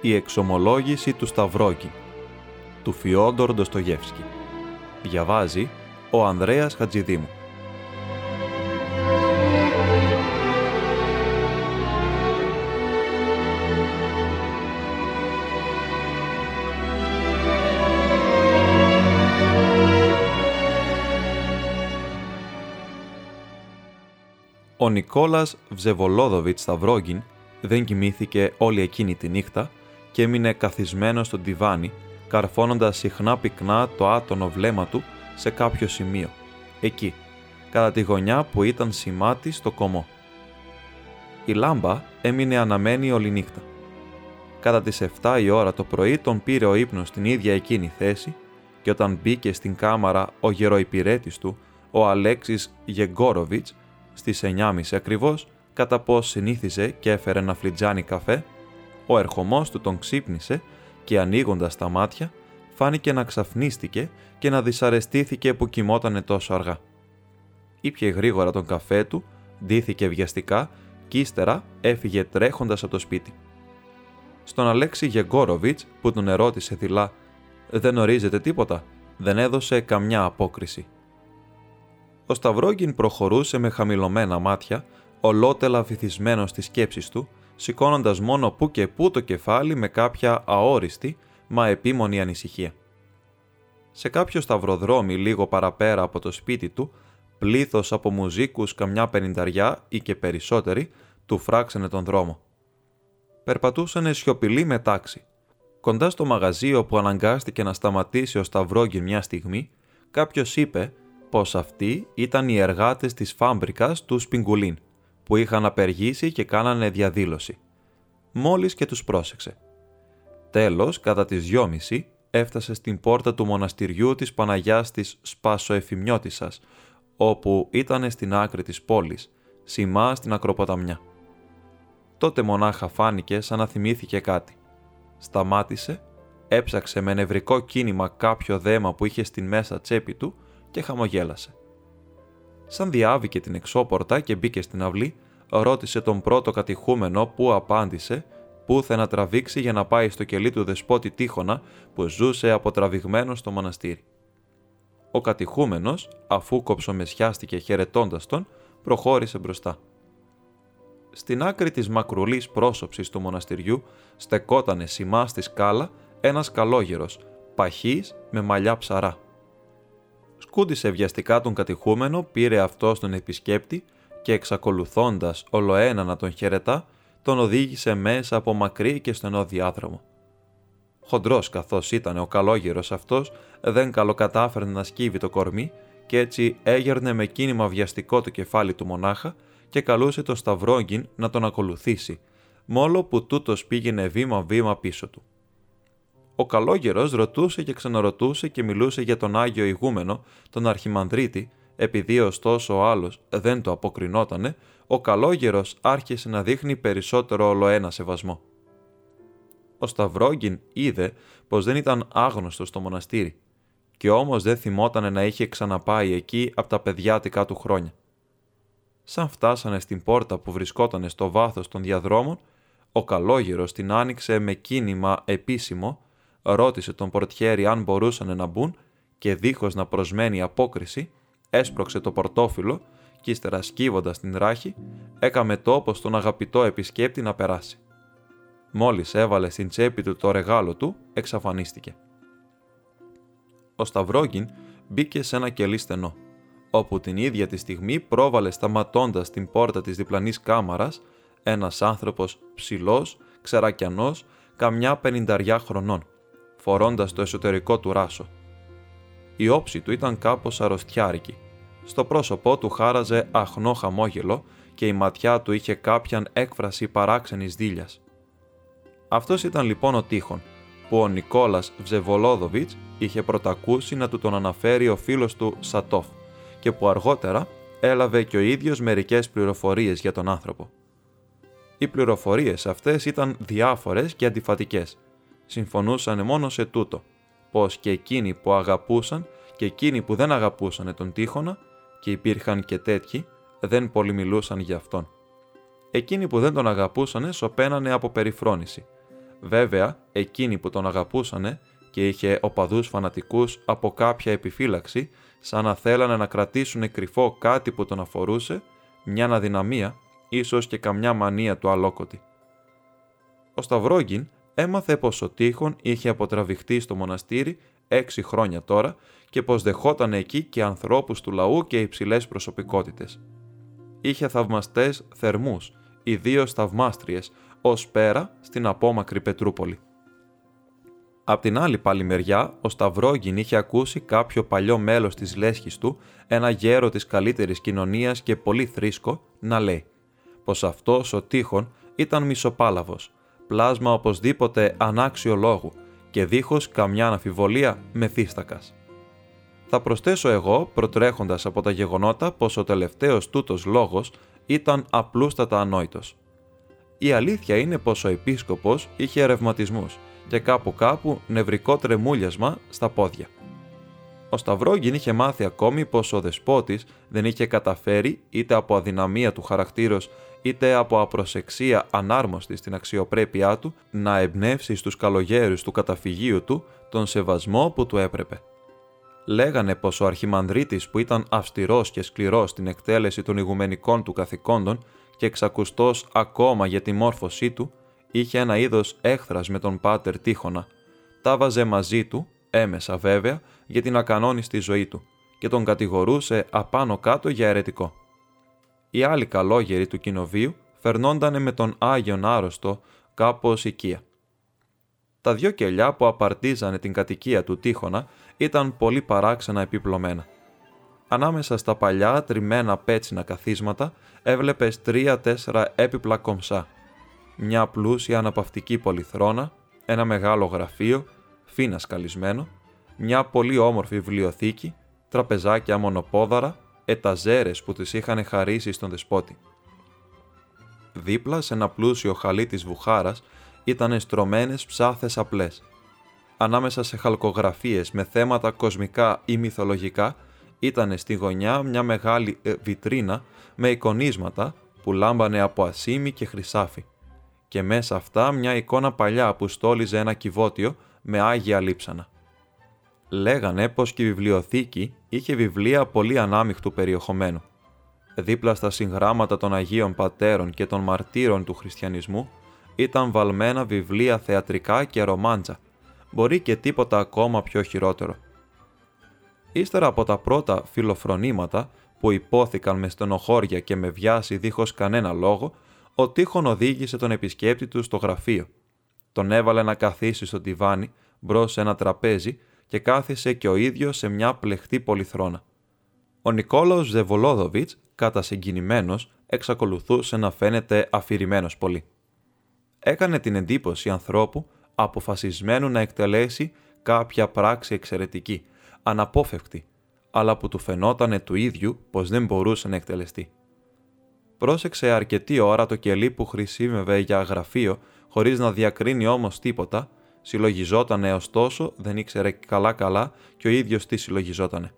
«Η εξομολόγηση του Σταυρόκη» του Φιόντορ Ντοστογεύσκη. Διαβάζει ο Ανδρέας Χατζηδήμου. Ο Νικόλας Βζεβολόδοβιτς Σταυρόγγιν δεν κοιμήθηκε όλη εκείνη τη νύχτα και έμεινε καθισμένος στο τιβάνι, καρφώνοντας συχνά πυκνά το άτονο βλέμμα του σε κάποιο σημείο, εκεί, κατά τη γωνιά που ήταν σημάτι στο κομμό. Η λάμπα έμεινε αναμένη όλη νύχτα. Κατά τις 7 η ώρα το πρωί τον πήρε ο ύπνος στην ίδια εκείνη θέση και όταν μπήκε στην κάμαρα ο γεροϊπηρέτης του, ο Αλέξης Γεγκόροβιτς, στις 9.30 ακριβώς, κατά πώς συνήθιζε και έφερε ένα φλιτζάνι καφέ, ο ερχομός του τον ξύπνησε και ανοίγοντας τα μάτια, φάνηκε να ξαφνίστηκε και να δυσαρεστήθηκε που κοιμότανε τόσο αργά. Ήπιε γρήγορα τον καφέ του, ντύθηκε βιαστικά και ύστερα έφυγε τρέχοντας από το σπίτι. Στον Αλέξη Γεγκόροβιτς που τον ερώτησε δειλά «Δεν ορίζεται τίποτα» δεν έδωσε καμιά απόκριση. Ο Σταυρόγκιν προχωρούσε με χαμηλωμένα μάτια, ολότελα βυθισμένο στις σκέψεις του, σηκώνοντας μόνο που και που το κεφάλι με κάποια αόριστη, μα επίμονη ανησυχία. Σε κάποιο σταυροδρόμι λίγο παραπέρα από το σπίτι του, πλήθος από μουζίκους καμιά πενηνταριά ή και περισσότεροι του φράξανε τον δρόμο. Περπατούσαν σιωπηλοί με τάξη. Κοντά στο μαγαζί που αναγκάστηκε να σταματήσει ο Σταυρόγκιν μια στιγμή, κάποιος είπε πως αυτοί ήταν οι εργάτες της φάμπρικας του Σπιγκουλίν, που είχαν απεργήσει και κάνανε διαδήλωση. Μόλις και τους πρόσεξε. Τέλος, κατά τις δυόμιση, έφτασε στην πόρτα του μοναστηριού της Παναγιάς της Σπασοεφημιώτισσας, όπου ήταν στην άκρη της πόλης, σημά στην ακροποταμιά. Τότε μονάχα φάνηκε σαν να θυμήθηκε κάτι. Σταμάτησε, έψαξε με νευρικό κίνημα κάποιο δέμα που είχε στην μέσα τσέπη του και χαμογέλασε. Σαν διάβηκε την εξώπορτα και μπήκε στην αυλή, ρώτησε τον πρώτο κατηχούμενο που απάντησε πού θα να τραβήξει για να πάει στο κελί του δεσπότη Τίχωνα που ζούσε αποτραβηγμένος στο μοναστήρι. Ο κατηχούμενος, αφού κοψομεσιάστηκε χαιρετώντας τον, προχώρησε μπροστά. Στην άκρη της μακρουλής πρόσωψης του μοναστηριού στεκότανε σημάς στη σκάλα ένας καλόγερος, παχής με μαλλιά ψαρά σκούντισε βιαστικά τον κατηχούμενο, πήρε αυτό τον επισκέπτη και εξακολουθώντας ολοένα να τον χαιρετά, τον οδήγησε μέσα από μακρύ και στενό διάδρομο. Χοντρός καθώς ήταν ο καλόγερος αυτός, δεν καλοκατάφερνε να σκύβει το κορμί και έτσι έγερνε με κίνημα βιαστικό το κεφάλι του μονάχα και καλούσε τον Σταυρόγγιν να τον ακολουθήσει, μόλο που τούτος πήγαινε βήμα-βήμα πίσω του. Ο καλόγερος ρωτούσε και ξαναρωτούσε και μιλούσε για τον Άγιο Ηγούμενο, τον Αρχιμανδρίτη, επειδή ωστόσο ο άλλος δεν το αποκρινότανε, ο καλόγερος άρχισε να δείχνει περισσότερο ολοένα σεβασμό. Ο Σταυρόγγιν είδε πως δεν ήταν άγνωστος στο μοναστήρι και όμως δεν θυμότανε να είχε ξαναπάει εκεί από τα παιδιάτικα του χρόνια. Σαν φτάσανε στην πόρτα που βρισκότανε στο βάθος των διαδρόμων, ο καλόγερος την άνοιξε με κίνημα επίσημο ρώτησε τον πορτιέρι αν μπορούσαν να μπουν και δίχως να προσμένει απόκριση, έσπρωξε το πορτόφυλλο και ύστερα σκύβοντας την ράχη, έκαμε τόπο στον αγαπητό επισκέπτη να περάσει. Μόλις έβαλε στην τσέπη του το ρεγάλο του, εξαφανίστηκε. Ο Σταυρόγγιν μπήκε σε ένα κελί στενό, όπου την ίδια τη στιγμή πρόβαλε σταματώντας την πόρτα της διπλανής κάμαρας ένας άνθρωπος ψηλός, ξερακιανός, καμιά πενηνταριά χρονών, φορώντας το εσωτερικό του ράσο. Η όψη του ήταν κάπως αρρωστιάρικη. Στο πρόσωπό του χάραζε αχνό χαμόγελο και η ματιά του είχε κάποιαν έκφραση παράξενης δίλιας. Αυτός ήταν λοιπόν ο τείχον, που ο Νικόλας Βζεβολόδοβιτς είχε πρωτακούσει να του τον αναφέρει ο φίλος του Σατόφ και που αργότερα έλαβε και ο ίδιος μερικές πληροφορίες για τον άνθρωπο. Οι πληροφορίες αυτές ήταν διάφορες και αντιφατικές – συμφωνούσαν μόνο σε τούτο, πως και εκείνοι που αγαπούσαν και εκείνοι που δεν αγαπούσαν τον Τύχωνα, και υπήρχαν και τέτοιοι, δεν πολυμιλούσαν για αυτόν. Εκείνοι που δεν τον αγαπούσαν σωπαίνανε από περιφρόνηση, Βέβαια, εκείνοι που τον αγαπούσανε και είχε οπαδούς φανατικούς από κάποια επιφύλαξη, σαν να θέλανε να κρατήσουν κρυφό κάτι που τον αφορούσε, μια αδυναμία, ίσως και καμιά μανία του αλόκοτη. Ο Σταυρόγγιν έμαθε πως ο Τείχον είχε αποτραβηχτεί στο μοναστήρι έξι χρόνια τώρα και πως δεχόταν εκεί και ανθρώπους του λαού και υψηλές προσωπικότητες. Είχε θαυμαστές θερμούς, ιδίως θαυμάστριες, ως πέρα στην απόμακρη Πετρούπολη. Απ' την άλλη πάλι μεριά, ο Σταυρόγγιν είχε ακούσει κάποιο παλιό μέλος της λέσχης του, ένα γέρο της καλύτερης κοινωνίας και πολύ θρήσκο, να λέει πως αυτός ο τείχον ήταν μισοπάλαβος, πλάσμα οπωσδήποτε ανάξιο λόγου και δίχως καμιά αναφιβολία μεθύστακας. Θα προσθέσω εγώ, προτρέχοντας από τα γεγονότα, πως ο τελευταίος τούτος λόγος ήταν απλούστατα ανόητος. Η αλήθεια είναι πως ο επίσκοπος είχε ρευματισμούς και κάπου κάπου νευρικό τρεμούλιασμα στα πόδια. Ο Σταυρόγγιν είχε μάθει ακόμη πως ο δεσπότης δεν είχε καταφέρει είτε από αδυναμία του χαρακτήρος είτε από απροσεξία ανάρμοστη στην αξιοπρέπειά του να εμπνεύσει στους καλογέρους του καταφυγίου του τον σεβασμό που του έπρεπε. Λέγανε πως ο αρχιμανδρίτης που ήταν αυστηρός και σκληρός στην εκτέλεση των ηγουμενικών του καθηκόντων και εξακουστός ακόμα για τη μόρφωσή του, είχε ένα είδος έχθρας με τον Πάτερ Τίχωνα. Τα βάζε μαζί του, έμεσα βέβαια, για την ακανόνιστη ζωή του και τον κατηγορούσε απάνω κάτω για αιρετικό. Οι άλλοι καλόγεροι του κοινοβίου φερνόντανε με τον Άγιον Άρρωστο κάπως οικία. Τα δυο κελιά που απαρτίζανε την κατοικία του Τίχωνα ήταν πολύ παράξενα επιπλωμένα. Ανάμεσα στα παλιά τριμμένα πέτσινα καθίσματα έβλεπες τρία-τέσσερα έπιπλα κομψά. Μια πλούσια αναπαυτική πολυθρόνα, ένα μεγάλο γραφείο, φίνα σκαλισμένο, μια πολύ όμορφη βιβλιοθήκη, τραπεζάκια μονοπόδαρα, εταζέρες που τις είχαν χαρίσει στον δεσπότη. Δίπλα σε ένα πλούσιο χαλί της βουχάρας ήταν στρωμένες ψάθες απλές. Ανάμεσα σε χαλκογραφίες με θέματα κοσμικά ή μυθολογικά ήταν στη γωνιά μια μεγάλη ε, βιτρίνα με εικονίσματα που λάμπανε από ασίμι και χρυσάφι και μέσα αυτά μια εικόνα παλιά που στόλιζε ένα κυβότιο με άγια λείψανα. Λέγανε πως και η βιβλιοθήκη είχε βιβλία πολύ ανάμειχτου περιεχομένου. Δίπλα στα συγγράμματα των Αγίων Πατέρων και των Μαρτύρων του Χριστιανισμού ήταν βαλμένα βιβλία θεατρικά και ρομάντζα, μπορεί και τίποτα ακόμα πιο χειρότερο. Ύστερα από τα πρώτα φιλοφρονήματα που υπόθηκαν με στενοχώρια και με βιάση δίχως κανένα λόγο, ο Τείχον οδήγησε τον επισκέπτη του στο γραφείο. Τον έβαλε να καθίσει στο τιβάνι μπρος σε ένα τραπέζι και κάθισε και ο ίδιος σε μια πλεχτή πολυθρόνα. Ο Νικόλαος Ζεβολόδοβιτς, κατά συγκινημένος, εξακολουθούσε να φαίνεται αφηρημένος πολύ. Έκανε την εντύπωση ανθρώπου αποφασισμένου να εκτελέσει κάποια πράξη εξαιρετική, αναπόφευκτη, αλλά που του φαινότανε του ίδιου πως δεν μπορούσε να εκτελεστεί. Πρόσεξε αρκετή ώρα το κελί που χρησιμεύε για γραφείο, χωρίς να διακρίνει όμως τίποτα, συλλογιζότανε ωστόσο, δεν ήξερε καλά-καλά και ο ίδιος τι συλλογιζότανε.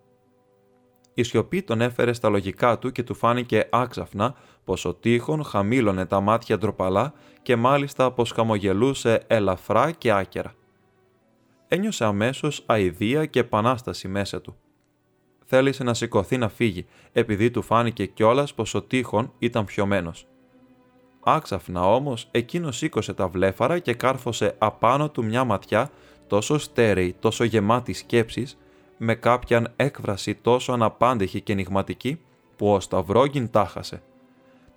Η σιωπή τον έφερε στα λογικά του και του φάνηκε άξαφνα πως ο τείχον χαμήλωνε τα μάτια ντροπαλά και μάλιστα πως χαμογελούσε ελαφρά και άκερα. Ένιωσε αμέσως αηδία και επανάσταση μέσα του. Θέλησε να σηκωθεί να φύγει, επειδή του φάνηκε κιόλας πως ο τείχον ήταν πιωμένος. Άξαφνα όμως, εκείνος σήκωσε τα βλέφαρα και κάρφωσε απάνω του μια ματιά τόσο στέρεη, τόσο γεμάτη σκέψης, με κάποιαν έκφραση τόσο αναπάντεχη και ενηγματική, που ο Σταυρόγγιν τάχασε.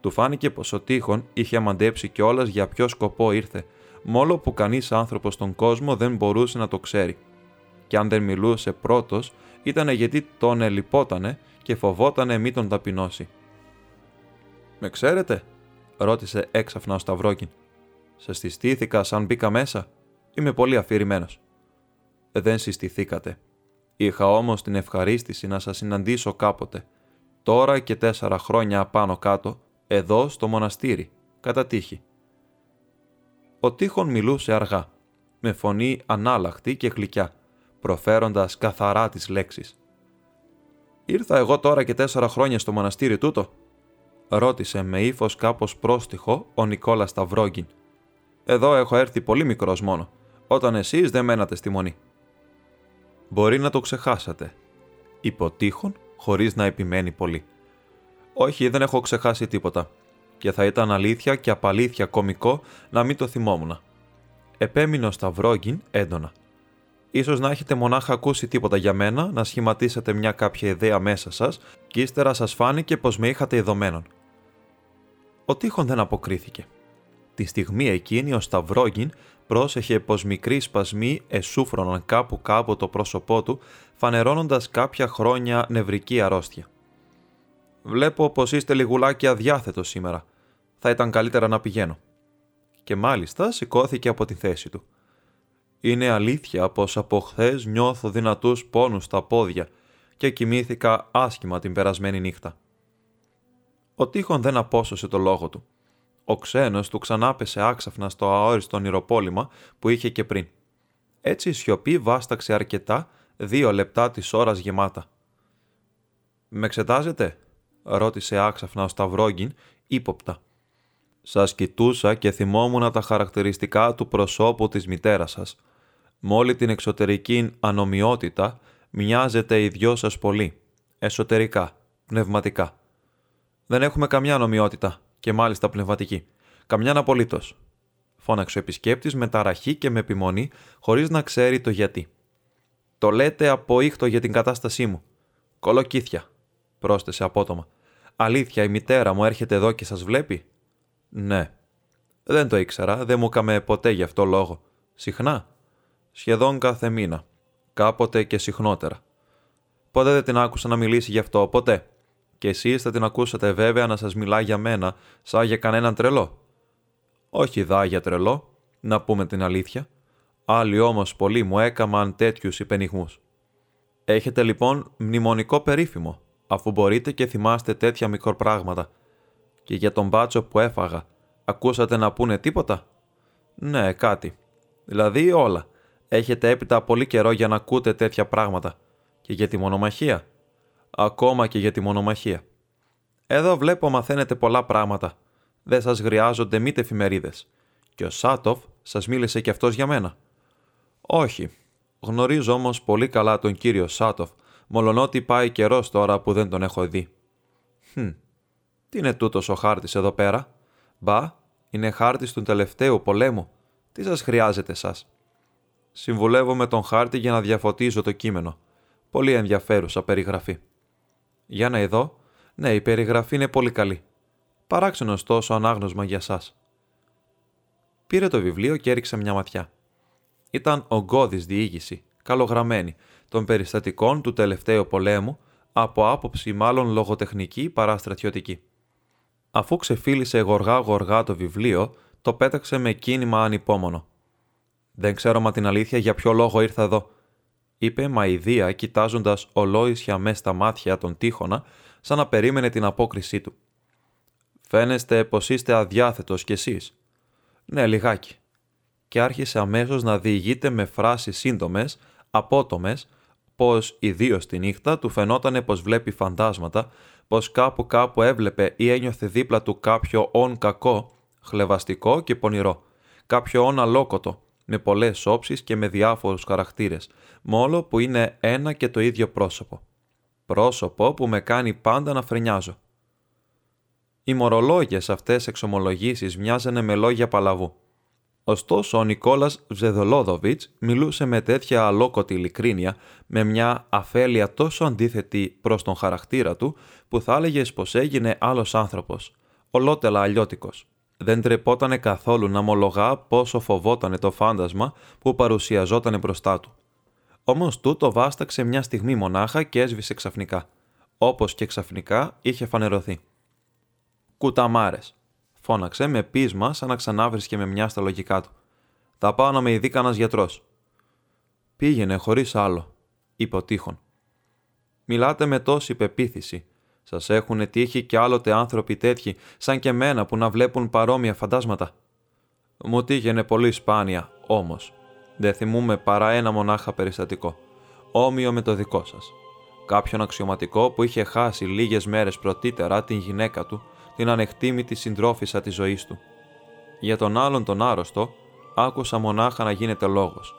Του φάνηκε πως ο τείχον είχε μαντέψει κιόλας για ποιο σκοπό ήρθε, μόλο που κανείς άνθρωπος στον κόσμο δεν μπορούσε να το ξέρει. Και αν δεν μιλούσε πρώτος, ήταν γιατί τον ελιπότανε και φοβότανε μη τον ταπεινώσει. «Με ξέρετε» ρώτησε έξαφνα ο Σταυρόκιν. «Σε συστήθηκα σαν μπήκα μέσα; Είμαι πολύ αφηρημένος». «Ε, «Δεν συστηθήκατε. Είχα όμως την ευχαρίστηση να σας συναντήσω κάποτε. Τώρα και τέσσερα χρόνια πάνω κάτω, εδώ στο μοναστήρι, κατά τύχη. Ο Τείχον μιλούσε αργά, με φωνή ανάλαχτη και γλυκιά, προφέροντας καθαρά τις λέξεις. «Ήρθα εγώ τώρα και τέσσερα χρόνια στο μοναστήρι τούτο», ρώτησε με ύφος κάπως πρόστιχο ο Νικόλας Σταυρόγκιν. Εδώ έχω έρθει πολύ μικρός μόνο, όταν εσείς δεν μένατε στη μονή. Μπορεί να το ξεχάσατε, είπε ο Τείχον, χωρίς να επιμένει πολύ. Όχι, δεν έχω ξεχάσει τίποτα. Και θα ήταν αλήθεια και απαλήθεια κομικό να μην το θυμόμουν. Επέμεινε ο Σταυρόγγιν έντονα. Ίσως να έχετε μονάχα ακούσει τίποτα για μένα, να σχηματίσετε μια κάποια ιδέα μέσα σας και ύστερα σας φάνηκε πως με είχατε ειδωμένον. Ο Τείχον δεν αποκρίθηκε. Τη στιγμή εκείνη ο Σταυρόγγιν πρόσεχε πως μικροί σπασμοί εσούφρωναν κάπου κάπου το πρόσωπό του, φανερώνοντας κάποια χρόνια νευρική αρρώστια. «Βλέπω πως είστε λιγουλάκι αδιάθετο σήμερα. Θα ήταν καλύτερα να πηγαίνω». Και μάλιστα σηκώθηκε από τη θέση του. «Είναι αλήθεια πως από χθες νιώθω δυνατούς πόνους στα πόδια και κοιμήθηκα άσχημα την περασμένη νύχτα». Ο Τείχον δεν απόσωσε το λόγο του. Ο ξένος του ξανάπεσε άξαφνα στο αόριστο ονειροπόλημα που είχε και πριν. Έτσι η σιωπή βάσταξε αρκετά δύο λεπτά της ώρας γεμάτα. «Με εξετάζετε» ρώτησε άξαφνα ο Σταυρόγγιν ύποπτα. «Σας κοιτούσα και θυμόμουν τα χαρακτηριστικά του προσώπου της μητέρας σας. Μόλι την εξωτερική ανομοιότητα μοιάζετε οι δυο σας πολύ. Εσωτερικά, πνευματικά. Δεν έχουμε καμιά ανομοιότητα, και μάλιστα πνευματική. Καμιά απολύτως. Φώναξε ο επισκέπτης με ταραχή και με επιμονή, χωρίς να ξέρει το γιατί. Το λέτε από ήχτο για την κατάστασή μου. Κολοκύθια, πρόσθεσε απότομα. Αλήθεια, η μητέρα μου έρχεται εδώ και σας βλέπει; Ναι. Δεν το ήξερα, δεν μου έκαμε ποτέ γι' αυτό λόγο. Συχνά; Σχεδόν κάθε μήνα. Κάποτε και συχνότερα. Ποτέ δεν την άκουσα να μιλήσει γι' αυτό, ποτέ. Και εσείς θα την ακούσατε βέβαια να σας μιλά για μένα, σαν για κανέναν τρελό. Όχι δά για τρελό, να πούμε την αλήθεια. Άλλοι όμως πολλοί μου έκαμαν τέτοιους υπενιγμούς. Έχετε λοιπόν μνημονικό περίφημο, αφού μπορείτε και θυμάστε τέτοια μικροπράγματα. Και για τον μπάτσο που έφαγα, ακούσατε να πούνε τίποτα; Ναι, κάτι. Δηλαδή όλα. Έχετε έπειτα πολύ καιρό για να ακούτε τέτοια πράγματα. Και για τη μονομαχία ακόμα και για τη μονομαχία. Εδώ βλέπω μαθαίνετε πολλά πράγματα. Δεν σας χρειάζονται μήτε εφημερίδε. Και ο Σάτοφ σας μίλησε κι αυτός για μένα. Όχι. Γνωρίζω όμως πολύ καλά τον κύριο Σάτοφ, μολονότι πάει καιρός τώρα που δεν τον έχω δει. Hm. Τι είναι τούτος ο χάρτης εδώ πέρα; Μπα, είναι χάρτης του τελευταίου πολέμου. Τι σας χρειάζεται σας; Συμβουλεύω με τον χάρτη για να διαφωτίζω το κείμενο. Πολύ ενδιαφέρουσα περιγραφή. Για να εδώ. Ναι, η περιγραφή είναι πολύ καλή. Παράξενο τόσο ανάγνωσμα για σας. Πήρε το βιβλίο και έριξε μια ματιά. Ήταν ογκώδης διήγηση, καλογραμμένη, των περιστατικών του τελευταίου πολέμου, από άποψη μάλλον λογοτεχνική παρά στρατιωτική. Αφού ξεφίλησε γοργά-γοργά το βιβλίο, το πέταξε με κίνημα ανυπόμονο. «Δεν ξέρω μα την αλήθεια για ποιο λόγο ήρθα εδώ», είπε Μαϊδία κοιτάζοντας ολόησια μες στα μάτια τον Τείχονα, σαν να περίμενε την απόκρισή του. Φαίνεστε πως είστε αδιάθετος κι εσείς. Ναι, λιγάκι. Και άρχισε αμέσως να διηγείται με φράσεις σύντομες, απότομες, πως ιδίως τη νύχτα του φαινότανε πως βλέπει φαντάσματα, πως κάπου κάπου έβλεπε ή ένιωθε δίπλα του κάποιο όν κακό, χλεβαστικό και πονηρό, κάποιο όν αλόκοτο, με πολλές όψεις και με διάφορους χαρακτήρες, μόλο που είναι ένα και το ίδιο πρόσωπο. Πρόσωπο που με κάνει πάντα να φρενιάζω. Οι μορολόγιες αυτές εξομολογήσεις μοιάζανε με λόγια παλαβού. Ωστόσο, ο Νικόλας Βζεδολόδοβιτς μιλούσε με τέτοια αλόκοτη ειλικρίνεια, με μια αφέλεια τόσο αντίθετη προς τον χαρακτήρα του, που θα έλεγες πως έγινε άλλος άνθρωπος, ολότελα αλλιώτικος δεν τρεπότανε καθόλου να μολογά πόσο φοβότανε το φάντασμα που παρουσιαζότανε μπροστά του. Όμως τούτο βάσταξε μια στιγμή μονάχα και έσβησε ξαφνικά. Όπως και ξαφνικά είχε φανερωθεί. Κουταμάρες, φώναξε με πείσμα σαν να ξανάβρισκε με μια στα λογικά του. Θα πάω να με ειδεί κανένας γιατρός. Πήγαινε χωρίς άλλο, είπε ο Τείχον. Μιλάτε με τόση πεποίθηση, Σας έχουν τύχει κι άλλοτε άνθρωποι τέτοιοι, σαν και μένα που να βλέπουν παρόμοια φαντάσματα. Μου τύχαινε πολύ σπάνια, όμως. Δεν θυμούμε παρά ένα μονάχα περιστατικό. Όμοιο με το δικό σας. Κάποιον αξιωματικό που είχε χάσει λίγες μέρες πρωτήτερα την γυναίκα του, την ανεκτήμητη συντρόφισσα της ζωής του. Για τον άλλον τον άρρωστο, άκουσα μονάχα να γίνεται λόγος.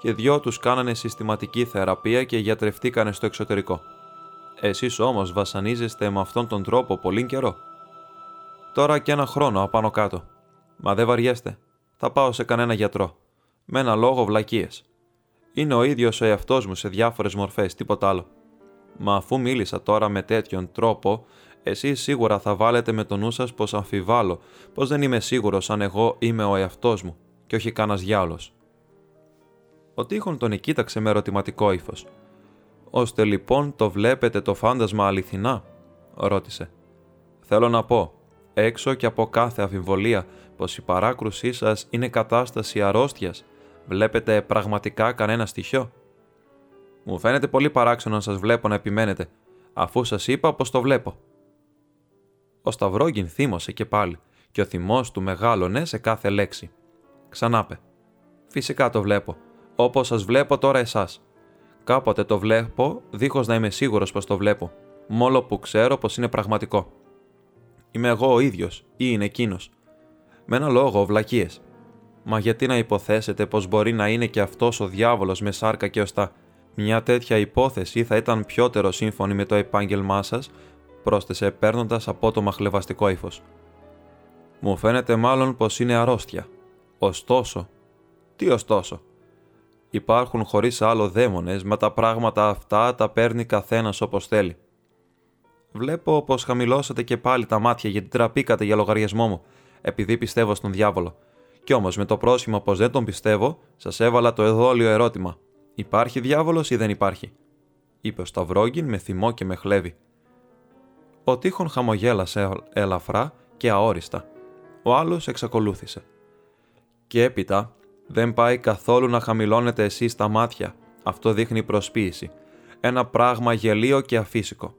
Και δυο τους κάνανε συστηματική θεραπεία και γιατρευτήκανε στο εξωτερικό. Εσείς όμως βασανίζεστε με αυτόν τον τρόπο πολύ καιρό. Τώρα και ένα χρόνο απάνω κάτω. Μα δεν βαριέστε. Θα πάω σε κανένα γιατρό. Με ένα λόγο βλακίες. Είναι ο ίδιος ο εαυτός μου σε διάφορες μορφές, τίποτα άλλο. Μα αφού μίλησα τώρα με τέτοιον τρόπο, εσείς σίγουρα θα βάλετε με το νου σας πως αμφιβάλλω, πως δεν είμαι σίγουρος αν εγώ είμαι ο εαυτός μου και όχι κανένας διάολος. Ο Τείχον τον κοίταξε με ερωτηματικό ύφος. Ώστε λοιπόν το βλέπετε το φάντασμα αληθινά, ρώτησε. Θέλω να πω, έξω και από κάθε αμφιβολία, πως η παράκρουσή σας είναι κατάσταση αρρώστιας, βλέπετε πραγματικά κανένα στοιχείο; Μου φαίνεται πολύ παράξενο να σας βλέπω να επιμένετε, αφού σας είπα πως το βλέπω. Ο Σταυρόγγιν θύμωσε και πάλι, και ο θυμός του μεγάλωνε σε κάθε λέξη. Ξανάπε. Φυσικά το βλέπω, όπως σας βλέπω τώρα εσάς. Κάποτε το βλέπω, δίχως να είμαι σίγουρος πως το βλέπω, μόλο που ξέρω πως είναι πραγματικό. Είμαι εγώ ο ίδιος ή είναι εκείνος. Με ένα λόγο, βλακίες. Μα γιατί να υποθέσετε πως μπορεί να είναι και αυτός ο διάβολος με σάρκα και οστά; Μια τέτοια υπόθεση θα ήταν πιότερο σύμφωνη με το επάγγελμά σας, πρόσθεσε παίρνοντας απότομα χλεβαστικό ύφος. Μου φαίνεται μάλλον πως είναι αρρώστια. Ωστόσο, τι ωστόσο; Υπάρχουν χωρίς άλλο δαίμονες, μα τα πράγματα αυτά τα παίρνει καθένας όπως θέλει. Βλέπω πως χαμηλώσατε και πάλι τα μάτια γιατί τραπήκατε για λογαριασμό μου, επειδή πιστεύω στον διάβολο. Κι όμως με το πρόσημο πως δεν τον πιστεύω, σας έβαλα το εδόλιο ερώτημα. Υπάρχει διάβολος ή δεν υπάρχει, είπε ο Σταυρόγγιν με θυμό και με χλέβη. Ο τείχον χαμογέλασε ελαφρά και αόριστα. Ο άλλος εξακολούθησε. Και έπειτα, δεν πάει καθόλου να χαμηλώνετε εσείς τα μάτια. Αυτό δείχνει προσποίηση. Ένα πράγμα γελίο και αφύσικο.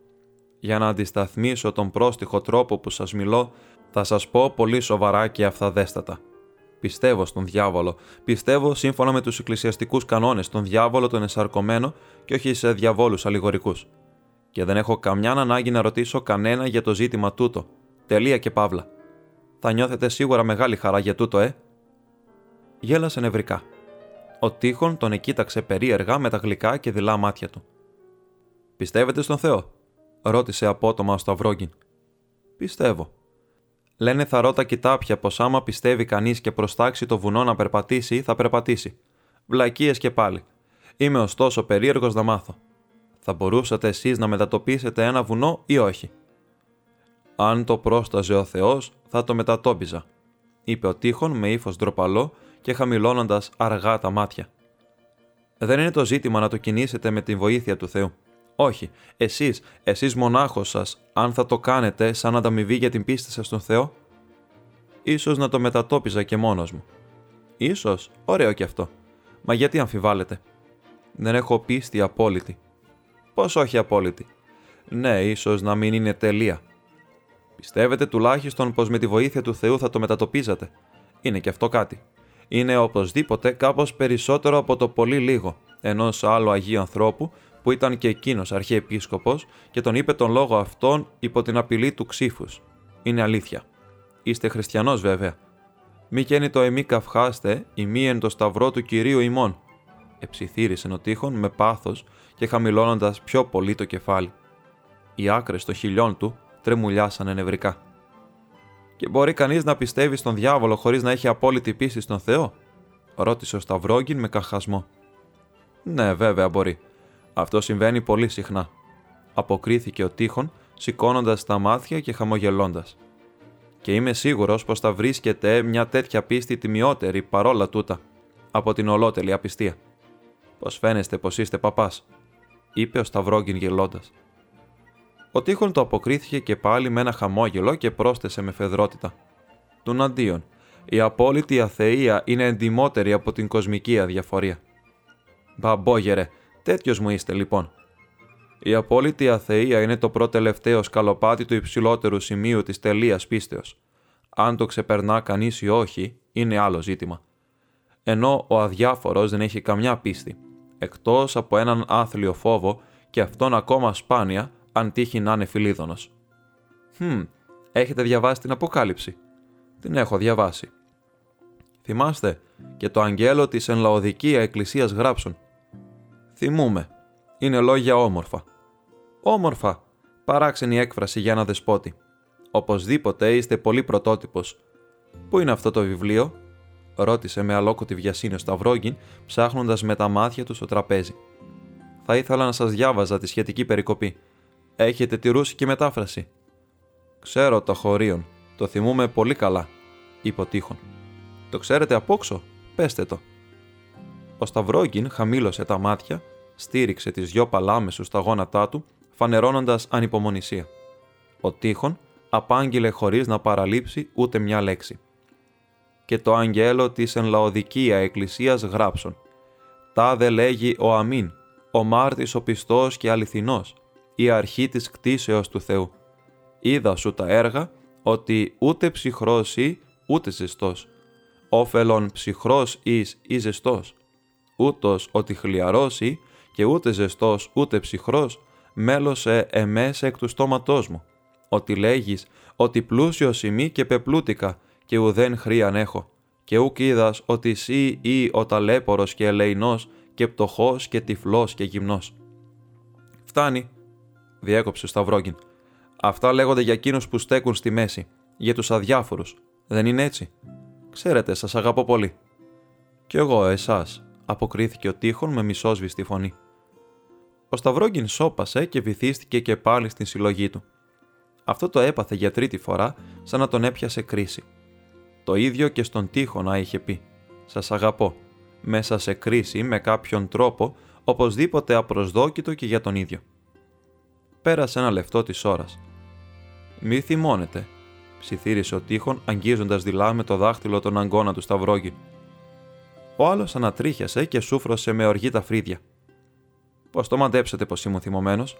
Για να αντισταθμίσω τον πρόστιχο τρόπο που σας μιλώ, θα σας πω πολύ σοβαρά και αυθαδέστατα. Πιστεύω στον διάβολο. Πιστεύω σύμφωνα με τους εκκλησιαστικούς κανόνες τον διάβολο τον εσαρκωμένο και όχι σε διαβόλους αλληγορικούς. Και δεν έχω καμιά ανάγκη να ρωτήσω κανένα για το ζήτημα τούτο. Τελεία και παύλα. Θα νιώθετε σίγουρα μεγάλη χαρά για τούτο, ε. Γέλασε νευρικά. Ο Τείχον τον εκοίταξε περίεργα με τα γλυκά και δειλά μάτια του. Πιστεύετε στον Θεό, ρώτησε απότομα ο Σταυρόγκιν. Πιστεύω. Λένε θαρώ τα κοιτάπια πως άμα πιστεύει κανείς και προστάξει το βουνό να περπατήσει, θα περπατήσει. Βλακίες και πάλι. Είμαι ωστόσο περίεργος να μάθω. Θα μπορούσατε εσείς να μετατοπίσετε ένα βουνό ή όχι; Αν το πρόσταζε ο Θεός, θα το μετατόπιζα, είπε ο Τείχον με ύφος ντροπαλό και χαμηλώνοντας αργά τα μάτια. Δεν είναι το ζήτημα να το κινήσετε με την βοήθεια του Θεού. Όχι, εσείς, εσείς μονάχος σας, αν θα το κάνετε σαν ανταμοιβή για την πίστη σας στον Θεό, ίσως να το μετατόπιζα και μόνος μου. Ίσως, ωραίο και αυτό. Μα γιατί αμφιβάλλετε; Δεν έχω πίστη απόλυτη. Πώς όχι απόλυτη; Ναι, ίσως να μην είναι τελεία. Πιστεύετε τουλάχιστον πως με τη βοήθεια του Θεού θα το μετατοπίζατε; Είναι και αυτό κάτι. Είναι οπωσδήποτε κάπως περισσότερο από το πολύ λίγο ενός άλλου Αγίου ανθρώπου που ήταν και εκείνος αρχιεπίσκοπος και τον είπε τον λόγο αυτόν υπό την απειλή του ξύφους. Είναι αλήθεια. Είστε χριστιανός βέβαια. Μη καίνει το εμεί καυχάστε, ημί εν το σταυρό του κυρίου ημών. Εψιθύρισε ο τείχον με πάθος και χαμηλώνοντας πιο πολύ το κεφάλι. Οι άκρες των χιλιών του τρεμουλιάσανε νευρικά. Και μπορεί κανείς να πιστεύει στον διάβολο χωρίς να έχει απόλυτη πίστη στον Θεό, ρώτησε ο Σταυρόγκιν με καχασμό. Ναι, βέβαια μπορεί. Αυτό συμβαίνει πολύ συχνά. Αποκρίθηκε ο τείχον, σηκώνοντας τα μάτια και χαμογελώντας. Και είμαι σίγουρος πως θα βρίσκεται μια τέτοια πίστη τιμιότερη παρόλα τούτα, από την ολότελη απιστία. Πώς φαίνεστε πως είστε παπάς, είπε ο Σταυρόγκιν γελώντας. Ο τείχον το αποκρίθηκε και πάλι με ένα χαμόγελο και πρόσθεσε με φεδρότητα. Του αντίον, η απόλυτη αθεία είναι εντιμότερη από την κοσμική αδιαφορία. Μπαμπόγερε, Τέτοιος μου είστε λοιπόν. Η απόλυτη αθεία είναι το πρώτο-τελευταίο σκαλοπάτι του υψηλότερου σημείου της τελείας πίστεως. Αν το ξεπερνά κανείς ή όχι, είναι άλλο ζήτημα. Ενώ ο αδιάφορος δεν έχει καμιά πίστη, εκτός από έναν άθλιο φόβο και αυτόν ακόμα σπάνια αν τύχει να είναι φιλίδωνος. Χμ, έχετε διαβάσει την Αποκάλυψη. Την έχω διαβάσει. Θυμάστε και το αγγέλο της εν λαοδικία εκκλησίας γράψουν. Θυμούμε. Είναι λόγια όμορφα. Όμορφα. Παράξενη έκφραση για ένα δεσπότη. Οπωσδήποτε είστε πολύ πρωτότυπος. Πού είναι αυτό το βιβλίο; ρώτησε με αλόκοτη βιασύνη ο Σταυρόγγιν, ψάχνοντας με τα μάτια του στο τραπέζι. Θα ήθελα να σας διάβαζα τη σχετική περικοπή. Έχετε τη ρούσικη μετάφραση. Ξέρω το χωρίον. Το θυμούμε πολύ καλά, είπε ο Τείχον. Το ξέρετε απόξω, πέστε το. Ο Σταυρόγγιν χαμήλωσε τα μάτια, στήριξε τις δυο παλάμεσου στα γόνατά του, φανερώνοντας ανυπομονησία. Ο Τείχον απάγγειλε χωρίς να παραλείψει ούτε μια λέξη και το αγγέλο της εν λαοδικία εκκλησίας γράψον. Τάδε λέγει ο Αμήν, ο μάρτης ο πιστός και αληθινός, η αρχή της κτίσεως του Θεού. Είδα σου τα έργα, ότι ούτε ψυχρός ή ούτε ζεστός. Όφελον ψυχρός εις ή ζεστός. Ούτως ότι χλιαρός ή και ούτε ζεστός ούτε ψυχρός, μέλωσε εμές εκ του στόματός μου. Ότι λέγεις ότι πλούσιος ημί και πεπλούτικα και ουδέν χρίαν έχω, και ούκ είδας ότι σύ ή ο ταλέπορος και ελεηνός και πτωχός και τυφλός και γυμνός. Φτάνει, διέκοψε ο Σταυρόγκιν. Αυτά λέγονται για εκείνους που στέκουν στη μέση, για τους αδιάφορους. Δεν είναι έτσι; Ξέρετε, σας αγαπώ πολύ. Κι εγώ, εσάς, αποκρίθηκε ο τείχον με μισόσβηστη φωνή. Ο Σταυρόγκιν σώπασε και βυθίστηκε και πάλι στην συλλογή του. Αυτό το έπαθε για τρίτη φορά, σαν να τον έπιασε κρίση. Το ίδιο και στον να είχε πει «Σας αγαπώ», μέσα σε κρίση με κάποιον τρόπο, οπωσδήποτε απροσδόκητο και για τον ίδιο. Πέρασε ένα λεπτό της ώρας. «Μη θυμώνετε», ψιθύρισε ο τείχον αγγίζοντας δειλά με το δάχτυλο τον αγκώνα του σταυρόγγι. Ο άλλος ανατρίχιασε και σούφρωσε με οργή τα φρύδια. Πώς το μαντέψετε πως ήμουν θυμωμένος,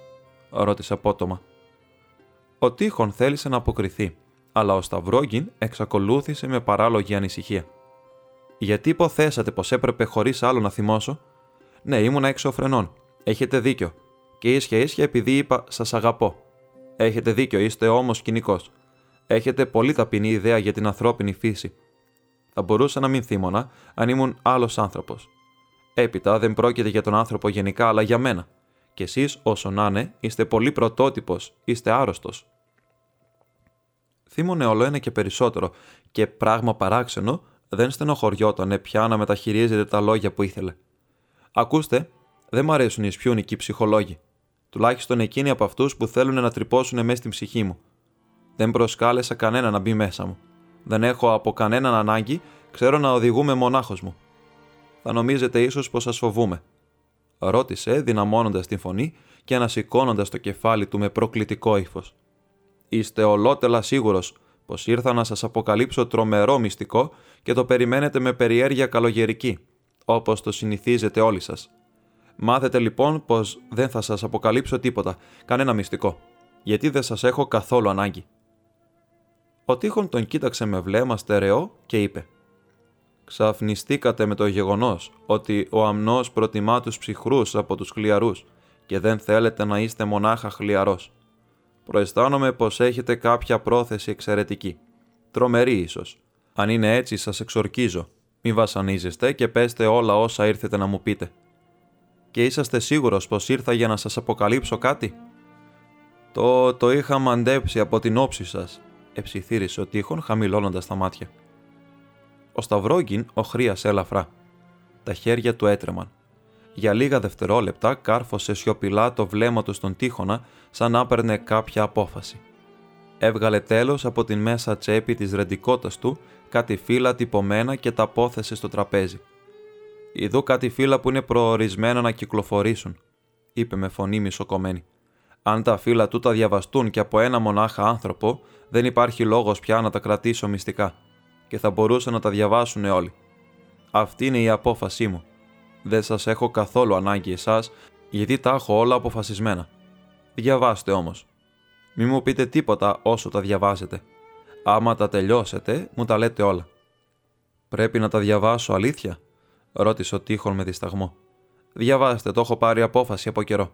ρώτησε απότομα. Ο τείχον θέλησε να αποκριθεί, αλλά ο Σταυρόγγιν εξακολούθησε με παράλογη ανησυχία. Γιατί υποθέσατε πως έπρεπε χωρίς άλλο να θυμώσω; Ναι, ήμουν έξω φρενών. Έχετε δίκιο. Και ίσια ίσια επειδή είπα Σας αγαπώ. Έχετε δίκιο, είστε όμως κοινικό. Έχετε πολύ ταπεινή ιδέα για την ανθρώπινη φύση. Θα μπορούσα να μην θύμωνα αν ήμουν άλλος άνθρωπος. Έπειτα δεν πρόκειται για τον άνθρωπο γενικά, αλλά για μένα. Και εσείς, όσο να είναι, είστε πολύ πρωτότυπος, είστε άρρωστος, θύμωνε όλο ένα και περισσότερο και πράγμα παράξενο δεν στενοχωριότανε πια να μεταχειρίζεται τα λόγια που ήθελε. Ακούστε, δεν μ' αρέσουν οι σπιούνικοι ψυχολόγοι. Τουλάχιστον εκείνοι από αυτούς που θέλουν να τρυπώσουν μέσα στην ψυχή μου. Δεν προσκάλεσα κανένα να μπει μέσα μου. Δεν έχω από κανέναν ανάγκη, ξέρω να οδηγούμε μονάχος μου. Θα νομίζετε ίσως πως σας φοβούμε. Ρώτησε, δυναμώνοντας την φωνή και ανασηκώνοντας το κεφάλι του με προκλητικό ύφος. Είστε ολότελα σίγουρος πως ήρθα να σας αποκαλύψω τρομερό μυστικό και το περιμένετε με περιέργεια καλογερική, όπως το συνηθίζετε όλοι σας. Μάθετε λοιπόν πως δεν θα σας αποκαλύψω τίποτα, κανένα μυστικό, γιατί δεν σας έχω καθόλου ανάγκη. Ο Τείχον τον κοίταξε με βλέμμα στερεό και είπε «Ξαφνιστήκατε με το γεγονός ότι ο αμνός προτιμά τους ψυχρούς από τους χλιαρούς και δεν θέλετε να είστε μονάχα χλιαρός προαισθάνομαι πως έχετε κάποια πρόθεση εξαιρετική. Τρομερή ίσως. Αν είναι έτσι σας εξορκίζω. Μη βασανίζεστε και πέστε όλα όσα ήρθετε να μου πείτε. Και είσαστε σίγουρος πως ήρθα για να σας αποκαλύψω κάτι; Το, το είχα μαντέψει από την όψη σας, εψιθύρισε ο τείχον χαμηλώνοντας τα μάτια. Ο Σταυρόγγιν οχρίασε ελαφρά. Τα χέρια του έτρεμαν. Για λίγα δευτερόλεπτα κάρφωσε σιωπηλά το βλέμμα του στον τείχονα σαν να έπαιρνε κάποια απόφαση. Έβγαλε τέλος από την μέσα τσέπη της ρεντικότας του κάτι φύλλα τυπωμένα και τα απόθεσε στο τραπέζι. «Ιδού κάτι φύλλα που είναι προορισμένα να κυκλοφορήσουν», είπε με φωνή μισοκομμένη. «Αν τα φύλλα του τα διαβαστούν και από ένα μονάχα άνθρωπο, δεν υπάρχει λόγος πια να τα κρατήσω μυστικά και θα μπορούσαν να τα διαβάσουν όλοι. Αυτή είναι η απόφασή μου. Δεν σας έχω καθόλου ανάγκη εσάς, γιατί τα έχω όλα αποφασισμένα. Διαβάστε όμως. Μη μου πείτε τίποτα όσο τα διαβάζετε. Άμα τα τελειώσετε, μου τα λέτε όλα. Πρέπει να τα διαβάσω αλήθεια, ρώτησε ο Τείχον με δισταγμό. Διαβάστε, το έχω πάρει απόφαση από καιρό.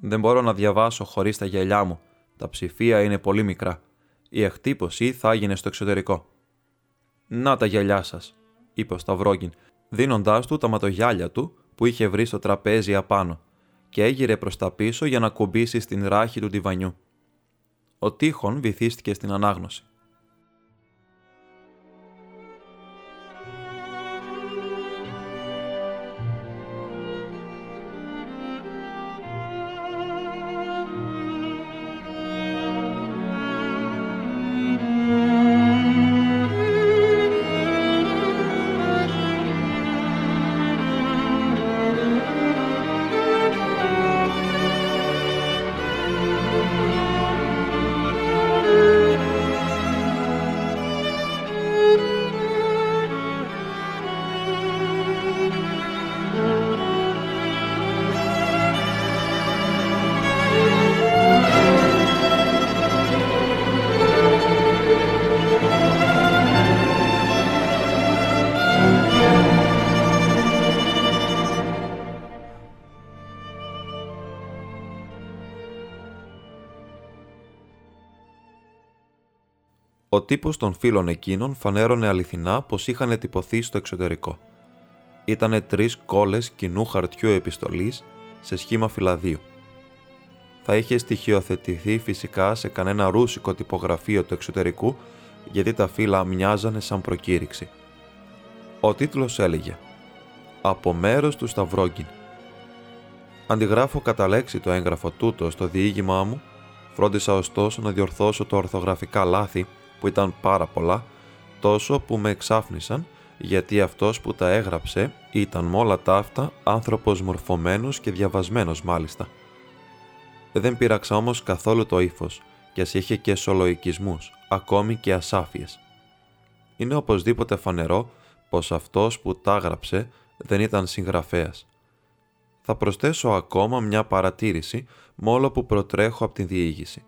Δεν μπορώ να διαβάσω χωρίς τα γυαλιά μου. Τα ψηφία είναι πολύ μικρά. Η εκτύπωση θα έγινε στο εξωτερικό. Να τα γυαλιά σας, είπε ο Σταυρόγγιν, δίνοντάς του τα ματογιάλια του που είχε βρει στο τραπέζι απάνω, και έγειρε προς τα πίσω για να κουμπίσει στην ράχη του τυβανιού. Ο Τείχον βυθίστηκε στην ανάγνωση. Ο τύπος των φίλων εκείνων φανέρωνε αληθινά πως είχαν τυπωθεί στο εξωτερικό. Ήτανε τρεις κόλλες κοινού χαρτιού επιστολής σε σχήμα φυλαδίου. Θα είχε στοιχειοθετηθεί φυσικά σε κανένα ρούσικο τυπογραφείο του εξωτερικού, γιατί τα φύλλα μοιάζανε σαν προκήρυξη. Ο τίτλος έλεγε «Από μέρος του Σταυρόγκιν». Αντιγράφω κατά λέξη το έγγραφο τούτο στο διήγημά μου, φρόντισα ωστόσο να διορθώσω το ορθογραφικά λάθη που ήταν πάρα πολλά, τόσο που με εξάφνησαν γιατί αυτός που τα έγραψε ήταν με όλα τα αυτά άνθρωπος μορφωμένος και διαβασμένος μάλιστα. Δεν πείραξα όμως καθόλου το ύφος και ας είχε και σολοικισμούς, ακόμη και ασάφειες. Είναι οπωσδήποτε φανερό πως αυτός που τα έγραψε δεν ήταν συγγραφέας. Θα προσθέσω ακόμα μια παρατήρηση μόλο που προτρέχω από την διήγηση.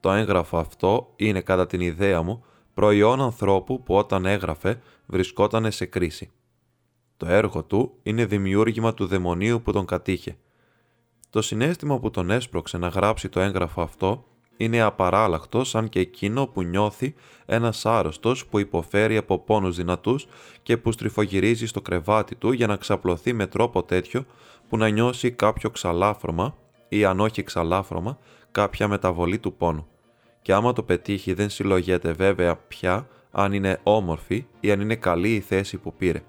Το έγγραφο αυτό είναι κατά την ιδέα μου προϊόν ανθρώπου που όταν έγραφε βρισκόταν σε κρίση. Το έργο του είναι δημιούργημα του δαιμονίου που τον κατήχε. Το συνέστημα που τον έσπρωξε να γράψει το έγγραφο αυτό είναι απαράλλαχτο σαν και εκείνο που νιώθει ένας άρρωστος που υποφέρει από πόνους δυνατούς και που στριφογυρίζει στο κρεβάτι του για να ξαπλωθεί με τρόπο τέτοιο που να νιώσει κάποιο ξαλάφρωμα ή αν όχι ξαλάφρωμα κάποια μεταβολή του πόνου. Και άμα το πετύχει δεν συλλογέται βέβαια πια αν είναι όμορφη ή αν είναι καλή η θέση που πήρε.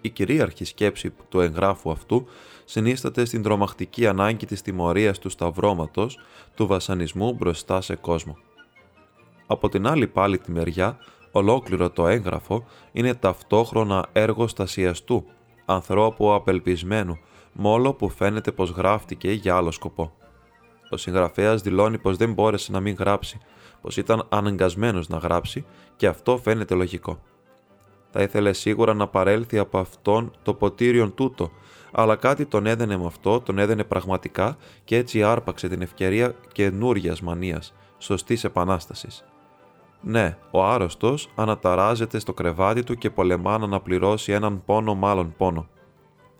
Η κυρίαρχη σκέψη του εγγράφου αυτού συνίσταται στην τρομακτική ανάγκη της τιμωρίας του σταυρώματος του βασανισμού μπροστά σε κόσμο. Από την άλλη πάλι τη μεριά, ολόκληρο το έγγραφο είναι ταυτόχρονα έργο στασιαστού, ανθρώπου απελπισμένου, μόλο που φαίνεται πως γράφτηκε για άλλο σκοπό. Ο συγγραφέας δηλώνει πως δεν μπόρεσε να μην γράψει, πως ήταν αναγκασμένος να γράψει και αυτό φαίνεται λογικό. Θα ήθελε σίγουρα να παρέλθει από αυτόν το ποτήριον τούτο, αλλά κάτι τον έδαινε με αυτό, τον έδαινε πραγματικά και έτσι άρπαξε την ευκαιρία καινούρια μανίας, σωστής επανάστασης. Ναι, ο άρρωστος αναταράζεται στο κρεβάτι του και πολεμά να αναπληρώσει έναν πόνο μάλλον πόνο.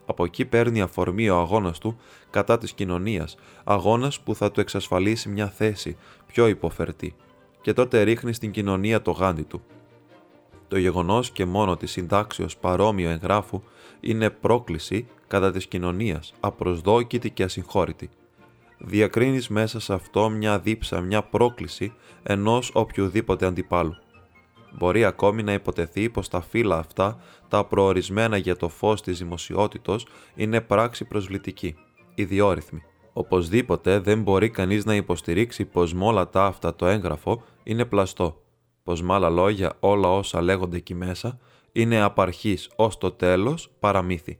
Από εκεί παίρνει αφορμή ο αγώνας του κατά της κοινωνίας, αγώνας που θα του εξασφαλίσει μια θέση πιο υποφερτή, και τότε ρίχνει στην κοινωνία το γάντι του. Το γεγονός και μόνο της συντάξεως παρόμοιο εγγράφου είναι πρόκληση κατά της κοινωνίας, απροσδόκητη και ασυγχώρητη. Διακρίνεις μέσα σε αυτό μια δίψα, μια πρόκληση ενός οποιοδήποτε αντιπάλου. Μπορεί ακόμη να υποτεθεί πως τα φύλλα αυτά, τα προορισμένα για το φως της δημοσιότητος, είναι πράξη προσβλητική, ιδιόρυθμη. Οπωσδήποτε δεν μπορεί κανείς να υποστηρίξει πως με όλα τα αυτά το έγγραφο είναι πλαστό, πως με άλλα λόγια όλα όσα λέγονται εκεί μέσα είναι απαρχής ως το τέλος παραμύθι.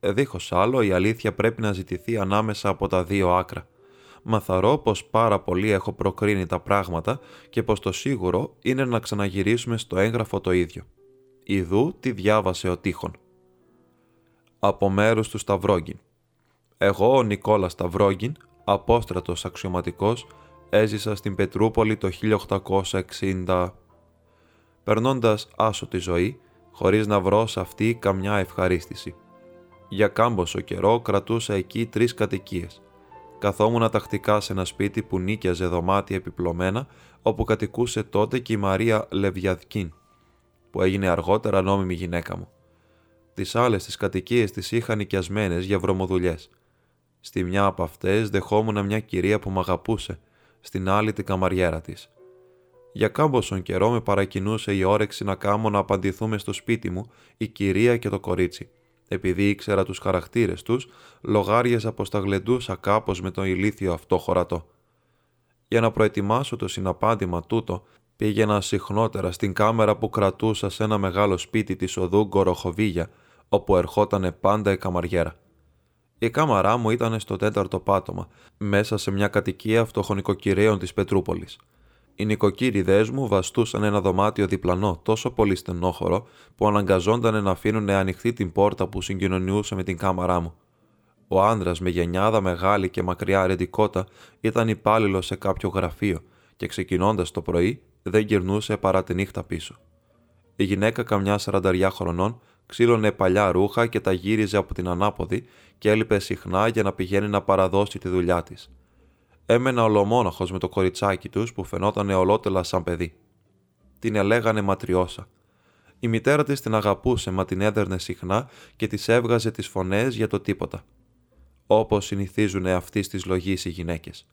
Δίχως άλλο η αλήθεια πρέπει να ζητηθεί ανάμεσα από τα δύο άκρα μαθαρώ πως πάρα πολύ έχω προκρίνει τα πράγματα και πως το σίγουρο είναι να ξαναγυρίσουμε στο έγγραφο το ίδιο. Ιδού τι διάβασε ο Τείχον. Από μέρους του Σταυρόγγιν. Εγώ ο Νικόλας Σταυρόγγιν, απόστρατος αξιωματικός, έζησα στην Πετρούπολη το 1860. Περνώντας άσο τη ζωή, χωρίς να βρω σε αυτή καμιά ευχαρίστηση. Για κάμποσο καιρό κρατούσα εκεί τρεις κατοικίες καθόμουν τακτικά σε ένα σπίτι που νίκιαζε δωμάτια επιπλωμένα, όπου κατοικούσε τότε και η Μαρία Λεβιαδκίν. που έγινε αργότερα νόμιμη γυναίκα μου. Τις άλλες τις κατοικίες τις είχαν νοικιασμένες για βρωμοδουλειές. Στη μια από αυτές δεχόμουν μια κυρία που μ' αγαπούσε, στην άλλη την καμαριέρα της. Για κάμποσον καιρό με παρακινούσε η όρεξη να κάμω να απαντηθούμε στο σπίτι μου η κυρία και το κορίτσι. Επειδή ήξερα τους χαρακτήρες τους, λογάριαζα πως τα γλεντούσα κάπως με τον ηλίθιο αυτό χωρατό. Για να προετοιμάσω το συναπάντημα τούτο, πήγαινα συχνότερα στην κάμερα που κρατούσα σε ένα μεγάλο σπίτι της οδού Γκοροχοβίγια, όπου ερχότανε πάντα η καμαριέρα. Η κάμαρά μου ήταν στο τέταρτο πάτωμα, μέσα σε μια κατοικία φτωχονικοκυρέων της Πετρούπολης. Οι νοικοκύριδέ μου βαστούσαν ένα δωμάτιο διπλανό τόσο πολύ στενόχωρο που αναγκαζόταν να αφήνουν ανοιχτή την πόρτα που συγκοινωνιούσε με την κάμαρά μου. Ο άντρα με γενιάδα μεγάλη και μακριά ρεντικότα ήταν υπάλληλο σε κάποιο γραφείο και ξεκινώντας το πρωί δεν γυρνούσε παρά τη νύχτα πίσω. Η γυναίκα καμιά σαρανταριά χρονών ξύλωνε παλιά ρούχα και τα γύριζε από την ανάποδη και έλειπε συχνά για να πηγαίνει να παραδώσει τη δουλειά της. Έμενα ολομόναχος με το κοριτσάκι τους που φαινόταν ολότελα σαν παιδί. Την ελέγανε ματριώσα. Η μητέρα της την αγαπούσε μα την έδερνε συχνά και της έβγαζε τις φωνές για το τίποτα. Όπως συνηθίζουν αυτή τη λογή οι γυναίκες.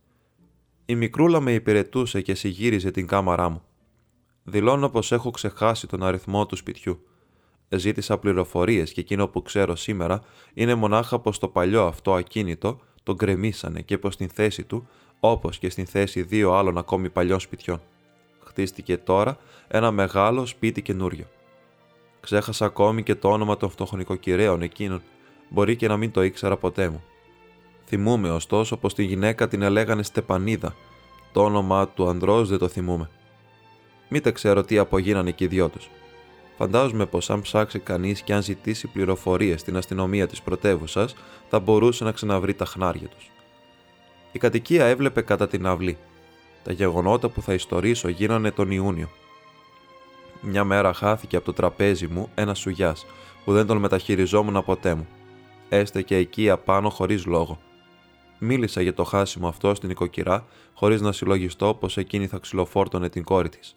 Η μικρούλα με υπηρετούσε και συγύριζε την κάμαρά μου. Δηλώνω πως έχω ξεχάσει τον αριθμό του σπιτιού. Ζήτησα πληροφορίες και εκείνο που ξέρω σήμερα είναι μονάχα πως το παλιό αυτό ακίνητο τον γκρεμίσανε και πως στην θέση του, όπως και στην θέση δύο άλλων ακόμη παλιών σπιτιών. Χτίστηκε τώρα ένα μεγάλο σπίτι καινούριο. Ξέχασα ακόμη και το όνομα των φτωχονικοκυρέων εκείνων, μπορεί και να μην το ήξερα ποτέ μου. Θυμούμαι ωστόσο πως τη γυναίκα την ελέγανε Στεπανίδα, το όνομα του ανδρός δεν το θυμούμαι. Μήτε ξέρω τι απογίνανε και οι δυο τους. Φαντάζομαι πως αν ψάξει κανείς και αν ζητήσει πληροφορίες στην αστυνομία της πρωτεύουσας, θα μπορούσε να ξαναβρει τα χνάρια τους. Η κατοικία έβλεπε κατά την αυλή. Τα γεγονότα που θα ιστορίσω γίνανε τον Ιούνιο. Μια μέρα χάθηκε από το τραπέζι μου ένας σουγιάς που δεν τον μεταχειριζόμουν ποτέ μου. Έστεκε εκεί απάνω χωρίς λόγο. Μίλησα για το χάσιμο αυτό στην οικοκυρά, χωρίς να συλλογιστώ πως εκείνη θα ξυλοφόρτωνε την κόρη της.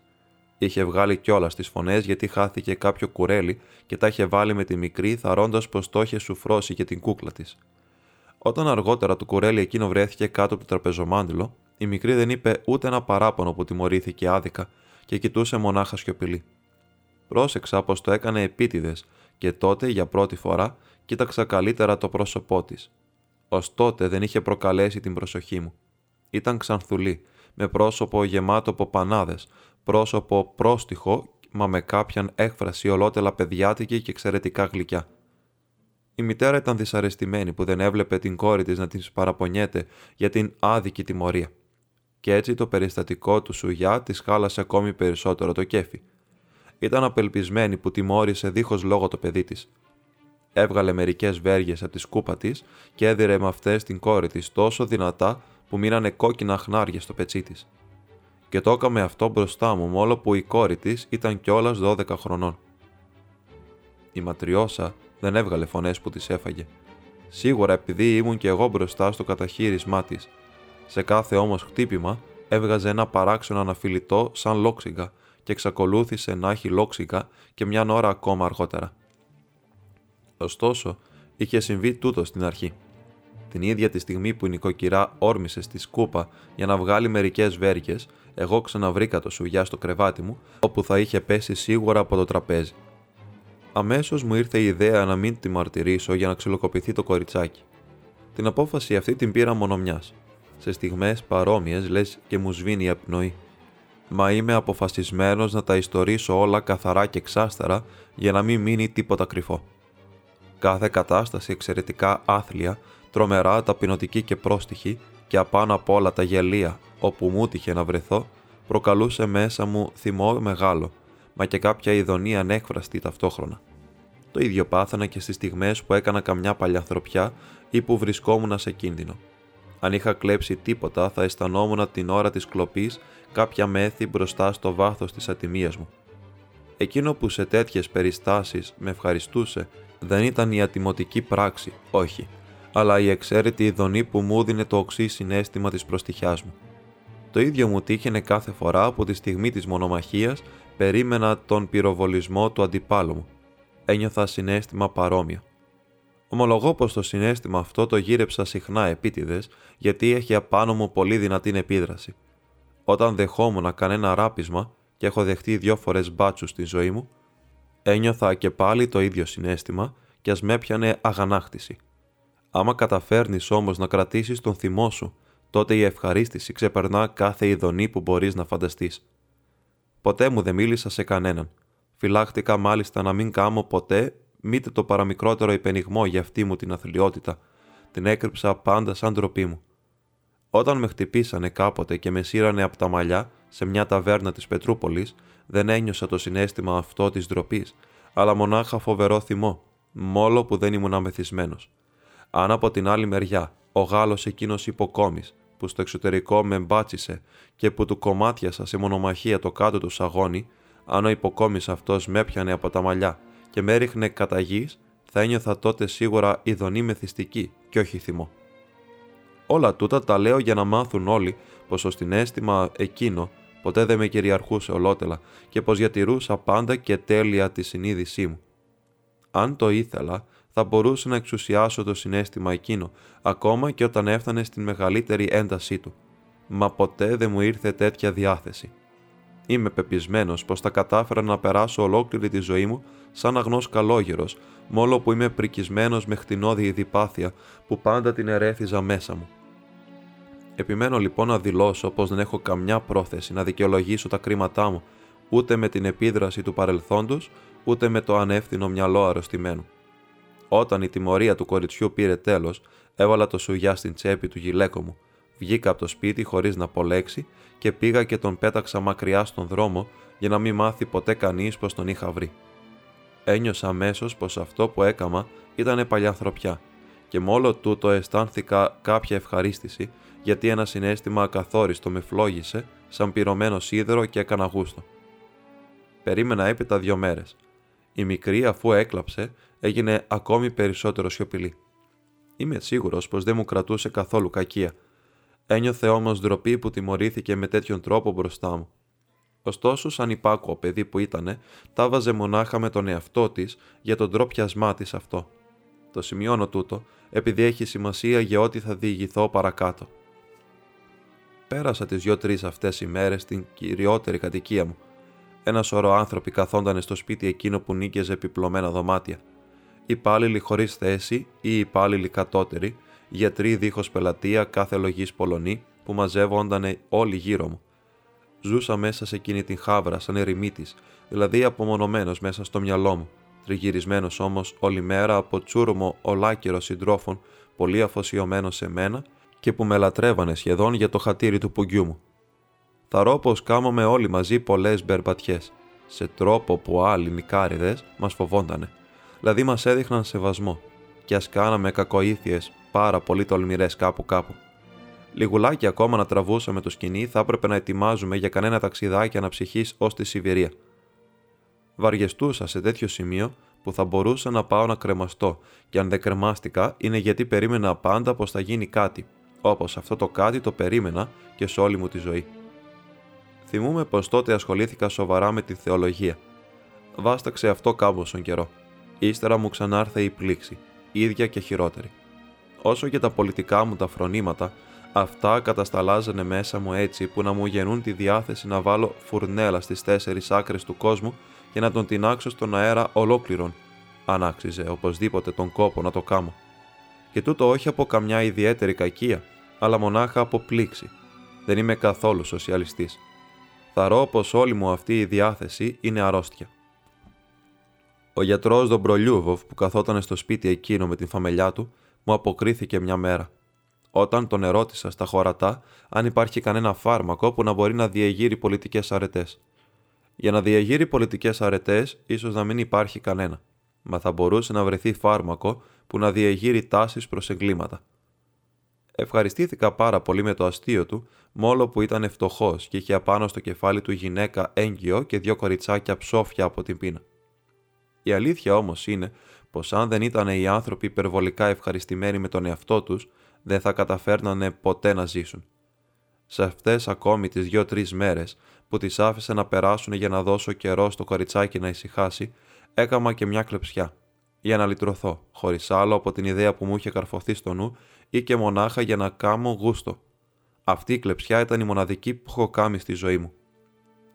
Είχε βγάλει κιόλας τις φωνές γιατί χάθηκε κάποιο κουρέλι και τα είχε βάλει με τη μικρή, θαρώντα πως το είχε σουφρώσει και την κούκλα της. Όταν αργότερα το κουρέλι εκείνο βρέθηκε κάτω από το τραπεζομάντιλο, η μικρή δεν είπε ούτε ένα παράπονο που τιμωρήθηκε άδικα και κοιτούσε μονάχα σιωπηλή. Πρόσεξα πως το έκανε επίτηδες και τότε για πρώτη φορά κοίταξα καλύτερα το πρόσωπό της. Ω τότε δεν είχε προκαλέσει την προσοχή μου. Ήταν ξανθουλή, με πρόσωπο γεμάτο από πανάδες, πρόσωπο πρόστιχο, μα με κάποιαν έκφραση ολότελα παιδιάτικη και εξαιρετικά γλυκιά. Η μητέρα ήταν δυσαρεστημένη που δεν έβλεπε την κόρη της να την παραπονιέται για την άδικη τιμωρία. Και έτσι το περιστατικό του σουγιά της χάλασε ακόμη περισσότερο το κέφι. Ήταν απελπισμένη που τιμώρησε δίχως λόγο το παιδί της. Έβγαλε μερικές βέργες από τη σκούπα της και έδιρε με αυτές την κόρη της τόσο δυνατά που μείνανε κόκκινα χνάρια στο πετσί της και το έκαμε αυτό μπροστά μου μόλο που η κόρη της ήταν κιόλας 12 χρονών. Η ματριώσα δεν έβγαλε φωνές που της έφαγε. Σίγουρα επειδή ήμουν κι εγώ μπροστά στο καταχείρισμά της. Σε κάθε όμως χτύπημα έβγαζε ένα παράξενο αναφιλητό σαν λόξιγκα και εξακολούθησε να έχει λόξιγκα και μια ώρα ακόμα αργότερα. Ωστόσο, είχε συμβεί τούτο στην αρχή. Την ίδια τη στιγμή που η νοικοκυρά όρμησε στη σκούπα για να βγάλει μερικές βέρκες, εγώ ξαναβρήκα το σουγιά στο κρεβάτι μου, όπου θα είχε πέσει σίγουρα από το τραπέζι. Αμέσως μου ήρθε η ιδέα να μην τη μαρτυρήσω για να ξυλοκοπηθεί το κοριτσάκι. Την απόφαση αυτή την πήρα μόνο μιας. Σε στιγμές παρόμοιες λες και μου σβήνει η απνοή. Μα είμαι αποφασισμένος να τα ιστορίσω όλα καθαρά και εξάστερα για να μην μείνει τίποτα κρυφό. Κάθε κατάσταση εξαιρετικά άθλια, τρομερά ταπεινωτική και πρόστιχη και απάνω απ' όλα τα γελία όπου μου τύχε να βρεθώ, προκαλούσε μέσα μου θυμό μεγάλο, μα και κάποια ειδονία ανέκφραστη ταυτόχρονα. Το ίδιο πάθανα και στις στιγμές που έκανα καμιά παλιανθρωπιά ή που βρισκόμουν σε κίνδυνο. Αν είχα κλέψει τίποτα, θα αισθανόμουν την ώρα της κλοπής κάποια μέθη μπροστά στο βάθος της ατιμίας μου. Εκείνο που σε τέτοιες περιστάσεις με ευχαριστούσε δεν ήταν η ατιμωτική πράξη, όχι, αλλά η εξαίρετη ειδονή που μου δίνε το οξύ συνέστημα της προστιχιάς μου. Το ίδιο μου τύχαινε κάθε φορά από τη στιγμή της μονομαχίας περίμενα τον πυροβολισμό του αντιπάλου μου. Ένιωθα συνέστημα παρόμοιο. Ομολογώ πως το συνέστημα αυτό το γύρεψα συχνά επίτηδες, γιατί έχει απάνω μου πολύ δυνατή επίδραση. Όταν δεχόμουν κανένα ράπισμα, και έχω δεχτεί δύο φορές μπάτσους στη ζωή μου, ένιωθα και πάλι το ίδιο συνέστημα και ας με έπιανε αγανάκτηση. Άμα καταφέρνεις όμως να κρατήσεις τον θυμό σου, τότε η ευχαρίστηση ξεπερνά κάθε ειδονή που μπορείς να φανταστείς. Ποτέ μου δεν μίλησα σε κανέναν. Φυλάχτηκα μάλιστα να μην κάμω ποτέ μήτε το παραμικρότερο υπενιγμό για αυτή μου την αθλειότητα. Την έκρυψα πάντα σαν ντροπή μου. Όταν με χτυπήσανε κάποτε και με σύρανε από τα μαλλιά σε μια ταβέρνα της Πετρούπολης, δεν ένιωσα το συνέστημα αυτό της ντροπής, αλλά μονάχα φοβερό θυμό, μόλο που δεν ήμουν αμεθυσμένο. Αν από την άλλη μεριά ο Γάλλος εκείνος υποκόμης, που στο εξωτερικό με μπάτσισε και που του κομμάτιασα σε μονομαχία το κάτω του σαγόνι, αν ο υποκόμη αυτός με έπιανε από τα μαλλιά και με έριχνε κατά γης, θα ένιωθα τότε σίγουρα ειδονή μεθυστική και όχι θυμό. Όλα τούτα τα λέω για να μάθουν όλοι πως το συνέστημα εκείνο ποτέ δεν με κυριαρχούσε ολότελα και πως διατηρούσα πάντα και τέλεια τη συνείδησή μου. Αν το ήθελα, θα μπορούσα να εξουσιάσω το συνέστημα εκείνο, ακόμα και όταν έφτανε στην μεγαλύτερη έντασή του. Μα ποτέ δεν μου ήρθε τέτοια διάθεση. Είμαι πεπισμένος πως θα κατάφερα να περάσω ολόκληρη τη ζωή μου σαν αγνός καλόγερος, μόλο που είμαι πρικισμένος με χτινώδη διπάθεια που πάντα την ερέθιζα μέσα μου. Επιμένω λοιπόν να δηλώσω πως δεν έχω καμιά πρόθεση να δικαιολογήσω τα κρίματά μου, ούτε με την επίδραση του παρελθόντος, ούτε με το ανεύθυνο μυαλό αρρωστημένου. Όταν η τιμωρία του κοριτσιού πήρε τέλος, έβαλα το σουγιά στην τσέπη του γυλαίκο μου, βγήκα από το σπίτι χωρίς να λέξη και πήγα και τον πέταξα μακριά στον δρόμο για να μην μάθει ποτέ κανείς πως τον είχα βρει. Ένιωσα αμέσως πως αυτό που έκαμα ήταν παλιανθρωπιά και με όλο τούτο αισθάνθηκα κάποια ευχαρίστηση γιατί ένα συνέστημα ακαθόριστο με φλόγησε σαν πυρωμένο σίδερο και έκανα γούστο. Περίμενα έπειτα δύο μέρες. Η μικρή, αφού έκλαψε, έγινε ακόμη περισσότερο σιωπηλή. Είμαι σίγουρος πως δεν μου κρατούσε καθόλου κακία. Ένιωθε όμως ντροπή που τιμωρήθηκε με τέτοιον τρόπο μπροστά μου. Ωστόσο, σαν υπάκουο παιδί που ήτανε, τα βάζε μονάχα με τον εαυτό της για τον τρόπιασμά της αυτό. Το σημειώνω τούτο, επειδή έχει σημασία για ό,τι θα διηγηθώ παρακάτω. Πέρασα τις δυο-τρει αυτές ημέρες στην κυριότερη κατοικία μου. Ένα σωρό άνθρωποι καθόντανε στο σπίτι εκείνο που νίκαιζε επιπλωμένα δωμάτια. Υπάλληλοι χωρίς θέση ή υπάλληλοι κατώτεροι, γιατροί δίχως πελατεία κάθε λογής Πολωνή που μαζεύονταν όλοι γύρω μου. Ζούσα μέσα σε εκείνη την χάβρα σαν ερημίτης, δηλαδή απομονωμένος μέσα στο μυαλό μου, τριγυρισμένος όμως όλη μέρα από τσούρμο ολάκυρο συντρόφων, πολύ αφοσιωμένο σε μένα και που με λατρεύανε σχεδόν για το χατήρι του πουγγιού μου. Θα πως κάμαμε όλοι μαζί πολλές μπερμπατιές, σε τρόπο που άλλοι νικάριδες μας φοβόντανε. Δηλαδή μας έδειχναν σεβασμό, και ας κάναμε κακοήθειες πάρα πολύ τολμηρές κάπου κάπου. Λιγουλάκι ακόμα να τραβούσαμε το σκηνή, θα έπρεπε να ετοιμάζουμε για κανένα ταξιδάκι αναψυχής ως τη Σιβηρία. Βαριεστούσα σε τέτοιο σημείο που θα μπορούσα να πάω να κρεμαστώ, και αν δεν κρεμάστηκα είναι γιατί περίμενα πάντα πως θα γίνει κάτι, όπως αυτό το κάτι το περίμενα και σε όλη μου τη ζωή. Θυμούμαι πως τότε ασχολήθηκα σοβαρά με τη θεολογία. Βάσταξε αυτό κάμποσον καιρό. Ύστερα μου ξανάρθε η πλήξη, ίδια και χειρότερη. Όσο και τα πολιτικά μου τα φρονήματα, αυτά κατασταλάζανε μέσα μου έτσι που να μου γεννούν τη διάθεση να βάλω φουρνέλα στις τέσσερις άκρες του κόσμου και να τον τεινάξω στον αέρα ολόκληρον, αν άξιζε οπωσδήποτε τον κόπο να το κάμω. Και τούτο όχι από καμιά ιδιαίτερη κακία, αλλά μονάχα από πλήξη. Δεν είμαι καθόλου σοσιαλιστής. Θαρώ πως όλη μου αυτή η διάθεση είναι αρρώστια. Ο γιατρός Δομπρολιούβοφ που καθόταν στο σπίτι εκείνο με την φαμελιά του, μου αποκρίθηκε μια μέρα. Όταν τον ερώτησα στα χωρατά αν υπάρχει κανένα φάρμακο που να μπορεί να διεγείρει πολιτικές αρετές. Για να διεγείρει πολιτικές αρετές, ίσως να μην υπάρχει κανένα, μα θα μπορούσε να βρεθεί φάρμακο που να διεγείρει τάσεις προς εγκλήματα. Ευχαριστήθηκα πάρα πολύ με το αστείο του, μόλο που ήταν φτωχός και είχε απάνω στο κεφάλι του γυναίκα έγκυο και δύο κοριτσάκια ψόφια από την πείνα. Η αλήθεια όμως είναι πως αν δεν ήταν οι άνθρωποι υπερβολικά ευχαριστημένοι με τον εαυτό τους, δεν θα καταφέρνανε ποτέ να ζήσουν. Σε αυτές ακόμη τις δύο-τρεις μέρες που τις άφησε να περάσουν για να δώσω καιρό στο κοριτσάκι να ησυχάσει, έκαμα και μια κλεψιά. Για να λυτρωθώ, χωρίς άλλο από την ιδέα που μου είχε καρφωθεί στο νου ή και μονάχα για να κάμω γούστο. Αυτή η κλεψιά ήταν η μοναδική που έχω κάνει στη ζωή μου.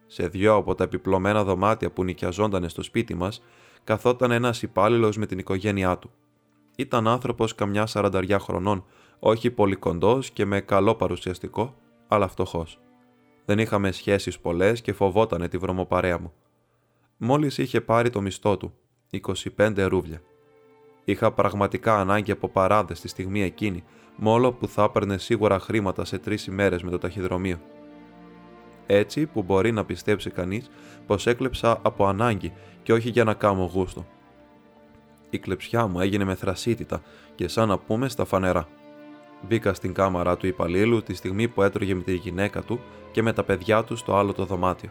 Σε δυο από τα επιπλωμένα δωμάτια που νοικιαζόταν στο σπίτι μας, καθόταν ένας υπάλληλος με την οικογένειά του. Ήταν άνθρωπος καμιά σαρανταριά χρονών, όχι πολύ κοντός και με καλό παρουσιαστικό, αλλά φτωχός. Δεν είχαμε σχέσεις πολλές και φοβότανε τη βρωμοπαρέα μου. Μόλις είχε πάρει το μισθό του, 25 ρούβλια. Είχα πραγματικά ανάγκη από παράδες τη στιγμή εκείνη, μόλο που θα έπαιρνε σίγουρα χρήματα σε τρεις ημέρες με το ταχυδρομείο. Έτσι που μπορεί να πιστέψει κανείς πως έκλεψα από ανάγκη και όχι για να κάνω γούστο. Η κλεψιά μου έγινε με θρασίτητα και σαν να πούμε στα φανερά. Μπήκα στην κάμαρα του υπαλλήλου τη στιγμή που έτρωγε με τη γυναίκα του και με τα παιδιά του στο άλλο το δωμάτιο.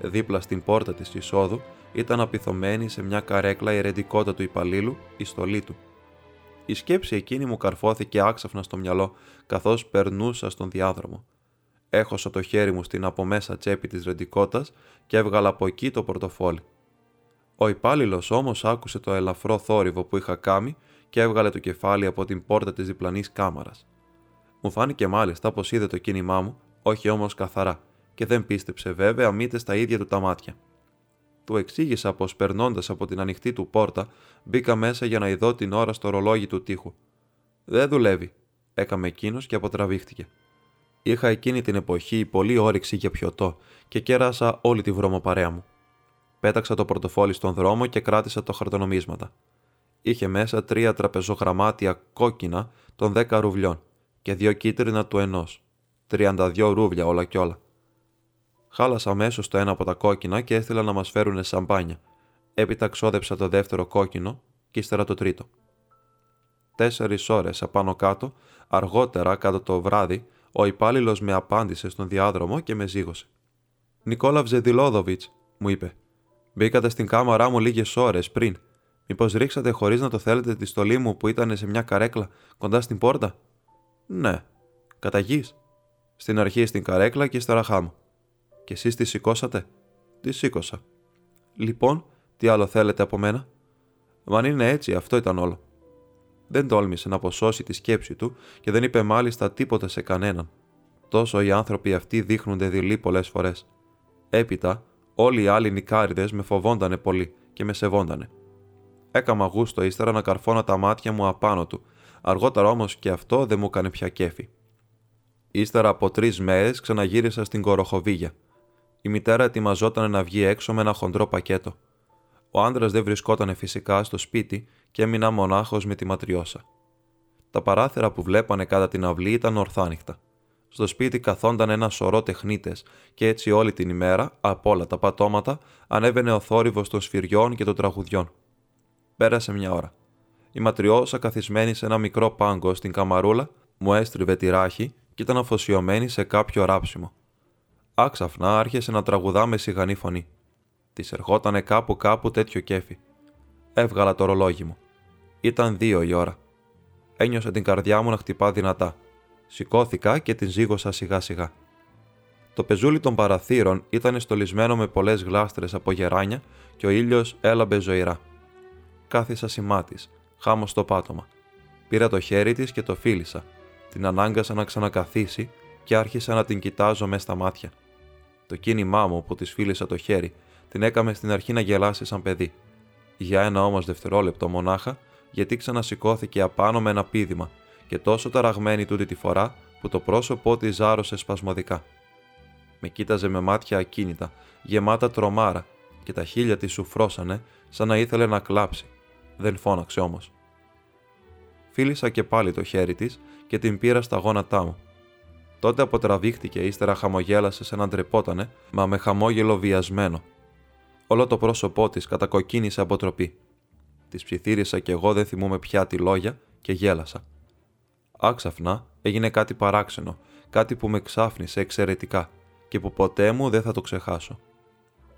Δίπλα στην πόρτα της εισόδου ήταν απειθωμένη σε μια καρέκλα η ρεντικότα του υπαλλήλου, η στολή του. Η σκέψη εκείνη μου καρφώθηκε άξαφνα στο μυαλό, καθώς περνούσα στον διάδρομο. Έχωσα το χέρι μου στην απομέσα τσέπη της ρεντικότα και έβγαλα από εκεί το πορτοφόλι. Ο υπάλληλος όμως άκουσε το ελαφρό θόρυβο που είχα κάνει και έβγαλε το κεφάλι από την πόρτα της διπλανής κάμαρας. Μου φάνηκε μάλιστα πως είδε το κίνημά μου, όχι όμως καθαρά, και δεν πίστεψε βέβαια μήτε στα ίδια του τα μάτια. Του εξήγησα πως περνώντας από την ανοιχτή του πόρτα, μπήκα μέσα για να ειδώ την ώρα στο ρολόγι του τείχου. Δεν δουλεύει, έκαμε εκείνος και αποτραβήχτηκε. Είχα εκείνη την εποχή πολύ όρεξη για πιωτό και κέρασα όλη τη βρωμοπαρέα μου. Πέταξα το πορτοφόλι στον δρόμο και κράτησα το χαρτονομίσματα. Είχε μέσα τρία τραπεζογραμμάτια κόκκινα των δέκα ρουβλιών και δύο κίτρινα του ενός. 32 ρούβλια όλα κι όλα. Χάλασα αμέσως το ένα από τα κόκκινα και έστειλα να μας φέρουν σαμπάνια. Έπειτα ξόδεψα το δεύτερο κόκκινο και ύστερα το τρίτο. Τέσσερις ώρες απάνω κάτω, αργότερα κάτω το βράδυ, ο υπάλληλος με απάντησε στον διάδρομο και με ζήγωσε. Νικόλα Βζεδιλόδοβιτ, μου είπε. Μπήκατε στην κάμαρά μου λίγες ώρες πριν. Μήπως ρίξατε χωρίς να το θέλετε τη στολή μου που ήταν σε μια καρέκλα κοντά στην πόρτα; Ναι. Κατά Στην αρχή στην καρέκλα και ύστερα χάμω. Και εσείς τη σηκώσατε; Τη σήκωσα. Λοιπόν, τι άλλο θέλετε από μένα; Μα αν είναι έτσι, αυτό ήταν όλο. Δεν τόλμησε να αποσώσει τη σκέψη του και δεν είπε μάλιστα τίποτα σε κανέναν. Τόσο οι άνθρωποι αυτοί δείχνονται δειλοί πολλές φορές. Έπειτα, όλοι οι άλλοι νικάριδες με φοβόντανε πολύ και με σεβόντανε. Έκαμα γούστο ύστερα να καρφώνα τα μάτια μου απάνω του, αργότερα όμως και αυτό δεν μου έκανε πια κέφι. Ύστερα από τρεις μέρες ξαναγύρισα στην Κοροχοβίγια. Η μητέρα ετοιμαζόταν να βγει έξω με ένα χοντρό πακέτο. Ο άντρας δεν βρισκόταν φυσικά στο σπίτι και έμεινα μονάχος με τη ματριώσα. Τα παράθυρα που βλέπανε κατά την αυλή ήταν ορθάνυχτα. Στο σπίτι καθόνταν ένα σωρό τεχνίτες και έτσι όλη την ημέρα, από όλα τα πατώματα, ανέβαινε ο θόρυβος των σφυριών και των τραγουδιών. Πέρασε μια ώρα. Η ματριώσα, καθισμένη σε ένα μικρό πάγκο στην καμαρούλα, μου έστριβε τη ράχη και ήταν αφοσιωμένη σε κάποιο ράψιμο. Άξαφνα άρχισε να τραγουδά με σιγανή φωνή. Της ερχότανε κάπου κάπου τέτοιο κέφι. Έβγαλα το ρολόγι μου. Ήταν δύο η ώρα. Ένιωσα την καρδιά μου να χτυπά δυνατά. Σηκώθηκα και την ζήγωσα σιγά σιγά. Το πεζούλι των παραθύρων ήταν στολισμένο με πολλές γλάστρες από γεράνια και ο ήλιος έλαμπε ζωηρά. Κάθισα σημά τη, χάμω στο πάτωμα. Πήρα το χέρι της και το φίλησα. Την ανάγκασα να ξανακαθίσει και άρχισα να την κοιτάζω μέσα στα μάτια. Το κίνημά μου που της φίλησα το χέρι την έκαμε στην αρχή να γελάσει σαν παιδί. Για ένα όμως δευτερόλεπτο μονάχα, γιατί ξανασηκώθηκε απάνω με ένα πίδημα και τόσο ταραγμένη τούτη τη φορά που το πρόσωπό της ζάρωσε σπασμωδικά. Με κοίταζε με μάτια ακίνητα, γεμάτα τρομάρα και τα χείλια της σου φρώσανε σαν να ήθελε να κλάψει. Δεν φώναξε όμως. Φίλησα και πάλι το χέρι της και την πήρα στα γόνατά μου. Τότε αποτραβήχτηκε, ύστερα χαμογέλασε σαν να ντρεπότανε, μα με χαμόγελο βιασμένο. Όλο το πρόσωπό της κατακοκκίνησε από τροπή. Της ψιθύρισα κι εγώ δεν θυμούμαι πια τη λόγια και γέλασα. Άξαφνα έγινε κάτι παράξενο, κάτι που με ξάφνησε εξαιρετικά και που ποτέ μου δεν θα το ξεχάσω.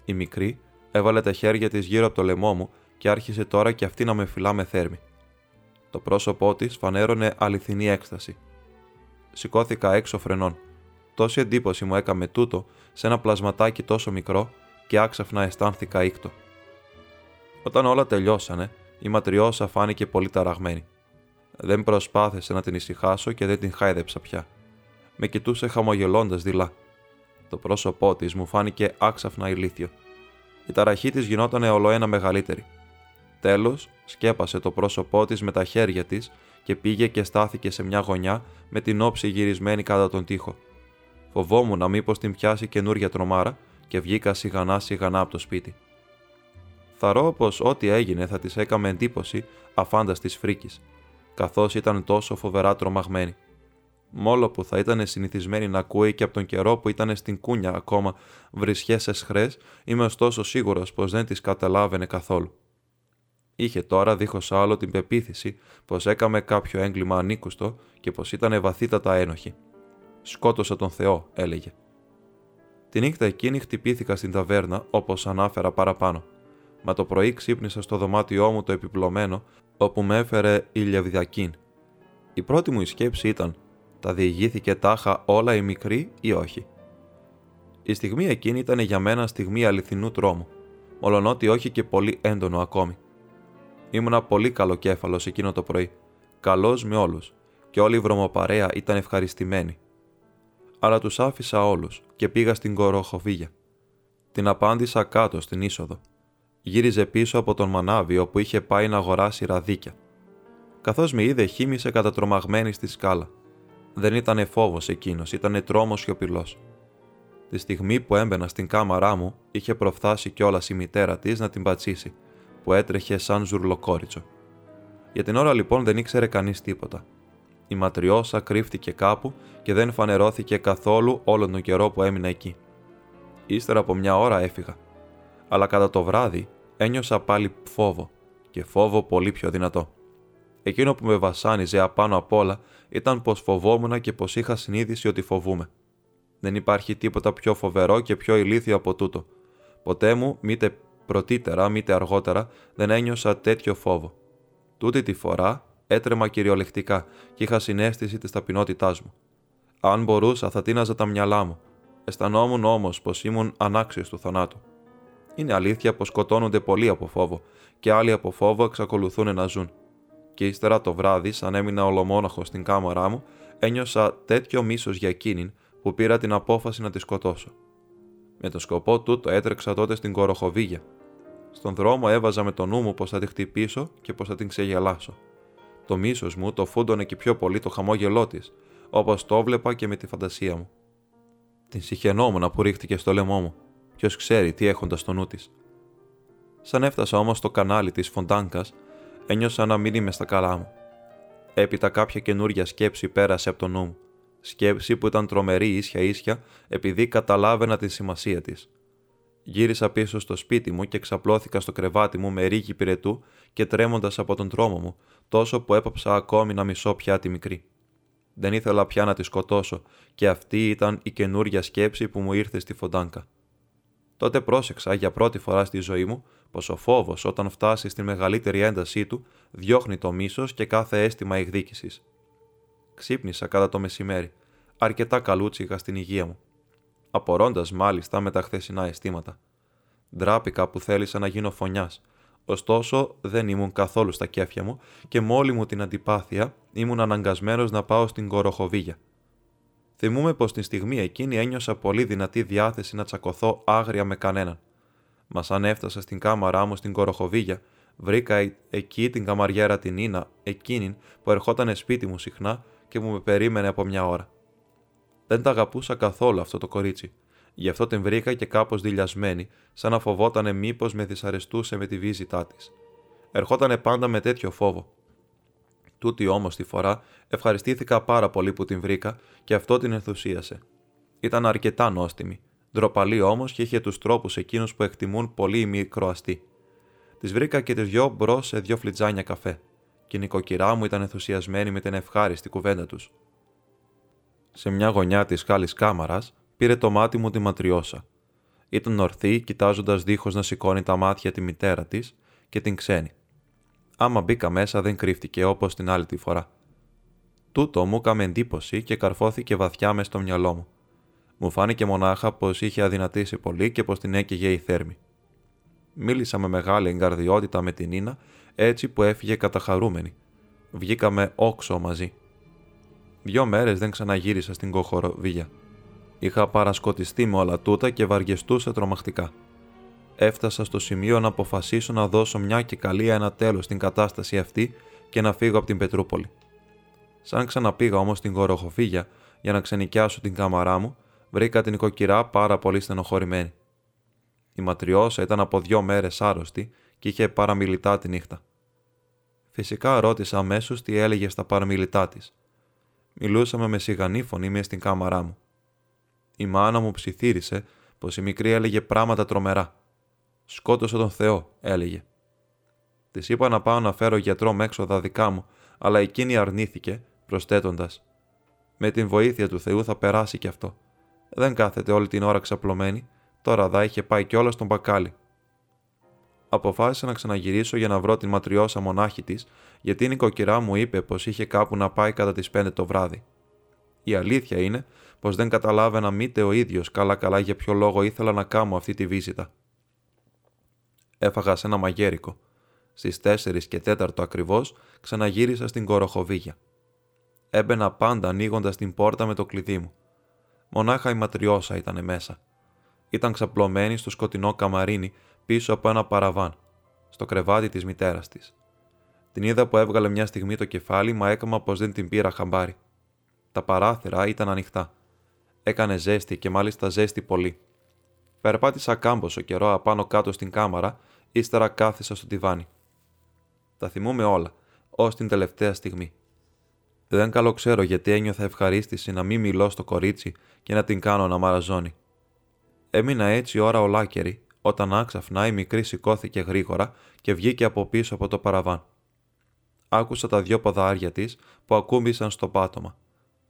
Η μικρή έβαλε τα χέρια της γύρω από το λαιμό μου και άρχισε τώρα και αυτή να με φυλά με θέρμη. Το πρόσωπό της φανέρωνε αληθινή έκσταση. Σηκώθηκα έξω φρενών. Τόση εντύπωση μου έκαμε τούτο σε ένα πλασματάκι τόσο μικρό και άξαφνα αισθάνθηκα ήκτο. Όταν όλα τελειώσανε, η ματριώσα φάνηκε πολύ ταραγμένη. Δεν προσπάθησε να την ησυχάσω και δεν την χάιδεψα πια. Με κοιτούσε χαμογελώντας δειλά. Το πρόσωπό της μου φάνηκε άξαφνα ηλίθιο. Η ταραχή της γινόταν ολοένα μεγαλύτερη. Τέλος, σκέπασε το πρόσωπό της με τα χέρια της και πήγε και στάθηκε σε μια γωνιά με την όψη γυρισμένη κατά τον τοίχο. Φοβόμουν μήπως την πιάσει καινούρια τρομάρα και βγήκα σιγανά σιγανά από το σπίτι. Θαρώ πως ό,τι έγινε θα της έκαμε εντύπωση αφάνταστη φρίκης, καθώς ήταν τόσο φοβερά τρομαγμένη. Μόλο που θα ήταν συνηθισμένη να ακούει και από τον καιρό που ήταν στην κούνια ακόμα βρισχές εσχρές, είμαι ωστόσο σίγουρος πως δεν τις καταλάβαινε καθόλου. Είχε τώρα δίχως άλλο την πεποίθηση πως έκαμε κάποιο έγκλημα ανήκουστο και πως ήταν βαθύτατα ένοχη. Σκότωσα τον Θεό, έλεγε. Τη νύχτα εκείνη χτυπήθηκα στην ταβέρνα όπως ανάφερα παραπάνω. Μα το πρωί ξύπνησα στο δωμάτιό μου το επιπλωμένο, όπου με έφερε η Λεβδιακίν. Η πρώτη μου σκέψη ήταν: τα διηγήθηκε τάχα όλα η μικρή ή όχι; Η στιγμή εκείνη ήταν για μένα στιγμή αληθινού τρόμου, μολονότι όχι και πολύ έντονο ακόμη. Ήμουνα πολύ καλοκέφαλος εκείνο το πρωί, καλός με όλους, και όλη η βρωμοπαρέα ήταν ευχαριστημένη. Αλλά τους άφησα όλους και πήγα στην κοροχοβίγια. Την απάντησα κάτω στην είσοδο. Γύριζε πίσω από τον μανάβι όπου είχε πάει να αγοράσει ραδίκια. Καθώς με είδε, χύμησε κατατρομαγμένη στη σκάλα. Δεν ήταν φόβος εκείνος, ήταν τρόμος σιωπηλός. Τη στιγμή που έμπαινα στην κάμαρά μου, είχε προφθάσει κιόλας η μητέρα της να την πατσίσει, που έτρεχε σαν ζουρλοκόριτσο. Για την ώρα λοιπόν δεν ήξερε κανείς τίποτα. Η ματριώσα κρύφτηκε κάπου και δεν φανερώθηκε καθόλου όλο τον καιρό που έμεινα εκεί. Ύστερα από μια ώρα έφυγα. Αλλά κατά το βράδυ ένιωσα πάλι φόβο και φόβο πολύ πιο δυνατό. Εκείνο που με βασάνιζε απάνω απ' όλα ήταν πως φοβόμουν και πως είχα συνείδηση ότι φοβούμαι. Δεν υπάρχει τίποτα πιο φοβερό και πιο ηλίθιο από τούτο. Ποτέ μου, μήτε πρωτήτερα μήτε αργότερα, δεν ένιωσα τέτοιο φόβο. Τούτη τη φορά έτρεμα κυριολεκτικά και είχα συνέστηση της ταπεινότητάς μου. Αν μπορούσα, θα τίναζα τα μυαλά μου. Αισθανόμουν όμως πως ήμουν ανάξιος του θανάτου. Είναι αλήθεια πως σκοτώνονται πολλοί από φόβο και άλλοι από φόβο εξακολουθούν να ζουν και ύστερα το βράδυ, σαν έμεινα ολομόναχος στην κάμαρά μου, ένιωσα τέτοιο μίσος για εκείνην που πήρα την απόφαση να τη σκοτώσω. Με το σκοπό τούτο έτρεξα τότε στην κοροχοβίγια. Στον δρόμο έβαζα με το νου μου πως θα τη χτυπήσω και πως θα την ξεγελάσω. Το μίσος μου το φούντωνε και πιο πολύ το χαμόγελό της, όπως το βλέπα και με τη φαντασία μου. Την συχαινόμουν που ρίχτηκε στο λαιμό μου. Ποιος ξέρει τι έχοντα στο νου της. Σαν έφτασα όμως στο κανάλι της Φοντάνκας, ένιωσα να μην είμαι στα καλά μου. Έπειτα κάποια καινούρια σκέψη πέρασε από το νου μου. Σκέψη που ήταν τρομερή ίσια ίσια επειδή καταλάβαινα τη σημασία της. Γύρισα πίσω στο σπίτι μου και ξαπλώθηκα στο κρεβάτι μου με ρίγη πυρετού και τρέμοντας από τον τρόμο μου, τόσο που έπαψα ακόμη να μισώ πια τη μικρή. Δεν ήθελα πια να τη σκοτώσω, και αυτή ήταν η καινούρια σκέψη που μου ήρθε στη φοντάνκα. Τότε πρόσεξα για πρώτη φορά στη ζωή μου πως ο φόβος όταν φτάσει στη μεγαλύτερη έντασή του διώχνει το μίσος και κάθε αίσθημα εκδίκησης. Ξύπνησα κατά το μεσημέρι, αρκετά καλούτσιγα στην υγεία μου. Απορώντας μάλιστα με τα χθεσινά αισθήματα. Ντράπηκα που θέλησα να γίνω φωνιάς, ωστόσο δεν ήμουν καθόλου στα κέφια μου και με όλη μου την αντιπάθεια ήμουν αναγκασμένος να πάω στην κοροχοβίγια. Θυμούμαι πως την στιγμή εκείνη ένιωσα πολύ δυνατή διάθεση να τσακωθώ άγρια με κανέναν. Μα αν έφτασα στην κάμαρά μου στην Κοροχοβίγια, βρήκα εκεί την καμαριέρα την Ίνα, εκείνη που ερχόταν σπίτι μου συχνά και μου με περίμενε από μια ώρα. Δεν τα αγαπούσα καθόλου αυτό το κορίτσι. Γι' αυτό την βρήκα και κάπως δηλιασμένη, σαν να φοβότανε μήπως με δυσαρεστούσε με τη βίζητά της. Ερχότανε πάντα με τέτοιο φόβο. Τούτη όμως τη φορά ευχαριστήθηκα πάρα πολύ που την βρήκα και αυτό την ενθουσίασε. Ήταν αρκετά νόστιμη Ντροπαλή όμως και είχε τους τρόπους εκείνους που εκτιμούν πολύ οι μικροαστοί. Τη βρήκα και τις δυο μπρος σε δυο φλιτζάνια καφέ, και η νοικοκυρά μου ήταν ενθουσιασμένη με την ευχάριστη κουβέντα τους. Σε μια γωνιά της χάλη κάμαρας πήρε το μάτι μου τη ματριώσα. Ήταν ορθή, κοιτάζοντας δίχως να σηκώνει τα μάτια τη μητέρα της και την ξένη. Άμα μπήκα μέσα δεν κρύφτηκε όπως την άλλη τη φορά. Τούτο μου έκαμε εντύπωση και καρφώθηκε βαθιά μες στο μυαλό μου. Μου φάνηκε μονάχα πως είχε αδυνατήσει πολύ και πως την έκαιγε η θέρμη. Μίλησα με μεγάλη εγκαρδιότητα με την Ίνα, έτσι που έφυγε καταχαρούμενη. Βγήκαμε όξο μαζί. Δυο μέρες δεν ξαναγύρισα στην Κοχοροβία. Είχα παρασκοτιστεί με όλα τούτα και βαριεστούσα τρομακτικά. Έφτασα στο σημείο να αποφασίσω να δώσω μια και καλή ένα τέλος στην κατάσταση αυτή και να φύγω από την Πετρούπολη. Σαν ξαναπήγα όμως στην Κοροχοφύγια για να ξενικιάσω την κάμαρά μου, βρήκα την οικοκυρά πάρα πολύ στενοχωρημένη. Η ματριώσα ήταν από δύο μέρες άρρωστη και είχε παραμιλητά τη νύχτα. Φυσικά ρώτησα αμέσως τι έλεγε στα παραμιλητά της. Μιλούσαμε με σιγανή φωνή μες στην κάμαρά μου. Η μάνα μου ψιθύρισε πως η μικρή έλεγε πράγματα τρομερά. Σκότωσε τον Θεό, έλεγε. Της είπα να πάω να φέρω γιατρό με έξοδα δικά μου, αλλά εκείνη αρνήθηκε, προσθέτοντας: Με την βοήθεια του Θεού θα περάσει κι αυτό. Δεν κάθεται όλη την ώρα ξαπλωμένη, τώρα δα είχε πάει κιόλας στον μπακάλι. Αποφάσισα να ξαναγυρίσω για να βρω την ματριώσα μονάχη της, γιατί η νοικοκυρά μου είπε πως είχε κάπου να πάει κατά τις 5 το βράδυ. Η αλήθεια είναι πως δεν καταλάβαινα μήτε ο ίδιος καλά-καλά για ποιο λόγο ήθελα να κάνω αυτή τη βίζητα. Έφαγα σε ένα μαγέρικο. Στις 4 και 4 ακριβώς ξαναγύρισα στην κοροχοβίγια. Έμπαινα πάντα ανοίγοντας την πόρτα με το κλειδί μου. Μονάχα η ματριώσα ήταν μέσα. Ήταν ξαπλωμένη στο σκοτεινό καμαρίνι πίσω από ένα παραβάν, στο κρεβάτι της μητέρας της. Την είδα που έβγαλε μια στιγμή το κεφάλι, μα έκαμα πως δεν την πήρα χαμπάρι. Τα παράθυρα ήταν ανοιχτά. Έκανε ζέστη και μάλιστα ζέστη πολύ. Περπάτησα κάμποσο καιρό απάνω κάτω στην κάμαρα, ύστερα κάθισα στο τιβάνι. Τα θυμούμαι όλα, ως την τελευταία στιγμή. Δεν καλό ξέρω γιατί ένιωθα ευχαρίστηση να μην μιλώ στο κορίτσι και να την κάνω να μαραζώνει. Έμεινα έτσι ώρα ολάκερη, όταν άξαφνα η μικρή σηκώθηκε γρήγορα και βγήκε από πίσω από το παραβάν. Άκουσα τα δυο ποδάρια της που ακούμπησαν στο πάτωμα.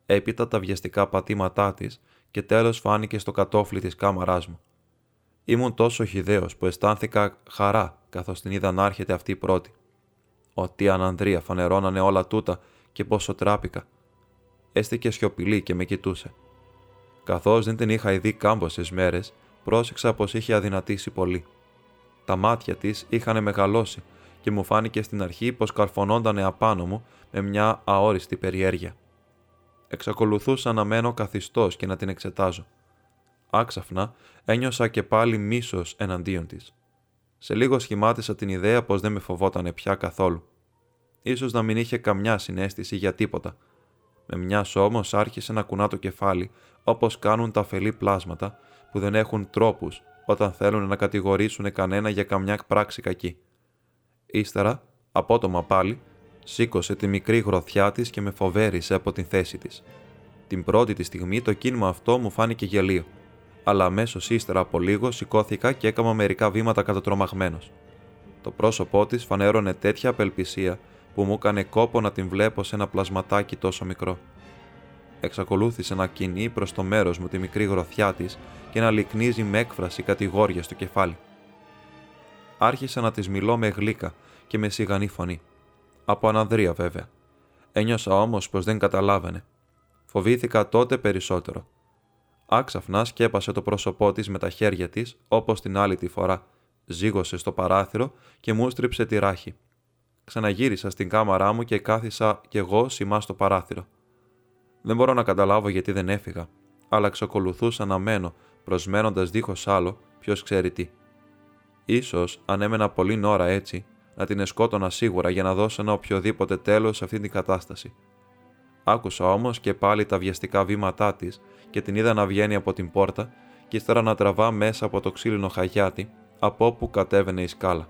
Έπειτα τα βιαστικά πατήματά της και τέλος φάνηκε στο κατόφλι της κάμαράς μου. Ήμουν τόσο χιδαίο που αισθάνθηκα χαρά καθώς την είδα να έρχεται αυτή η πρώτη. Ότι ανανδρία φανερώνανε όλα τούτα και πόσο τράπηκα. Έστηκε σιωπηλή και με κοιτούσε. Καθώς δεν την είχα ειδεί κάμποσε μέρες, πρόσεξα πως είχε αδυνατήσει πολύ. Τα μάτια της είχαν μεγαλώσει και μου φάνηκε στην αρχή πως καρφωνόντανε απάνω μου με μια αόριστη περιέργεια. Εξακολουθούσα να μένω καθιστός και να την εξετάζω. Άξαφνα ένιωσα και πάλι μίσος εναντίον της. Σε λίγο σχημάτισα την ιδέα πως δεν με φοβότανε πια καθόλου. Ίσως να μην είχε καμιά συνέστηση για τίποτα. Με μιας όμως άρχισε να κουνά το κεφάλι, όπως κάνουν τα αφελή πλάσματα που δεν έχουν τρόπους όταν θέλουν να κατηγορήσουν κανένα για καμιά πράξη κακή. Ύστερα, απότομα πάλι, σήκωσε τη μικρή γροθιά της και με φοβέρισε από την θέση της. Την πρώτη τη στιγμή το κίνημα αυτό μου φάνηκε γελίο, αλλά αμέσως ύστερα από λίγο σηκώθηκα και έκανα μερικά βήματα κατατρομαγμένος. Το πρόσωπό της φανέρωνε τέτοια απελπισία που μου έκανε κόπο να την βλέπω σε ένα πλασματάκι τόσο μικρό. Εξακολούθησε να κινεί προς το μέρος μου τη μικρή γροθιά της και να λυκνίζει με έκφραση κατηγόρια στο κεφάλι. Άρχισα να της μιλώ με γλύκα και με σιγανή φωνή. Από αναδρία βέβαια. Ένιωσα όμως πως δεν καταλάβαινε. Φοβήθηκα τότε περισσότερο. Άξαφνα σκέπασε το πρόσωπό της με τα χέρια της, όπως την άλλη τη φορά. Ζήγωσε στο παράθυρο και μου στρίψε τη ράχη. Ξαναγύρισα στην κάμαρά μου και κάθισα κι εγώ σημά στο παράθυρο. Δεν μπορώ να καταλάβω γιατί δεν έφυγα, αλλά εξακολουθούσα να μένω, προσμένοντας δίχως άλλο, ποιος ξέρει τι. Ίσως, αν έμενα πολύ ώρα έτσι, να την εσκότωνα σίγουρα για να δώσω ένα οποιοδήποτε τέλος σε αυτή την κατάσταση. Άκουσα όμως και πάλι τα βιαστικά βήματά της και την είδα να βγαίνει από την πόρτα και ύστερα να τραβά μέσα από το ξύλινο χαγιάτι από όπου κατέβαινε η σκάλα.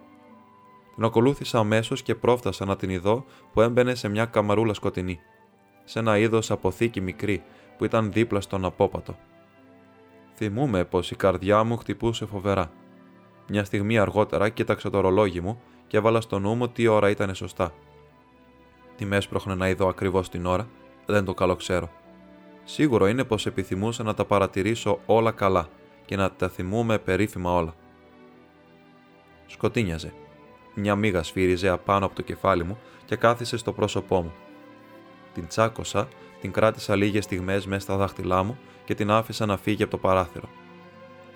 Την ακολούθησα αμέσως και πρόφτασα να την ειδώ που έμπαινε σε μια καμαρούλα σκοτεινή, σε ένα είδος αποθήκη μικρή που ήταν δίπλα στον απόπατο. Θυμούμαι πως η καρδιά μου χτυπούσε φοβερά. Μια στιγμή αργότερα κοίταξα το ρολόγι μου και έβαλα στο νου μου τι ώρα ήταν σωστά. Τι με έσπροχνε να είδω ακριβώς την ώρα, δεν το καλό ξέρω. Σίγουρο είναι πως επιθυμούσα να τα παρατηρήσω όλα καλά και να τα θυμούμε περίφημα όλα. Σκοτίνιαζε. Μια μίγα σφύριζε απάνω από το κεφάλι μου και κάθισε στο πρόσωπό μου. Την τσάκωσα, την κράτησα λίγες στιγμές μέσα στα δάχτυλά μου και την άφησα να φύγει από το παράθυρο.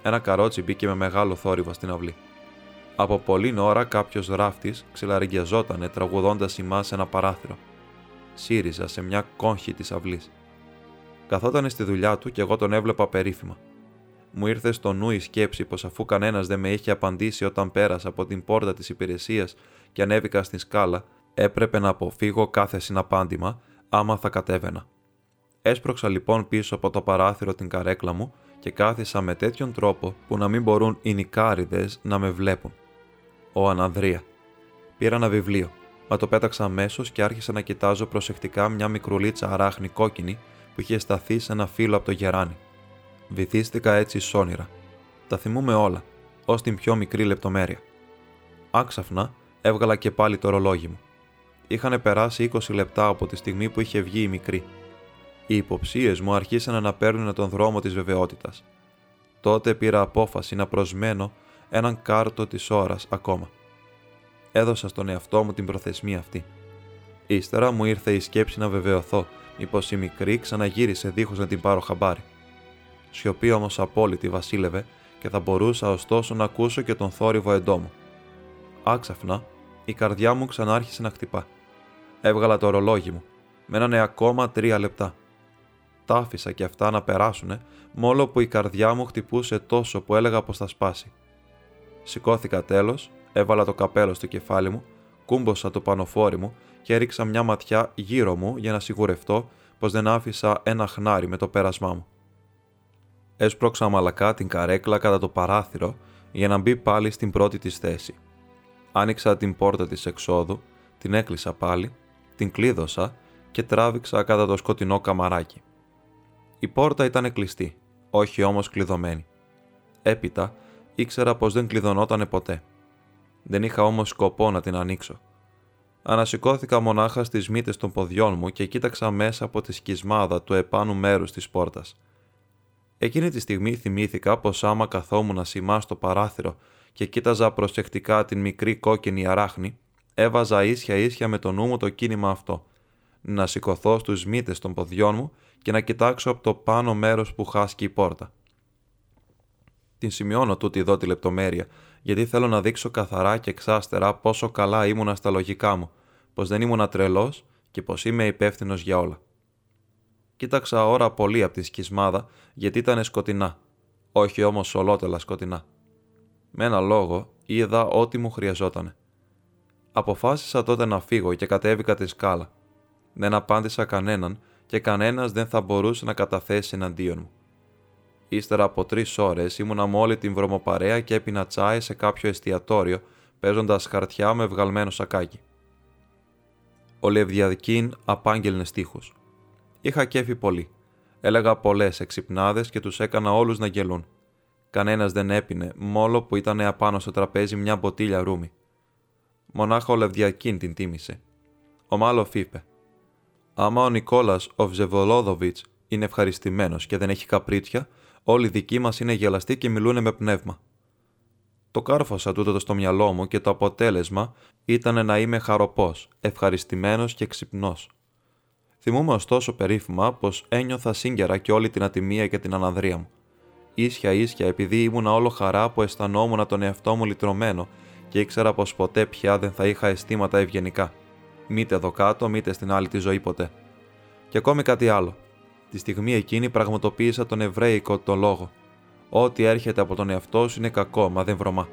Ένα καρότσι μπήκε με μεγάλο θόρυβο στην αυλή. Από πολλή ώρα κάποιος ράφτης ξελαριγκιαζότανε τραγουδώντας ημάς σε ένα παράθυρο. Σύριζα σε μια κόγχη της αυλής. Καθόταν στη δουλειά του και εγώ τον έβλεπα περίφημα. Μου ήρθε στο νου η σκέψη πως αφού κανένας δεν με είχε απαντήσει όταν πέρασα από την πόρτα της υπηρεσίας και ανέβηκα στην σκάλα, έπρεπε να αποφύγω κάθε συναπάντημα άμα θα κατέβαινα. Έσπρωξα λοιπόν πίσω από το παράθυρο την καρέκλα μου και κάθισα με τέτοιον τρόπο που να μην μπορούν οι νικάριδες να με βλέπουν. Ο Ανανδρία. Πήρα ένα βιβλίο, μα το πέταξα αμέσως και άρχισα να κοιτάζω προσεκτικά μια μικρουλίτσα αράχνη κόκκινη που είχε σταθεί σε ένα φύλλο από το γεράνι. Βυθίστηκα έτσι σ' όνειρα. Τα θυμούμαι όλα, ως την πιο μικρή λεπτομέρεια. Άξαφνα έβγαλα και πάλι το ρολόγι μου. Είχαν περάσει 20 λεπτά από τη στιγμή που είχε βγει η μικρή. Οι υποψίες μου αρχίσαν να παίρνουν τον δρόμο της βεβαιότητας. Τότε πήρα απόφαση να προσμένω έναν κάρτο της ώρας ακόμα. Έδωσα στον εαυτό μου την προθεσμία αυτή. Ύστερα μου ήρθε η σκέψη να βεβαιωθώ μήπως η μικρή ξαναγύρισε δίχως να την πάρω χαμπάρι. Σιωπή όμως απόλυτη βασίλευε και θα μπορούσα ωστόσο να ακούσω και τον θόρυβο εντόμου. Άξαφνα, η καρδιά μου ξανάρχισε να χτυπά. Έβγαλα το ρολόγι μου. Μένανε ακόμα τρία λεπτά. Τα άφησα και αυτά να περάσουνε, μόλο που η καρδιά μου χτυπούσε τόσο που έλεγα πως θα σπάσει. Σηκώθηκα τέλος, έβαλα το καπέλο στο κεφάλι μου, κούμποσα το πανοφόρι μου και έριξα μια ματιά γύρω μου για να σιγουρευτώ πως δεν άφησα ένα χνάρι με το πέρασμά μου. Έσπρωξα μαλακά την καρέκλα κατά το παράθυρο για να μπει πάλι στην πρώτη της θέση. Άνοιξα την πόρτα της εξόδου, την έκλεισα πάλι, την κλείδωσα και τράβηξα κατά το σκοτεινό καμαράκι. Η πόρτα ήταν κλειστή, όχι όμως κλειδωμένη. Έπειτα ήξερα πως δεν κλειδωνόταν ποτέ. Δεν είχα όμως σκοπό να την ανοίξω. Ανασηκώθηκα μονάχα στις μύτες των ποδιών μου και κοίταξα μέσα από τη σκισμάδα του επάνου μέρους της πόρτας. Εκείνη τη στιγμή θυμήθηκα πως άμα καθόμουν σημά στο παράθυρο και κοίταζα προσεκτικά την μικρή κόκκινη αράχνη, έβαζα ίσια ίσια με το νου μου το κίνημα αυτό. Να σηκωθώ στους μύτες των ποδιών μου και να κοιτάξω από το πάνω μέρος που χάσκει η πόρτα. Την σημειώνω τούτη εδώ τη λεπτομέρεια, γιατί θέλω να δείξω καθαρά και εξάστερα πόσο καλά ήμουνα στα λογικά μου, πως δεν ήμουνα τρελός και πως είμαι υπεύθυνος για όλα. Κοίταξα ώρα πολύ από τη σκισμάδα, γιατί ήταν σκοτεινά, όχι όμως ολότελα σκοτεινά. Με ένα λόγο είδα ό,τι μου χρειαζότανε. Αποφάσισα τότε να φύγω και κατέβηκα τη σκάλα. Δεν απάντησα κανέναν και κανένας δεν θα μπορούσε να καταθέσει εναντίον μου. Ύστερα από τρεις ώρες ήμουνα με όλη την βρωμοπαρέα και έπινα τσάι σε κάποιο εστιατόριο, παίζοντας χαρτιά με βγαλμένο σακάκι. Ο Λευδιαδικίν απάγγελνε στίχους. Είχα κέφι πολύ. Έλεγα πολλές εξυπνάδες και τους έκανα όλους να γελούν. Κανένας δεν έπινε, μόλο που ήταν απάνω στο τραπέζι μια μποτήλια ρούμι. Μονάχα ο Λευδιακίν την τίμησε. Ο Μάλοφ είπε: Άμα ο Νικόλας ο Βζεβολόδοβιτ είναι ευχαριστημένος και δεν έχει καπρίτσια, όλοι οι δικοί μας είναι γελαστοί και μιλούν με πνεύμα. Το κάρφωσα τούτο στο μυαλό μου και το αποτέλεσμα ήταν να είμαι χαροπός, ευχαριστημένος και ξυπνός. Θυμούμαι ωστόσο περίφημα πως ένιωθα σύγκαιρα και όλη την ατιμία και την αναδρία μου. Ίσια ίσια επειδή ήμουνα όλο χαρά που αισθανόμουν τον εαυτό μου λυτρωμένο και ήξερα πως ποτέ πια δεν θα είχα αισθήματα ευγενικά. Μήτε εδώ κάτω, μήτε στην άλλη τη ζωή ποτέ. Και ακόμη κάτι άλλο. Τη στιγμή εκείνη πραγματοποίησα τον Εβραίικο το λόγο. Ό,τι έρχεται από τον εαυτό σου είναι κακό, μα δεν βρωμά.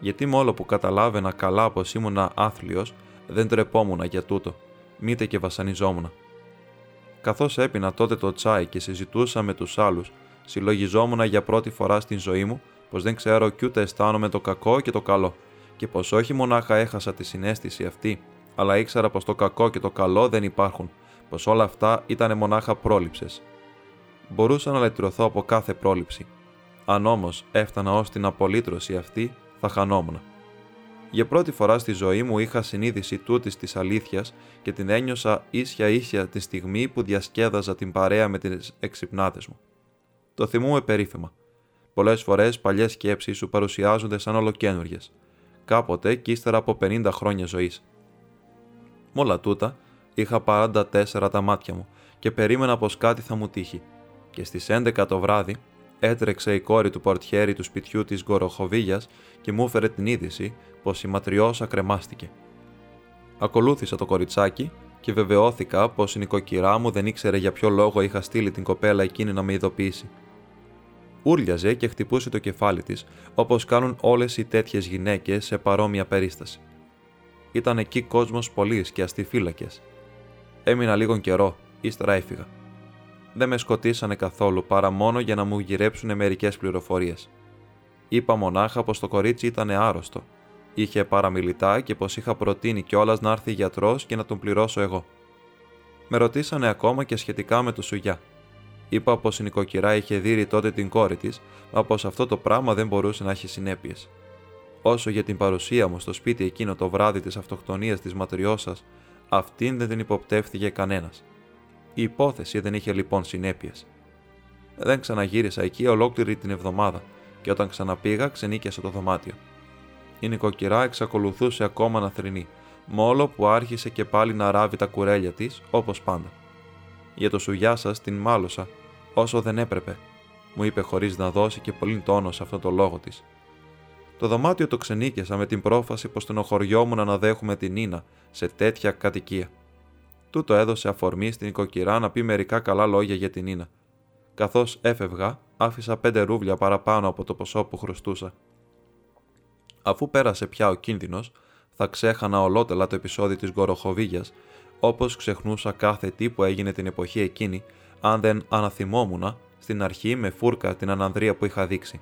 Γιατί μόλο που καταλάβαινα καλά πως ήμουνα άθλιος, δεν τρεπόμουν για τούτο, μήτε και βασανιζόμουν. Καθώς έπεινα τότε το τσάι και συζητούσα με τους άλλους, συλλογιζόμουν για πρώτη φορά στην ζωή μου πως δεν ξέρω κι ούτε αισθάνομαι το κακό και το καλό, και πως όχι μονάχα έχασα τη συνέστηση αυτή, αλλά ήξερα πως το κακό και το καλό δεν υπάρχουν, πως όλα αυτά ήταν μονάχα πρόληψες. Μπορούσα να λυτρωθώ από κάθε πρόληψη. Αν όμως έφτανα ως την απολύτρωση αυτή, θα χανόμουν. Για πρώτη φορά στη ζωή μου είχα συνείδηση τούτης της αλήθειας και την ένιωσα ίσια ίσια τη στιγμή που διασκέδαζα την παρέα με τις εξυπνάτε μου. Το θυμούμαι περίφημα. Πολλές φορές παλιές σκέψεις σου παρουσιάζονται σαν ολοκένουργες, κάποτε και ύστερα από 50 χρόνια ζωής. Με όλα τούτα, είχα 44 τα μάτια μου και περίμενα πως κάτι θα μου τύχει. και στις 11 το βράδυ έτρεξε η κόρη του πορτιέρη του σπιτιού της Γκοροχοβίγιας και μου έφερε την είδηση πως η ματριώσα κρεμάστηκε. Ακολούθησα το κοριτσάκι και βεβαιώθηκα πως η νοικοκυρά μου δεν ήξερε για ποιο λόγο είχα στείλει την κοπέλα εκείνη να με ειδοποιήσει. Ούρλιαζε και χτυπούσε το κεφάλι της, όπως κάνουν όλες οι τέτοιες γυναίκες σε παρόμοια περίσταση. Ήταν εκεί κόσμος πολλή και αστιφύλακε. Έμεινα λίγο καιρό, ύστερα έφυγα. Δεν με σκοτίσανε καθόλου παρά μόνο για να μου γυρέψουν μερικές πληροφορίες. Είπα μονάχα πως το κορίτσι ήταν άρρωστο. Είχε παραμιλητά και πως είχα προτείνει κιόλας να έρθει γιατρός και να τον πληρώσω εγώ. Με ρωτήσανε ακόμα και σχετικά με το σουγιά. Είπα πως η νοικοκυρά είχε δει τότε την κόρη της, μα πως αυτό το πράγμα δεν μπορούσε να έχει συνέπειες. Όσο για την παρουσία μου στο σπίτι εκείνο το βράδυ της αυτοκτονίας της ματριώσας, αυτήν δεν την υποπτεύθηκε κανένας. Η υπόθεση δεν είχε λοιπόν συνέπειες. Δεν ξαναγύρισα εκεί ολόκληρη την εβδομάδα και όταν ξαναπήγα ξενίκιασα το δωμάτιο. Η νοικοκυρά εξακολουθούσε ακόμα να θρυνεί, μόλο που άρχισε και πάλι να ράβει τα κουρέλια της όπως πάντα. Για το σουγιά σας την μάλωσα, όσο δεν έπρεπε, μου είπε χωρίς να δώσει και πολύ τόνο σε αυτό το λόγο της. Το δωμάτιο το ξενίκιασα με την πρόφαση πως στενοχωριόμουν να δέχουμε την Νίνα σε τέτοια κατοικία. Τούτο έδωσε αφορμή στην οικοκυρά να πει μερικά καλά λόγια για την Νίνα. Καθώς έφευγα, άφησα πέντε ρούβλια παραπάνω από το ποσό που χρωστούσα. Αφού πέρασε πια ο κίνδυνος, θα ξέχανα ολότελα το επεισόδιο της Γκοροχοβίγιας, όπως ξεχνούσα κάθε τι που έγινε την εποχή εκείνη, αν δεν αναθυμόμουν στην αρχή με φούρκα την ανανδρία που είχα δείξει.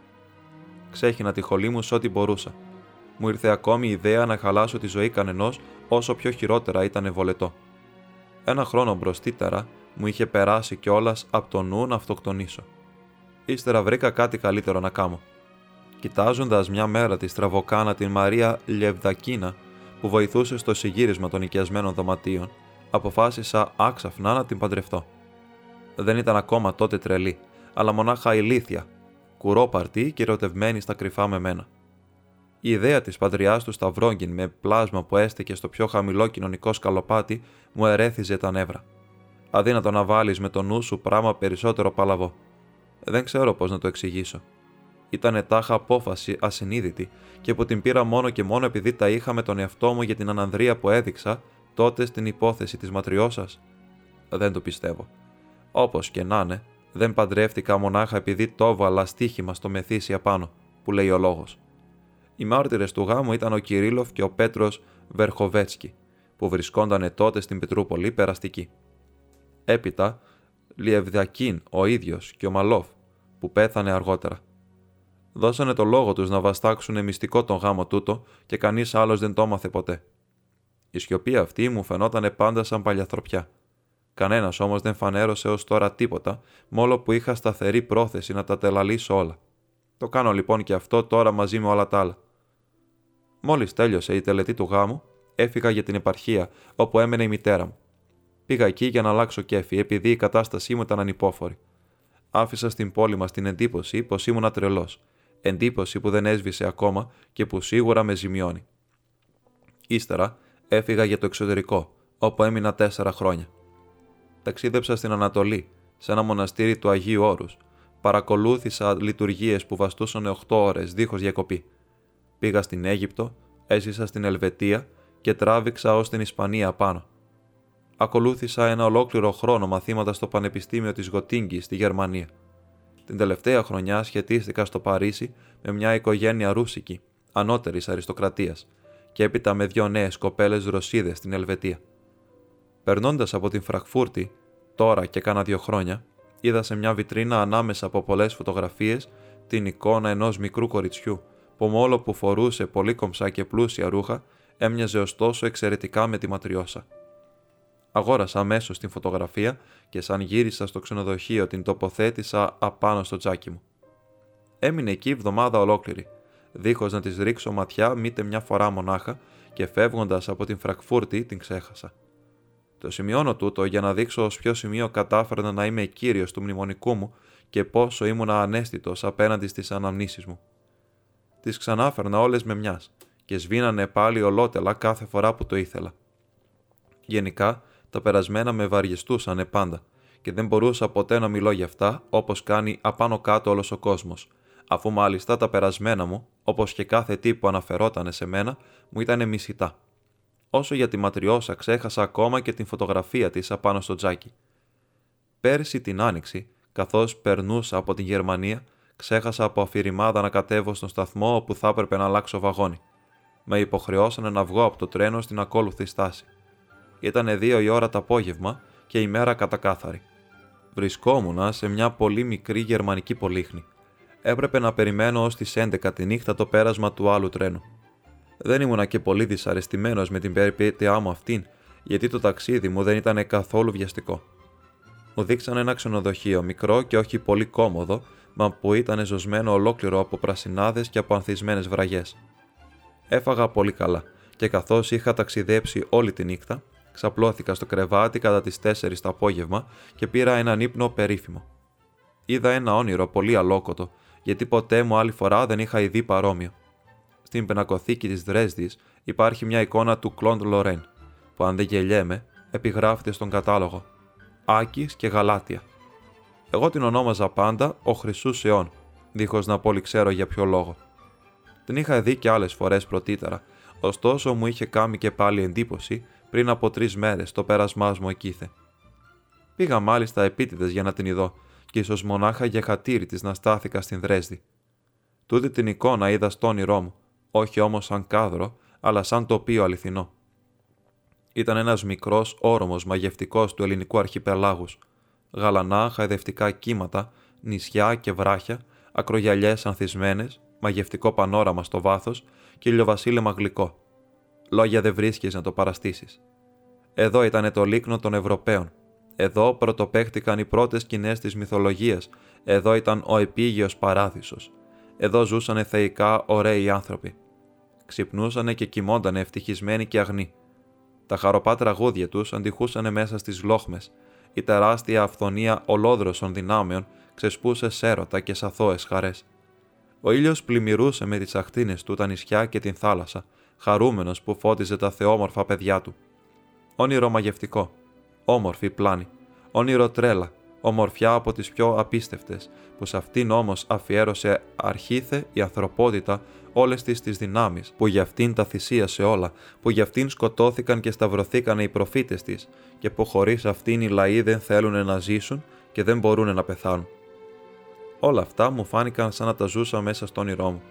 Ξέχυνα τη χολή μου σε ό,τι μπορούσα. Μου ήρθε ακόμη η ιδέα να χαλάσω τη ζωή κανενός όσο πιο χειρότερα ήταν βολετό. Ένα χρόνο μπροστίτερα μου είχε περάσει κιόλας από το νου να αυτοκτονήσω. Ύστερα βρήκα κάτι καλύτερο να κάνω. Κοιτάζοντας μια μέρα τη στραβοκάνα την Μαρία Λιευδακίνα που βοηθούσε στο συγγύρισμα των οικιασμένων δωματίων, αποφάσισα άξαφνα να την παντρευτώ. Δεν ήταν ακόμα τότε τρελή, αλλά μονάχα ηλίθια, κουρόπαρτη και ερωτευμένη στα κρυφά με μένα. Η ιδέα της πατριάς του Σταυρόγκιν με πλάσμα που έστεκε στο πιο χαμηλό κοινωνικό σκαλοπάτι μου ερέθιζε τα νεύρα. Αδύνατο να βάλει με το νου σου πράγμα περισσότερο παλαβό. Δεν ξέρω πώς να το εξηγήσω. Ήταν τάχα απόφαση ασυνείδητη και που την πήρα μόνο και μόνο επειδή τα είχα με τον εαυτό μου για την ανανδρία που έδειξα τότε στην υπόθεση της ματριώσας. Δεν το πιστεύω. Όπως και να είναι, δεν παντρεύτηκα μονάχα επειδή το έβαλα στοίχημα στο μεθύσι απάνω, που λέει ο λόγος. Οι μάρτυρες του γάμου ήταν ο Κυρίλοφ και ο Πέτρος Βερχοβέτσκι, που βρισκόταν τότε στην Πετρούπολη περαστική. Έπειτα, Λιευδιακίν ο ίδιος και ο Μαλόφ, που πέθανε αργότερα. Δώσανε το λόγο τους να βαστάξουν μυστικό τον γάμο τούτο και κανείς άλλος δεν το έμαθε ποτέ. Η σιωπή αυτή μου φαινόταν πάντα σαν παλιαθροπιά. Κανένας όμως δεν φανέρωσε ως τώρα τίποτα, μόλο που είχα σταθερή πρόθεση να τα τελαλήσω όλα. Το κάνω λοιπόν και αυτό τώρα μαζί με όλα τα άλλα. Μόλις τέλειωσε η τελετή του γάμου, έφυγα για την επαρχία, όπου έμενε η μητέρα μου. Πήγα εκεί για να αλλάξω κέφι, επειδή η κατάστασή μου ήταν ανυπόφορη. Άφησα στην πόλη μας την εντύπωση πως ήμουν τρελός. Εντύπωση που δεν έσβησε ακόμα και που σίγουρα με ζημιώνει. Ύστερα έφυγα για το εξωτερικό, όπου έμεινα τέσσερα χρόνια. Ταξίδεψα στην Ανατολή, σε ένα μοναστήρι του Αγίου Όρους. Παρακολούθησα λειτουργίες που βαστούσαν 8 ώρες δίχως διακοπή. Πήγα στην Αίγυπτο, έζησα στην Ελβετία και τράβηξα ως την Ισπανία πάνω. Ακολούθησα ένα ολόκληρο χρόνο μαθήματα στο Πανεπιστήμιο της Γοτίνγκης στη Γερμανία. Την τελευταία χρονιά σχετίστηκα στο Παρίσι με μια οικογένεια ρούσικη, ανώτερης αριστοκρατίας, και έπειτα με δύο νέες κοπέλες Ρωσίδες στην Ελβετία. Περνώντας από την Φρακφούρτη, τώρα και κάνα δύο χρόνια, είδα σε μια βιτρίνα ανάμεσα από πολλές φωτογραφίες την εικόνα ενός μικρού κοριτσιού, που μόλο που φορούσε πολύ κομψά και πλούσια ρούχα, έμοιαζε ωστόσο εξαιρετικά με τη ματριώσα. Αγόρασα αμέσως την φωτογραφία και σαν γύρισα στο ξενοδοχείο την τοποθέτησα απάνω στο τζάκι μου. Έμεινε εκεί εβδομάδα ολόκληρη, δίχως να της ρίξω ματιά μήτε μια φορά μονάχα και φεύγοντας από την Φρακφούρτη την ξέχασα. Το σημειώνω τούτο για να δείξω ω ποιο σημείο κατάφερνα να είμαι κύριος του μνημονικού μου και πόσο ήμουν ανέστητος απέναντι στις αναμνήσεις μου. Τις ξανάφερνα όλες με μιας και σβήνανε πάλι ολότελα κάθε φορά που το ήθελα. Γενικά, τα περασμένα με βαριεστούσαν πάντα και δεν μπορούσα ποτέ να μιλώ για αυτά όπως κάνει απάνω κάτω όλος ο κόσμος, αφού μάλιστα τα περασμένα μου, όπως και κάθε τι που αναφερόταν σε μένα, μου ήταν μισητά. Όσο για τη ματριώσα, ξέχασα ακόμα και την φωτογραφία της απάνω στο τζάκι. Πέρσι την άνοιξη, καθώς περνούσα από την Γερμανία, ξέχασα από αφηρημάδα να κατέβω στον σταθμό όπου θα έπρεπε να αλλάξω βαγόνι. Με υποχρεώσανε να βγω από το τρένο στην ακόλουθη στάση. Ήταν δύο η ώρα το απόγευμα και η μέρα κατακάθαρη. Βρισκόμουν σε μια πολύ μικρή γερμανική πολύχνη. Έπρεπε να περιμένω ως τις 11 τη νύχτα το πέρασμα του άλλου τρένου. Δεν ήμουνα και πολύ δυσαρεστημένος με την περιπέτειά μου αυτήν, γιατί το ταξίδι μου δεν ήταν καθόλου βιαστικό. Μου δείξαν ένα ξενοδοχείο μικρό και όχι πολύ κόμοδο, μα που ήταν ζωσμένο ολόκληρο από πρασινάδες και από ανθισμένες βραγέ. Έφαγα πολύ καλά και καθώς είχα ταξιδέψει όλη τη νύχτα, ξαπλώθηκα στο κρεβάτι κατά τις 4 το απόγευμα και πήρα έναν ύπνο περίφημο. Είδα ένα όνειρο πολύ αλόκοτο, γιατί ποτέ μου άλλη φορά δεν είχα ειδεί παρόμοιο. Στην πενακοθήκη της Δρέσδης υπάρχει μια εικόνα του Κλοντ Λορέν, που αν δεν γελιέμαι, επιγράφεται στον κατάλογο. Άκης και Γαλάτια. Εγώ την ονόμαζα πάντα ο Χρυσούς Σεών, δίχως να πολύ ξέρω για ποιο λόγο. Την είχα δει και άλλες φορές πρωτήτερα, ωστόσο μου είχε κάνει και πάλι εντύπωση πριν από τρεις μέρες το πέρασμά μου εκείθε. Πήγα μάλιστα επίτηδες για να την ειδώ, και ίσως μονάχα για χατήρι της να στάθηκα στην Δρέσδη. Τούτη την εικόνα είδα στο όνειρό μου, όχι όμως σαν κάδρο, αλλά σαν τοπίο αληθινό. Ήταν ένας μικρός όρομος μαγευτικός του ελληνικού αρχιπελάγους. Γαλανά, χαϊδευτικά κύματα, νησιά και βράχια, ακρογιαλιές ανθισμένες, μαγευτικό πανόραμα στο βάθος και ηλιοβασίλεμα γλυκό. Λόγια δεν βρίσκεις να το παραστήσεις. Εδώ ήταν το λίκνο των Ευρωπαίων. Εδώ πρωτοπαίχτηκαν οι πρώτες σκηνές της μυθολογίας. Εδώ ήταν ο επίγειος παράδεισος. Εδώ ζούσαν θεϊκά ωραίοι άνθρωποι. Ξυπνούσανε και κοιμόντανε ευτυχισμένοι και αγνοί. Τα χαροπά τραγούδια τους αντιχούσαν μέσα στις λόχμες. Η τεράστια αυθονία ολόδροσων δυνάμεων ξεσπούσε σέρωτα και σαθώε χαρές. Ο ήλιος πλημμυρούσε με τις αχτίνε του τα νησιά και την θάλασσα, χαρούμενος που φώτιζε τα θεόμορφα παιδιά του. Όνειρο μαγευτικό, όμορφη πλάνη, όνειρο τρέλα, ομορφιά από τις πιο απίστευτες, που σε αυτήν όμως αφιέρωσε αρχήθε η ανθρωπότητα όλες τις τις δυνάμεις, που για αυτήν τα θυσίασε όλα, που για αυτήν σκοτώθηκαν και σταυρωθήκαν οι προφήτες της, και που χωρίς αυτήν οι λαοί δεν θέλουν να ζήσουν και δεν μπορούν να πεθάνουν. Όλα αυτά μου φάνηκαν σαν να τα ζούσα μέσα στο όνειρό μου.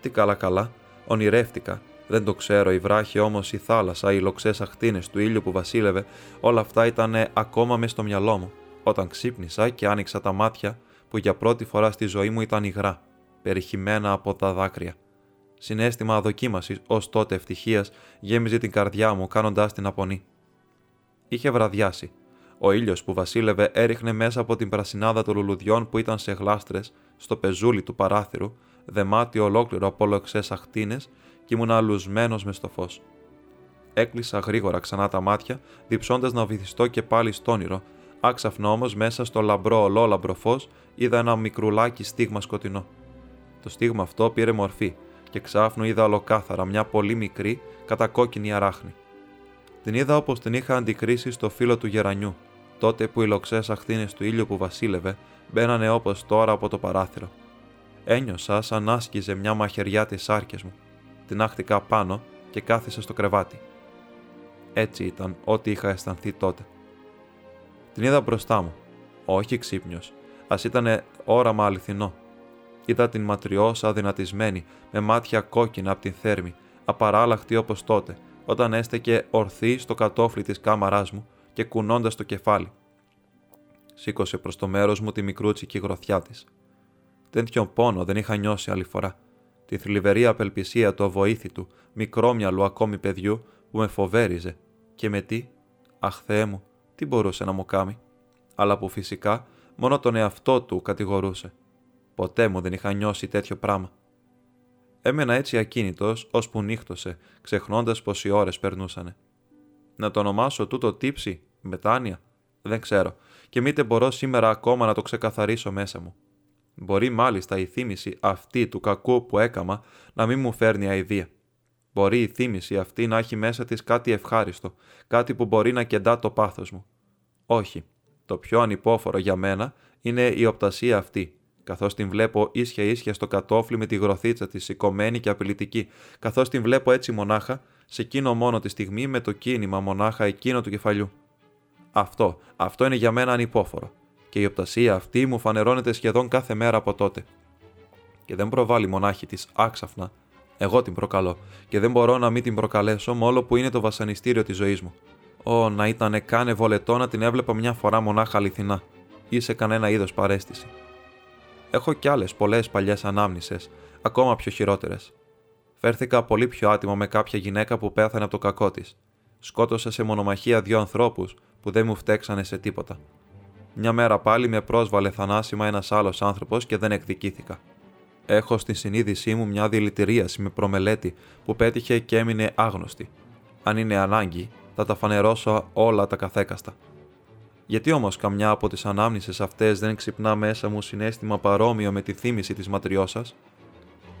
Τι καλά καλά, ονειρεύτηκα, δεν το ξέρω, η βράχη όμως, η θάλασσα, οι λοξές αχτίνες του ήλιου που βασίλευε, όλα αυτά ήταν ακόμα μες στο μυαλό μου, όταν ξύπνησα και άνοιξα τα μάτια που για πρώτη φορά στη ζωή μου ήταν υγρά, περιχυμένα από τα δάκρυα. Συνέστημα αδοκίμασης ως τότε ευτυχίας γέμιζε την καρδιά μου, κάνοντάς την απονή. Είχε βραδιάσει ο ήλιος που βασίλευε έριχνε μέσα από την πρασινάδα των λουλουδιών που ήταν σε γλάστρες στο πεζούλι του παράθυρου, δεμάτιο ολόκληρο από λοξές αχτίνες και ήμουν αλουσμένος μες στο φως. Έκλεισα γρήγορα ξανά τα μάτια, διψώντας να βυθιστώ και πάλι στο όνειρο, άξαφνα όμως μέσα στο λαμπρό ολόλαμπρο φως είδα ένα μικρουλάκι στίγμα σκοτεινό. Το στίγμα αυτό πήρε μορφή και ξάφνου είδα ολοκάθαρα μια πολύ μικρή κατακόκκινη αράχνη. Την είδα όπως την είχα αντικρίσει στο φύλλο του γερανιού, τότε που οι λοξές αχθίνε του ήλιου που βασίλευε μπαίνανε όπως τώρα από το παράθυρο. Ένιωσα σαν άσκιζε μια μαχαιριά τις άρκε μου. Την άχτηκα πάνω και κάθισε στο κρεβάτι. Έτσι ήταν ό,τι είχα αισθανθεί τότε. Την είδα μπροστά μου. Όχι ξύπνιος, ας ήταν όραμα αληθινό. Είδα την ματριώσα αδυνατισμένη, με μάτια κόκκινα από την θέρμη, απαράλλαχτη όπως τότε, όταν έστεκε ορθή στο κατόφλι της κάμαράς μου και κουνώντας το κεφάλι. Σήκωσε προς το μέρος μου τη μικρούτσικη γροθιά της. Τέτοιον πόνο δεν είχα νιώσει άλλη φορά. Τη θλιβερή απελπισία του αβοήθητου, μικρόμυαλου ακόμη παιδιού που με φοβέριζε. Και με τι, αχ Θεέ μου, τι μπορούσε να μου κάνει. Αλλά που φυσικά μόνο τον εαυτό του κατηγορούσε. Ποτέ μου δεν είχα νιώσει τέτοιο πράγμα. Έμενα έτσι ακίνητος, ώσπου νύχτωσε, ξεχνώντας πως οι ώρες περνούσανε. Να το ονομάσω τούτο τύψη, μετάνοια, δεν ξέρω, και μήτε μπορώ σήμερα ακόμα να το ξεκαθαρίσω μέσα μου. Μπορεί μάλιστα η θύμηση αυτή του κακού που έκαμα να μην μου φέρνει αηδία. Μπορεί η θύμηση αυτή να έχει μέσα της κάτι ευχάριστο, κάτι που μπορεί να κεντά το πάθος μου. Όχι, Το πιο ανυπόφορο για μένα είναι η οπτασία αυτή, καθώς την βλέπω ίσια ίσια στο κατόφλι με τη γροθίτσα της σηκωμένη και απειλητική, καθώς την βλέπω έτσι μονάχα, σε εκείνο μόνο τη στιγμή με το κίνημα μονάχα εκείνο του κεφαλιού. Αυτό, αυτό είναι για μένα ανυπόφορο. Και η οπτασία αυτή μου φανερώνεται σχεδόν κάθε μέρα από τότε. Και δεν προβάλλει μονάχη της άξαφνα, εγώ την προκαλώ, και δεν μπορώ να μην την προκαλέσω μόλο που είναι το βασανιστήριο της ζωής μου. Ω, να ήταν κάνε βολετό να την έβλεπα μια φορά μονάχα αληθινά, ή σε κανένα είδος παρέστηση. Έχω κι άλλες πολλές παλιές ανάμνησες, ακόμα πιο χειρότερες. Φέρθηκα πολύ πιο άτιμο με κάποια γυναίκα που πέθανε από το κακό της. Σκότωσα σε μονομαχία δύο ανθρώπους που δεν μου φταίξανε σε τίποτα. Μια μέρα πάλι με πρόσβαλε θανάσιμα ένας άλλος άνθρωπος και δεν εκδικήθηκα. Έχω στη συνείδησή μου μια δηλητηρίαση με προμελέτη που πέτυχε και έμεινε άγνωστη. Αν είναι ανάγκη, θα τα φανερώσω όλα τα καθέκαστα. Γιατί όμως καμιά από τις ανάμνησει αυτές δεν ξυπνά μέσα μου συνέστημα παρόμοιο με τη θύμηση της ματριώσα.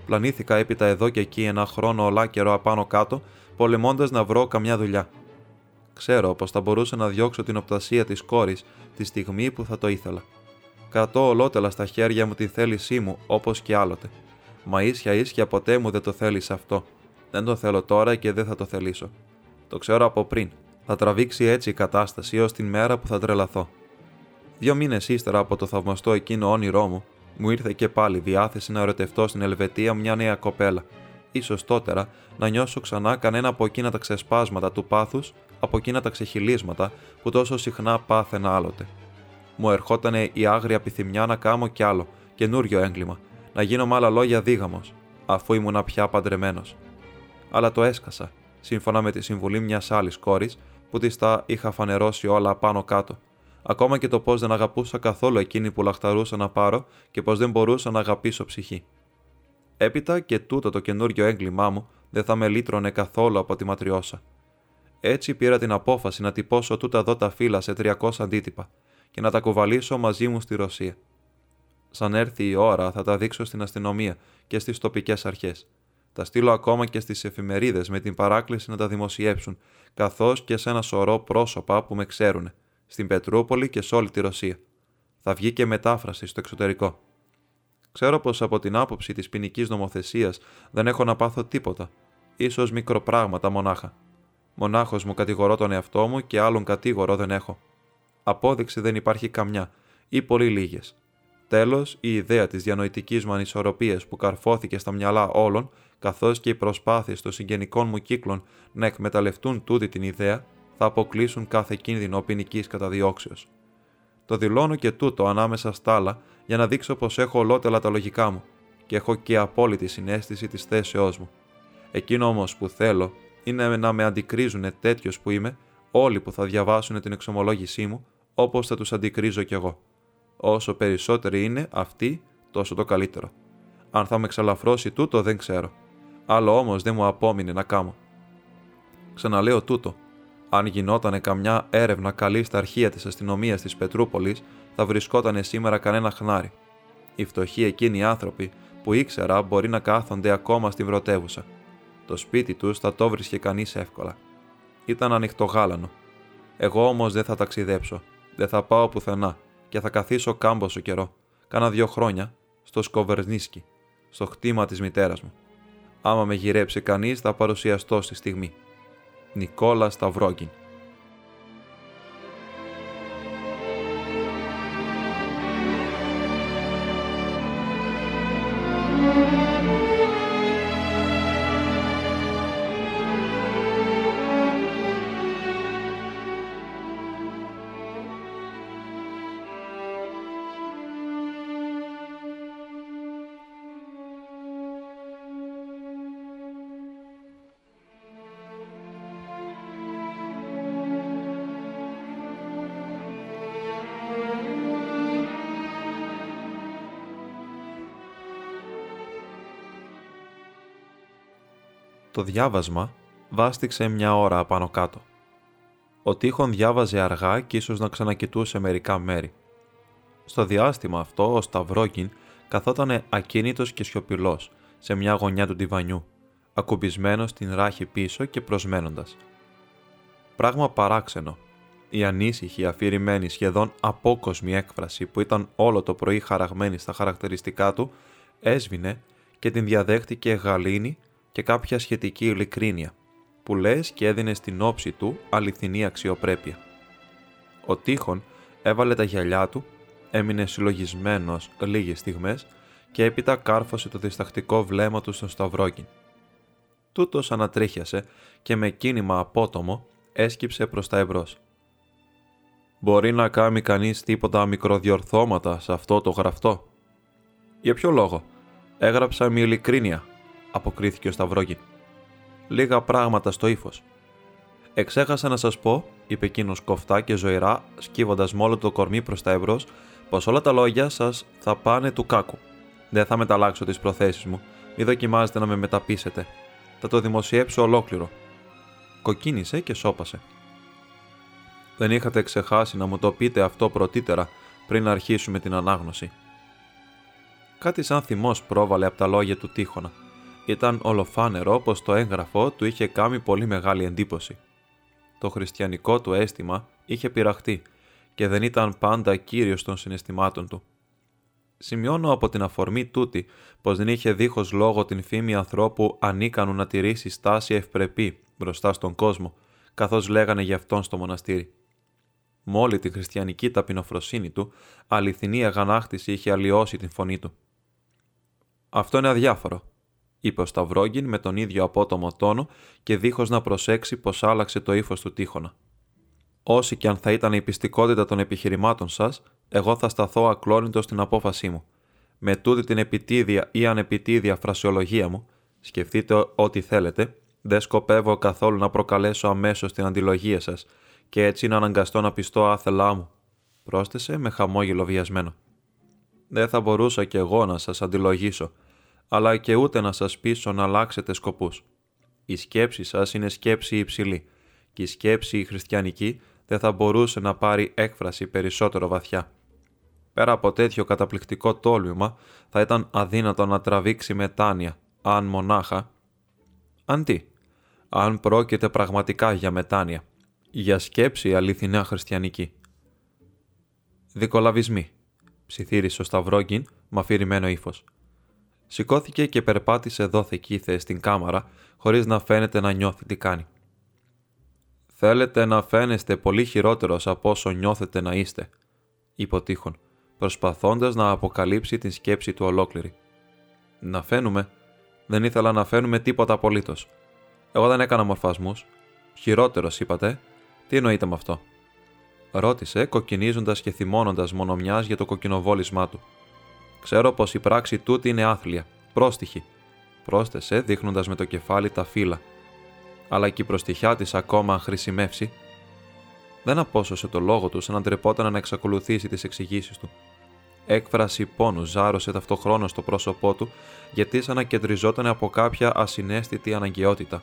Πλανήθηκα έπειτα εδώ και εκεί ένα χρόνο ολάκερο απάνω κάτω, πολεμώντας να βρω καμιά δουλειά. Ξέρω πως θα μπορούσα να διώξω την οπτασία της κόρης τη στιγμή που θα το ήθελα. Κρατώ ολότελα στα χέρια μου τη θέλησή μου όπως και άλλοτε. Μα ίσια ίσια ποτέ μου δεν το θέλεις αυτό. Δεν το θέλω τώρα και δεν θα το θελήσω. Το ξέρω από πριν. Θα τραβήξει έτσι η κατάσταση έω την μέρα που θα τρελαθώ. Δύο μήνες ύστερα από το θαυμαστό εκείνο όνειρό μου, μου ήρθε και πάλι διάθεση να ερωτευτώ στην Ελβετία μια νέα κοπέλα. σω τότερα να νιώσω ξανά κανένα από εκείνα τα ξεσπάσματα του πάθους, από εκείνα τα ξεχυλίσματα που τόσο συχνά πάθαινα άλλοτε. Μου ερχόταν η άγρια επιθυμιά να κάμω κι άλλο, καινούριο έγκλημα, να γίνω με άλλα λόγια δίγαμος, αφού ήμουν πια παντρεμένος. Αλλά το έσκασα, σύμφωνα με τη συμβουλή μιας άλλης κόρης που της τα είχα φανερώσει όλα πάνω κάτω. Ακόμα και το πώς δεν αγαπούσα καθόλου εκείνη που λαχταρούσα να πάρω και πω δεν μπορούσα να αγαπήσω ψυχή. Έπειτα και τούτο το καινούριο έγκλημά μου δεν θα με λύτρωνε καθόλου από τη ματριώσα. Έτσι πήρα την απόφαση να τυπώσω τούτα εδώ τα φύλλα σε 300 αντίτυπα και να τα κουβαλήσω μαζί μου στη Ρωσία. Σαν έρθει η ώρα θα τα δείξω στην αστυνομία και στις τοπικές αρχές. Τα στείλω ακόμα και στις εφημερίδες με την παράκληση να τα δημοσιεύσουν, καθώς και σε ένα σωρό πρόσωπα που με ξέρουν, στην Πετρούπολη και σε όλη τη Ρωσία. Θα βγει και μετάφραση στο εξωτερικό. Ξέρω πως από την άποψη της ποινικής νομοθεσίας δεν έχω να πάθω τίποτα, ίσως μικροπράγματα μονάχα. Μονάχος μου κατηγορώ τον εαυτό μου και άλλον κατήγορο δεν έχω απόδειξη δεν υπάρχει καμιά ή πολύ λίγες. Τέλος, η ιδέα της διανοητικής μου ανισορροπίας που καρφώθηκε στα μυαλά όλων, καθώς και οι προσπάθειες των συγγενικών μου κύκλων να εκμεταλλευτούν τούτη την ιδέα, θα αποκλείσουν κάθε κίνδυνο ποινικής καταδιώξεως. Το δηλώνω και τούτο ανάμεσα στα άλλα για να δείξω πως έχω ολότελα τα λογικά μου και έχω και απόλυτη συνέστηση της θέσεώς μου. Εκείνο όμως που θέλω είναι να με αντικρίζουν τέτοιος που είμαι όλοι που θα διαβάσουν την εξομολόγησή μου όπως θα τους αντικρίζω κι εγώ. Όσο περισσότεροι είναι αυτοί, τόσο το καλύτερο. Αν θα με εξαλαφρώσει τούτο δεν ξέρω. Άλλο όμως δεν μου απόμεινε να κάνω. Ξαναλέω τούτο. Αν γινόταν καμιά έρευνα καλή στα αρχεία της αστυνομίας της Πετρούπολης, θα βρισκόταν σήμερα κανένα χνάρι. Οι φτωχοί εκείνοι άνθρωποι που ήξερα μπορεί να κάθονται ακόμα στην πρωτεύουσα. Το σπίτι τους θα το βρίσκε κανείς εύκολα. Ήταν ανοιχτογάλανο. Εγώ όμως δεν θα ταξιδέψω. Δεν θα πάω πουθενά και θα καθίσω κάμποσο καιρό, κάνα δύο χρόνια, στο Σκοβερνίσκι, στο χτήμα της μητέρας μου. Άμα με γυρέψει κανείς θα παρουσιαστώ στη στιγμή. Νικόλα Σταυρόγκιν διάβασμα βάστηξε μια ώρα απάνω κάτω. Ο τείχον διάβαζε αργά και ίσως να ξανακοιτούσε μερικά μέρη. Στο διάστημα αυτό ο Σταυρόκιν καθότανε ακίνητος και σιωπηλός σε μια γωνιά του τιβανιού, ακουμπισμένος στην ράχη πίσω και προσμένοντας. Πράγμα παράξενο. Η ανήσυχη, αφηρημένη, σχεδόν απόκοσμη έκφραση που ήταν όλο το πρωί χαραγμένη στα χαρακτηριστικά του, έσβηνε και την διαδέχτηκε γαλήνη και κάποια σχετική ειλικρίνεια, που λες και έδινες στην όψη του αληθινή αξιοπρέπεια. Ο Τείχον έβαλε τα γυαλιά του, έμεινε συλλογισμένος λίγες στιγμές και έπειτα κάρφωσε το διστακτικό βλέμμα του στον Σταυρόκιν. Τούτος ανατρίχιασε και με κίνημα απότομο έσκυψε προς τα εμπρός. «Μπορεί να κάνει κανείς τίποτα μικροδιορθώματα σε αυτό το γραφτό» «Για ποιο λόγο» «Έγραψα με ειλικρίνεια», αποκρίθηκε ο Σταυρόκιν. «Λίγα πράγματα στο ύφος. Εξέχασα να σας πω, είπε εκείνος κοφτά και ζωηρά, σκύβοντας μόλο το κορμί προς τα εμπρός, πως όλα τα λόγια σας θα πάνε του κάκου. Δεν θα μεταλλάξω τις προθέσεις μου, μη δοκιμάζετε να με μεταπίσετε. Θα το δημοσιεύσω ολόκληρο. Κοκκίνησε και σώπασε. Δεν είχατε ξεχάσει να μου το πείτε αυτό πρωτύτερα πριν να αρχίσουμε την ανάγνωση. Κάτι σαν θυμός πρόβαλε από τα λόγια του Τείχονα. Ήταν ολοφάνερο πως το έγγραφο του είχε κάνει πολύ μεγάλη εντύπωση. Το χριστιανικό του αίσθημα είχε πειραχτεί και δεν ήταν πάντα κύριος των συναισθημάτων του. Σημειώνω από την αφορμή τούτη πως δεν είχε δίχως λόγο την φήμη ανθρώπου ανίκανου να τηρήσει στάση ευπρεπή μπροστά στον κόσμο, καθώς λέγανε γι' αυτόν στο μοναστήρι. Μόλι τη χριστιανική ταπεινοφροσύνη του, αληθινή αγανάκτηση είχε αλλοιώσει την φωνή του. Αυτό είναι αδιάφορο, είπε ο Σταυρόγγιν με τον ίδιο απότομο τόνο και δίχως να προσέξει πως άλλαξε το ύφος του τείχονα. Όσοι και αν θα ήταν η πιστικότητα των επιχειρημάτων σας, εγώ θα σταθώ ακλόνητος στην απόφασή μου. Με τούτη την επιτίδια ή ανεπιτίδια φρασιολογία μου, σκεφτείτε ό,τι θέλετε, δεν σκοπεύω καθόλου να προκαλέσω αμέσως την αντιλογία σας και έτσι να αναγκαστώ να πιστώ άθελά μου, πρόσθεσε με χαμόγελο βιασμένο. Δεν θα μπορούσα κι εγώ να σας αντιλογήσω, αλλά και ούτε να σας πείσω να αλλάξετε σκοπούς. Η σκέψη σας είναι σκέψη υψηλή και η σκέψη η χριστιανική δεν θα μπορούσε να πάρει έκφραση περισσότερο βαθιά. Πέρα από τέτοιο καταπληκτικό τόλμημα θα ήταν αδύνατο να τραβήξει μετάνοια, αν μονάχα... Αντί, αν πρόκειται πραγματικά για μετάνοια, για σκέψη αληθινά χριστιανική. Δικολαβισμοί, ψιθύρισε ο Σταυρόγκιν με αφηρημένο ύφος. Σηκώθηκε και περπάτησε δόθε κήθε στην κάμαρα, χωρίς να φαίνεται να νιώθει τι κάνει. Θέλετε να φαίνεστε πολύ χειρότερος από όσο νιώθετε να είστε, είπε ο Τείχον, προσπαθώντας να αποκαλύψει την σκέψη του ολόκληρη. Να φαίνουμε. Δεν ήθελα να φαίνουμε τίποτα απολύτως. Εγώ δεν έκανα μορφασμούς. Χειρότερος, είπατε. Τι εννοείτε με αυτό; Ρώτησε, κοκκινίζοντας και θυμώνοντας μονομιάς για το κοκκινοβόλισμά του. Ξέρω πως η πράξη τούτη είναι άθλια, πρόστιχη, πρόσθεσε δείχνοντας με το κεφάλι τα φύλλα. Αλλά και η προστιχιά της ακόμα αν χρησιμεύσει. Δεν απόσωσε το λόγο του σαν να ντρεπόταν να εξακολουθήσει τις εξηγήσεις του. Έκφραση πόνου ζάρωσε ταυτοχρόνως στο πρόσωπό του, γιατί σαν να κεντριζόταν από κάποια ασυναίσθητη αναγκαιότητα.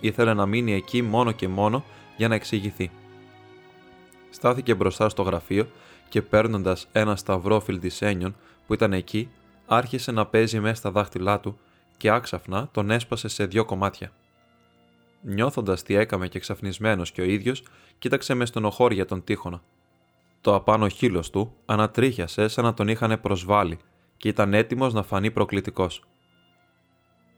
Ήθελε να μείνει εκεί μόνο και μόνο για να εξηγηθεί. Στάθηκε μπροστά στο γραφείο και παίρνοντας ένα σταυρό φιλτισένιον που ήταν εκεί, άρχισε να παίζει μέσα στα δάχτυλά του και άξαφνα τον έσπασε σε δύο κομμάτια. Νιώθοντας τι έκαμε και εξαφνισμένο και ο ίδιος, κοίταξε με στενοχώρια τον τείχονα. Το απάνω χείλος του ανατρίχιασε σαν να τον είχαν προσβάλει και ήταν έτοιμος να φανεί προκλητικός.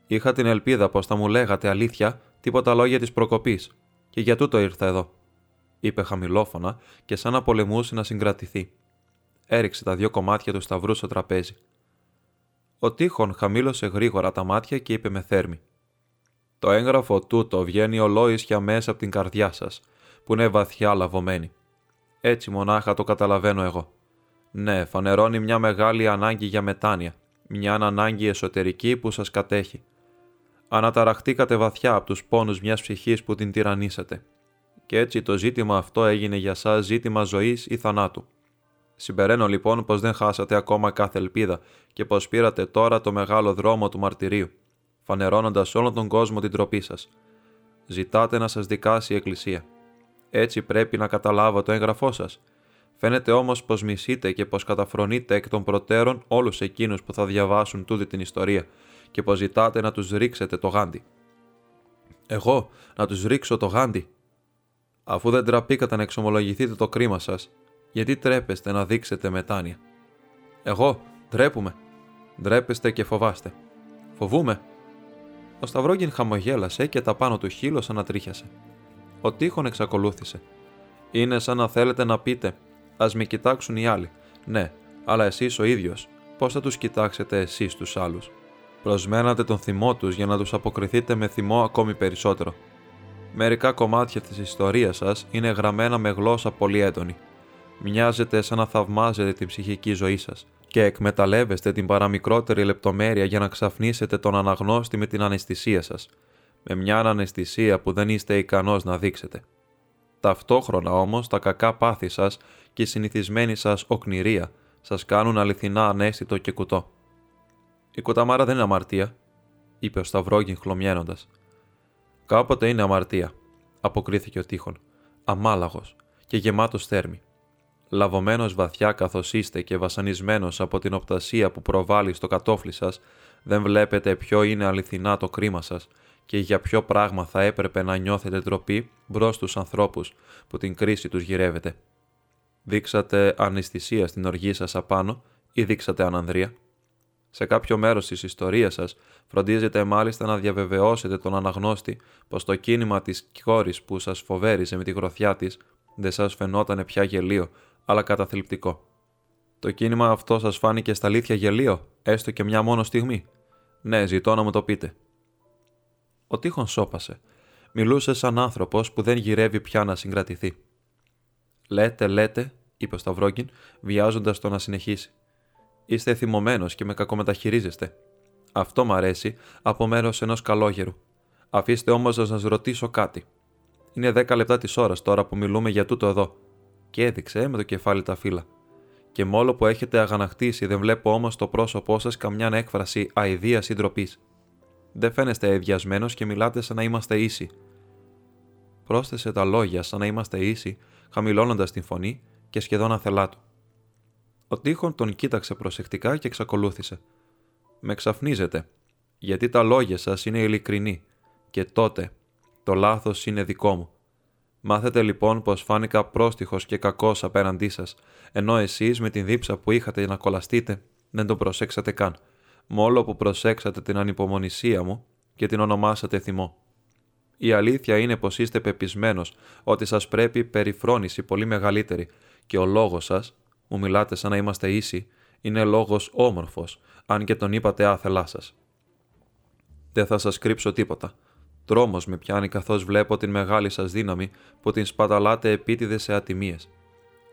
Είχα την ελπίδα πως θα μου λέγατε αλήθεια τίποτα λόγια της προκοπής, και για τούτο ήρθα εδώ, είπε χαμηλόφωνα και σαν να πολεμούσε να συγκρατηθεί έριξε τα δύο κομμάτια του σταυρού στο τραπέζι. Ο Τείχον χαμήλωσε γρήγορα τα μάτια και είπε με θέρμη. Το έγγραφο τούτο βγαίνει ολόισια μέσα από την καρδιά σας, που είναι βαθιά λαβωμένη. Έτσι μονάχα το καταλαβαίνω εγώ. Ναι, φανερώνει μια μεγάλη ανάγκη για μετάνοια, μια ανάγκη εσωτερική που σας κατέχει. Αναταραχτήκατε βαθιά από τους πόνους μιας ψυχής που την τυραννήσατε. Και έτσι το ζήτημα αυτό έγινε για σας ζήτημα ζωής ή θανάτου. Συμπεραίνω λοιπόν πως δεν χάσατε ακόμα κάθε ελπίδα και πως πήρατε τώρα το μεγάλο δρόμο του μαρτυρίου, φανερώνοντας όλον τον κόσμο την τροπή σας. Ζητάτε να σας δικάσει η Εκκλησία. Έτσι πρέπει να καταλάβω το έγγραφό σας. Φαίνεται όμως πως μισείτε και πως καταφρονείτε εκ των προτέρων όλους εκείνους που θα διαβάσουν τούτη την ιστορία και πως ζητάτε να τους ρίξετε το γάντι. Εγώ να τους ρίξω το γάντι. Αφού δεν τραπήκατε να εξομολογηθείτε το κρίμα σας, γιατί τρέπεστε να δείξετε μετάνοια; Εγώ ντρέπουμε. Ντρέπεστε και φοβάστε. Φοβούμε. Ο Σταυρόγγιν χαμογέλασε και τα πάνω του χείλο ανατρίχιασε. Ο τείχον εξακολούθησε. Είναι σαν να θέλετε να πείτε: Α με κοιτάξουν οι άλλοι. Ναι, αλλά εσείς ο ίδιος, πώς θα τους κοιτάξετε εσείς τους άλλους; Προσμένατε τον θυμό τους για να τους αποκριθείτε με θυμό ακόμη περισσότερο. Μερικά κομμάτια της ιστορίας σας είναι γραμμένα με γλώσσα πολύ έντονη. Μοιάζετε σαν να θαυμάζετε την ψυχική ζωή σας και εκμεταλλεύεστε την παραμικρότερη λεπτομέρεια για να ξαφνίσετε τον αναγνώστη με την αναισθησία σας, με μια αναισθησία που δεν είστε ικανός να δείξετε. Ταυτόχρονα όμως τα κακά πάθη σας και η συνηθισμένη σας οκνηρία σας κάνουν αληθινά ανέστητο και κουτό. Η κοταμάρα δεν είναι αμαρτία, είπε ο Σταυρόγγιν χλωμιαίνοντας. Κάποτε είναι αμαρτία, αποκρίθηκε ο τείχον, αμάλαγος και γεμάτος θέρμη. Λαβωμένος βαθιά καθώς είστε και βασανισμένος από την οπτασία που προβάλλει στο κατόφλι σας, δεν βλέπετε ποιο είναι αληθινά το κρίμα σας και για ποιο πράγμα θα έπρεπε να νιώθετε ντροπή μπρος στους ανθρώπους που την κρίση τους γυρεύετε. Δείξατε αναισθησία στην οργή σας απάνω ή δείξατε ανανδρία. Σε κάποιο μέρος της ιστορίας σας, φροντίζετε μάλιστα να διαβεβαιώσετε τον αναγνώστη πως το κίνημα της κόρης που σας φοβέριζε με τη γροθιά της δεν σας φαινόταν πια γελίο, αλλά καταθλιπτικό. Το κίνημα αυτό σας φάνηκε στα αλήθεια γελίο, έστω και μια μόνο στιγμή. Ναι, ζητώ να μου το πείτε. Ο τείχον σώπασε. Μιλούσε σαν άνθρωπος που δεν γυρεύει πια να συγκρατηθεί. Λέτε, λέτε, είπε ο Σταυρόγκιν, βιάζοντας το να συνεχίσει. Είστε θυμωμένος και με κακομεταχειρίζεστε. Αυτό μ' αρέσει από μέρος ενός καλόγερου. Αφήστε όμως να σας ρωτήσω κάτι. Είναι δέκα λεπτά της ώρας τώρα που μιλούμε για τούτο εδώ. Και έδειξε με το κεφάλι τα φύλλα. Και μόλο που έχετε αγανακτήσει δεν βλέπω όμως το πρόσωπό σας καμιά έκφραση αηδίας ή ντροπή. Δεν φαίνεστε εδιασμένος και μιλάτε σαν να είμαστε ίσοι. Πρόσθεσε τα λόγια σαν να είμαστε ίσοι, χαμηλώνοντας την φωνή και σχεδόν αθελά του. Ο τείχον τον κοίταξε προσεκτικά και εξακολούθησε. Με ξαφνίζετε, γιατί τα λόγια σας είναι ειλικρινή και τότε το λάθος είναι δικό μου. Μάθετε λοιπόν πως φάνηκα πρόστιχος και κακός απέναντί σας, ενώ εσείς με την δίψα που είχατε να κολλαστείτε δεν τον προσέξατε καν, μόλο που προσέξατε την ανυπομονησία μου και την ονομάσατε θυμό. Η αλήθεια είναι πως είστε πεπισμένος ότι σας πρέπει περιφρόνηση πολύ μεγαλύτερη και ο λόγος σας μου μιλάτε σαν να είμαστε ίσοι, είναι λόγος όμορφος, αν και τον είπατε άθελά σας. Δεν θα σας κρύψω τίποτα. Τρόμος με πιάνει καθώς βλέπω την μεγάλη σας δύναμη που την σπαταλάτε επίτηδες σε ατιμίες.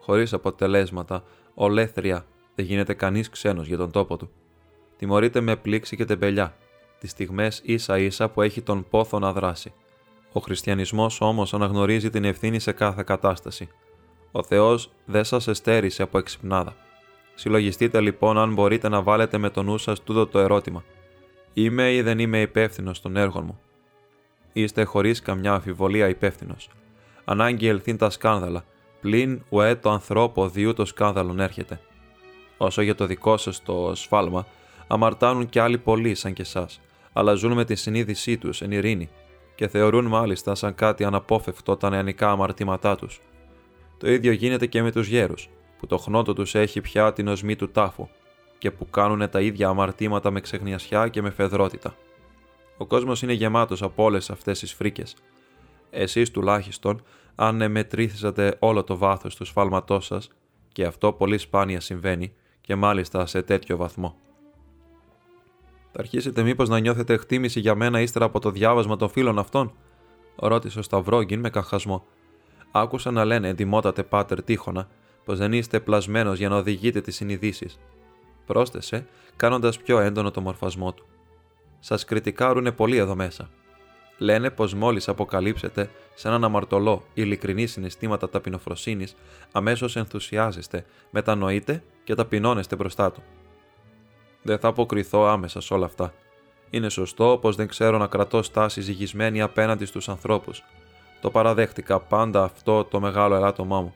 Χωρίς αποτελέσματα, ολέθρια, δεν γίνεται κανείς ξένος για τον τόπο του. Τιμωρείται με πλήξη και τεμπελιά, τις στιγμές ίσα ίσα που έχει τον πόθο να δράσει. Ο χριστιανισμός όμως αναγνωρίζει την ευθύνη σε κάθε κατάσταση. Ο Θεός δεν σας εστέρισε από εξυπνάδα. Συλλογιστείτε λοιπόν αν μπορείτε να βάλετε με το νου σας τούτο το ερώτημα. Είμαι ή δεν είμαι υπεύθυνος των έργων μου. Είστε χωρίς καμιά αμφιβολία υπεύθυνος. Ανάγκη ελθύν τα σκάνδαλα, πλην ουέ το ανθρώπο διού το σκάνδαλον έρχεται. Όσο για το δικό σας το σφάλμα, αμαρτάνουν κι άλλοι πολλοί σαν και εσάς, αλλά ζουν με τη συνείδησή τους εν ειρήνη και θεωρούν μάλιστα σαν κάτι αναπόφευκτο τα νεανικά αμαρτήματά τους. Το ίδιο γίνεται και με τους γέρους, που το χνότο τους έχει πια την οσμή του τάφου και που κάνουν τα ίδια αμαρτήματα με ξεχνιασιά και με φεδρότητα. Ο κόσμος είναι γεμάτος από όλες αυτές τις φρίκες. Εσείς τουλάχιστον, αν μετρήθησατε όλο το βάθος του σφάλματός σας, και αυτό πολύ σπάνια συμβαίνει, και μάλιστα σε τέτοιο βαθμό. Θα αρχίσετε μήπως να νιώθετε εκτίμηση για μένα ύστερα από το διάβασμα των φίλων αυτών, ρώτησε ο Σταυρόγκιν με καχασμό. Άκουσα να λένε εντυμότατε πάτερ τείχονα πως δεν είστε πλασμένος για να οδηγείτε τις συνειδήσεις. Πρόσθεσε, κάνοντας πιο έντονο το μορφασμό του. Σας κριτικάρουν πολύ εδώ μέσα. Λένε πως μόλις αποκαλύψετε σε έναν αμαρτωλό ειλικρινή συναισθήματα ταπεινοφροσύνης, αμέσως ενθουσιάζεστε, μετανοείτε και ταπεινώνεστε μπροστά του. Δεν θα αποκριθώ άμεσα σε όλα αυτά. Είναι σωστό πως δεν ξέρω να κρατώ στάση ζυγισμένη απέναντι στους ανθρώπους, το παραδέχτηκα πάντα αυτό το μεγάλο ελάττωμά μου,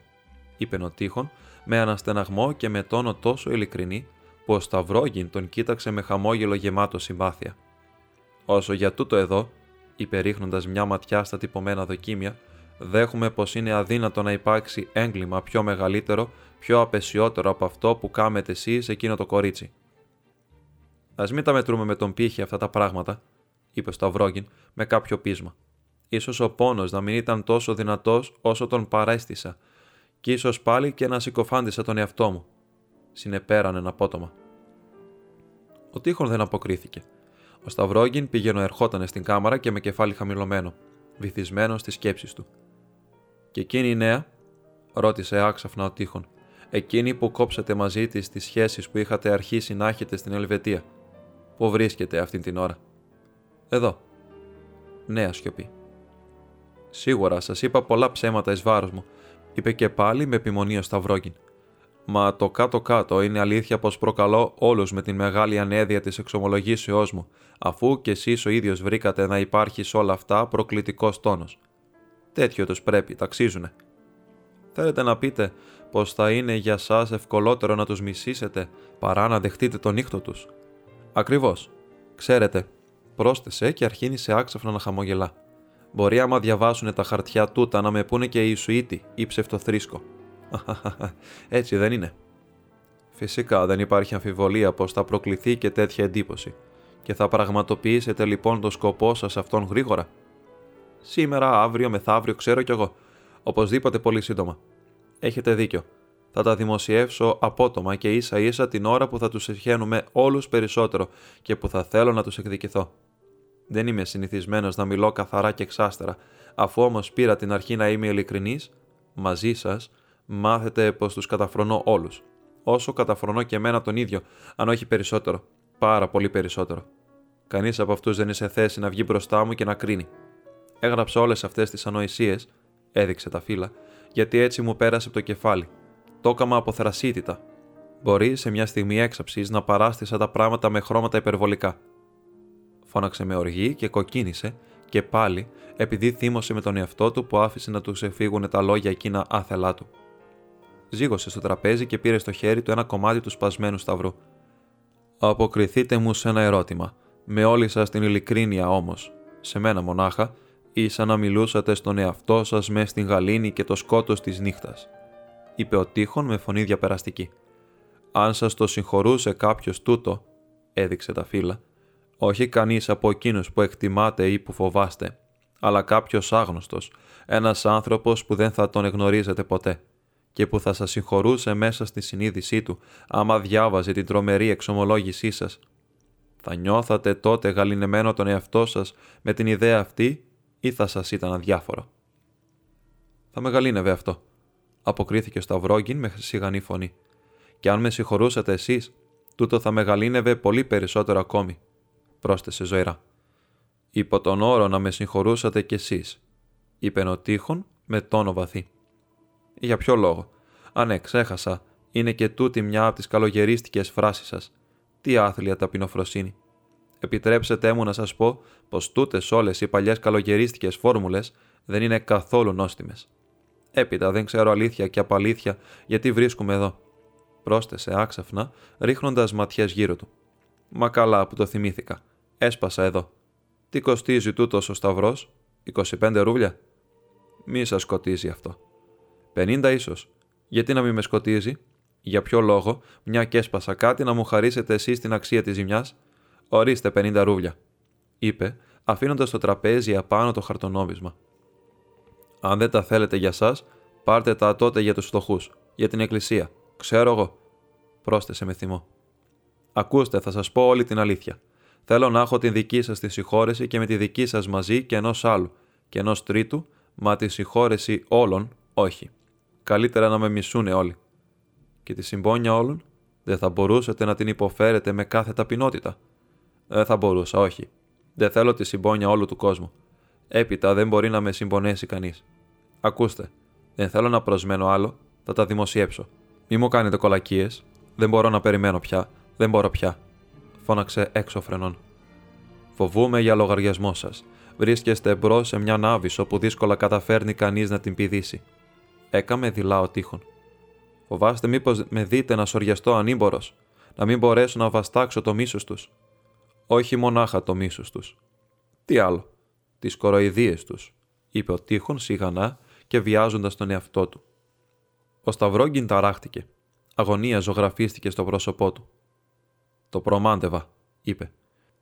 είπε ο Τείχον με αναστεναγμό και με τόνο τόσο ειλικρινή που ο Σταυρόγιν τον κοίταξε με χαμόγελο γεμάτο συμπάθεια. Όσο για τούτο εδώ, είπε ρίχνοντα μια ματιά στα τυπωμένα δοκίμια, δέχομαι πως είναι αδύνατο να υπάρξει έγκλημα πιο μεγαλύτερο, πιο απεσιότερο από αυτό που κάμετε εσείς εκείνο το κορίτσι. Α μην τα μετρούμε με τον πύχη αυτά τα πράγματα, είπε ο Σταυρόγγιν με κάποιο πείσμα. σω ο πόνος να μην ήταν τόσο δυνατός όσο τον παρέστησα, και ίσως πάλι και να συκοφάντησα τον εαυτό μου. Συνεπέρανε απότομα. Ο τείχον δεν αποκρίθηκε. Ο Σταυρόγγιν πήγαινε ερχόταν στην κάμαρα και με κεφάλι χαμηλωμένο, βυθισμένο στις σκέψεις του. Και εκείνη η νέα, ρώτησε άξαφνα ο τείχον, εκείνη που κόψατε μαζί της τις σχέσεις που είχατε αρχίσει να έχετε στην Ελβετία. Πού βρίσκεται αυτή την ώρα; Εδώ. Νέα σιωπή. Σίγουρα σας είπα πολλά ψέματα εις βάρος μου, είπε και πάλι με επιμονή ο Σταυρόγγιν. Μα το κάτω-κάτω είναι αλήθεια πως προκαλώ όλους με την μεγάλη ανέδεια της εξομολογήσεώς μου, αφού κι εσείς ο ίδιος βρήκατε να υπάρχει σε όλα αυτά προκλητικός τόνος. Τέτοιο του πρέπει, ταξίζουνε. Θέλετε να πείτε πως θα είναι για σας ευκολότερο να τους μισήσετε παρά να δεχτείτε τον ήχτο τους; Ακριβώς. Ξέρετε, πρόσθεσε και αρχίνησε άξαφνα να χαμογελά. Μπορεί άμα διαβάσουν τα χαρτιά τούτα να με πούνε και οι Ιησουήτη ή ψευτοθρίσκο. Έτσι δεν είναι. Φυσικά δεν υπάρχει αμφιβολία πως θα προκληθεί και τέτοια εντύπωση. Και θα πραγματοποιήσετε λοιπόν το σκοπό σας αυτόν γρήγορα. Σήμερα, αύριο, μεθαύριο, ξέρω κι εγώ. Οπωσδήποτε πολύ σύντομα. Έχετε δίκιο. Θα τα δημοσιεύσω απότομα και ίσα ίσα την ώρα που θα τους ευχαίνουμε όλους περισσότερο και που θα θέλω να τους εκδικηθώ. Δεν είμαι συνηθισμένος να μιλώ καθαρά και εξάστερα, αφού όμως πήρα την αρχή να είμαι ειλικρινής, μαζί σας, μάθετε πως τους καταφρονώ όλους. Όσο καταφρονώ και εμένα τον ίδιο, αν όχι περισσότερο. Πάρα πολύ περισσότερο. Κανείς από αυτούς δεν είναι σε θέση να βγει μπροστά μου και να κρίνει. Έγραψα όλες αυτές τις ανοησίες, έδειξε τα φύλλα, γιατί έτσι μου πέρασε από το κεφάλι. Το έκαμα από θρασίτητα. Μπορεί σε μια στιγμή έξαψης να παράστησα τα πράγματα με χρώματα υπερβολικά φώναξε με οργή και κοκκίνησε και πάλι επειδή θύμωσε με τον εαυτό του που άφησε να τους ξεφύγουν τα λόγια εκείνα άθελά του. Ζήγωσε στο τραπέζι και πήρε στο χέρι του ένα κομμάτι του σπασμένου σταυρού. Αποκριθείτε μου σε ένα ερώτημα. Με όλη σας την ειλικρίνεια όμως, σε μένα μονάχα, ή σαν να μιλούσατε στον εαυτό σας μες στην γαλήνη και το σκότος της νύχτας, είπε ο Τείχον με φωνή διαπεραστική. Αν σας το συγχωρούσε κάποιος τούτο, έδειξε τα φύλλα, όχι κανείς από εκείνους που εκτιμάτε ή που φοβάστε, αλλά κάποιος άγνωστος, ένας άνθρωπος που δεν θα τον εγνωρίζετε ποτέ και που θα σας συγχωρούσε μέσα στη συνείδησή του άμα διάβαζε την τρομερή εξομολόγησή σας. Θα νιώθατε τότε γαλινεμένο τον εαυτό σας με την ιδέα αυτή ή θα σας ήταν αδιάφορο; Θα με γαλήνευε αυτό, αποκρίθηκε ο Σταυρόγγιν με σιγανή φωνή. Και αν με συγχωρούσατε εσείς, τούτο θα με γαλήνευε πολύ περισσότερο ακόμη πρόσθεσε ζωηρά. Υπό τον όρο να με συγχωρούσατε κι εσείς, είπε ο Τείχον με τόνο βαθύ. Για ποιο λόγο; Αν ναι, ξέχασα, είναι και τούτη μια από τις καλογερίστικες φράσεις σας. Τι άθλια ταπεινοφροσύνη. Επιτρέψτε μου να σας πω πως τούτες όλες οι παλιές καλογερίστικες φόρμουλες δεν είναι καθόλου νόστιμες. Έπειτα δεν ξέρω αλήθεια και απαλήθεια γιατί βρίσκουμε εδώ. Πρόσθεσε άξαφνα, ρίχνοντας ματιές γύρω του. Μα καλά που το θυμήθηκα. Έσπασα εδώ. Τι κοστίζει τούτος ο Σταυρός, 25 ρούβλια; Μη σας σκοτίζει αυτό. 50 ίσως. Γιατί να μην με σκοτίζει, για ποιο λόγο, μια και έσπασα κάτι να μου χαρίσετε εσείς την αξία της ζημιάς; Ορίστε 50 ρούβλια, είπε, αφήνοντας το τραπέζι απάνω το χαρτονόμισμα. Αν δεν τα θέλετε για σας, πάρτε τα τότε για τους φτωχούς, για την εκκλησία. Ξέρω εγώ, πρόσθεσε με θυμό. Ακούστε, θα σας πω όλη την αλήθεια. Θέλω να έχω την δική σας τη συγχώρεση και με τη δική σας μαζί και ενός άλλου, και ενός τρίτου, μα τη συγχώρεση όλων, όχι. Καλύτερα να με μισούνε όλοι. Και τη συμπόνια όλων, δεν θα μπορούσατε να την υποφέρετε με κάθε ταπεινότητα. Δεν θα μπορούσα, όχι. Δεν θέλω τη συμπόνια όλου του κόσμου. Έπειτα δεν μπορεί να με συμπονέσει κανείς. Ακούστε, δεν θέλω να προσμένω άλλο, θα τα δημοσιεύσω. Μη μου κάνετε κολακίες, δεν μπορώ να περιμένω πια, δεν μπορώ πια φώναξε έξω φρενών. Φοβούμαι για λογαριασμό σας. Βρίσκεστε μπρος σε μια νάβη όπου δύσκολα καταφέρνει κανείς να την πηδήσει. Έκαμε δειλά ο τείχον. Φοβάστε μήπως με δείτε να σοριαστώ ανήμπορος, να μην μπορέσω να βαστάξω το μίσος τους. Όχι μονάχα το μίσος τους. Τι άλλο, τις κοροϊδίες τους, είπε ο τείχον σιγανά και βιάζοντας τον εαυτό του. Ο Σταυρόγκιν ταράχτηκε. Αγωνία ζωγραφίστηκε στο πρόσωπό του. Το προμάντευα, είπε.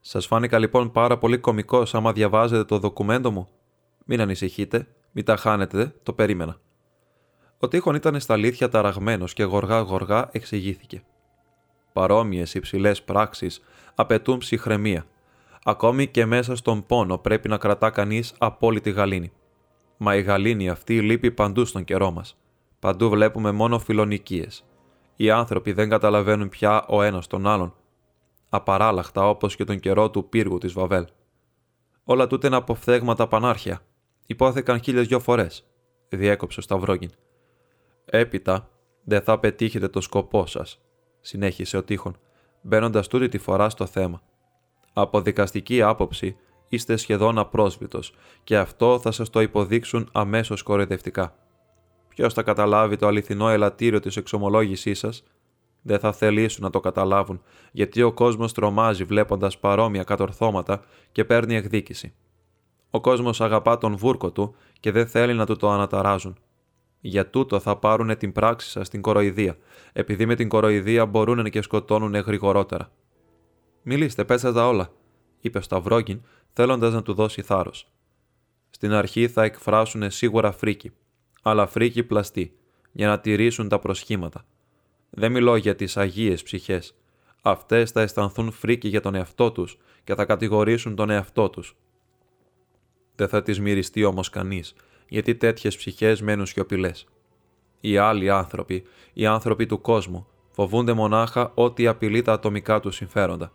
Σας φάνηκα λοιπόν πάρα πολύ κωμικός άμα διαβάζετε το δοκουμέντο μου. Μην ανησυχείτε, μην τα χάνετε, το περίμενα. Ο τείχον ήταν στα αλήθεια ταραγμένος και γοργά-γοργά εξηγήθηκε. Παρόμοιες υψηλές πράξεις απαιτούν ψυχραιμία. Ακόμη και μέσα στον πόνο πρέπει να κρατά κανείς απόλυτη γαλήνη. Μα η γαλήνη αυτή λείπει παντού στον καιρό μας. Παντού βλέπουμε μόνο φιλονικίες. Οι άνθρωποι δεν καταλαβαίνουν πια ο ένας τον άλλον. Απαράλλαχτα όπως και τον καιρό του πύργου της Βαβέλ. Όλα τούτα είναι αποφθέγματα πανάρχια. Υπόθηκαν χίλιες δυο φορές. Διέκοψε ο Σταυρόγιν. Έπειτα δεν θα πετύχετε το σκοπό σας, συνέχισε ο Τείχον, μπαίνοντας τούτη τη φορά στο θέμα. Από δικαστική άποψη είστε σχεδόν απρόσβητος και αυτό θα σας το υποδείξουν αμέσως κοροϊδευτικά. Ποιος θα καταλάβει το αληθινό ελαττήριο της εξομολόγησής σας, δεν θα θελήσουν να το καταλάβουν, γιατί ο κόσμος τρομάζει βλέποντας παρόμοια κατορθώματα και παίρνει εκδίκηση. Ο κόσμος αγαπά τον βούρκο του και δεν θέλει να του το αναταράζουν. Για τούτο θα πάρουν την πράξη σας στην κοροϊδία, επειδή με την κοροϊδία μπορούν και σκοτώνουν γρηγορότερα. Μιλήστε, πέσα τα όλα, είπε ο Σταυρόγκιν, θέλοντας να του δώσει θάρρος. Στην αρχή θα εκφράσουν σίγουρα φρίκη, αλλά φρίκη πλαστή, για να τηρήσουν τα προσχήματα. Δεν μιλώ για τις αγίες ψυχές. Αυτές θα αισθανθούν φρίκη για τον εαυτό τους και θα κατηγορήσουν τον εαυτό τους. Δεν θα τις μυριστεί όμως κανείς, γιατί τέτοιες ψυχές μένουν σιωπηλές. Οι άλλοι άνθρωποι, οι άνθρωποι του κόσμου, φοβούνται μονάχα ότι απειλεί τα ατομικά τους συμφέροντα.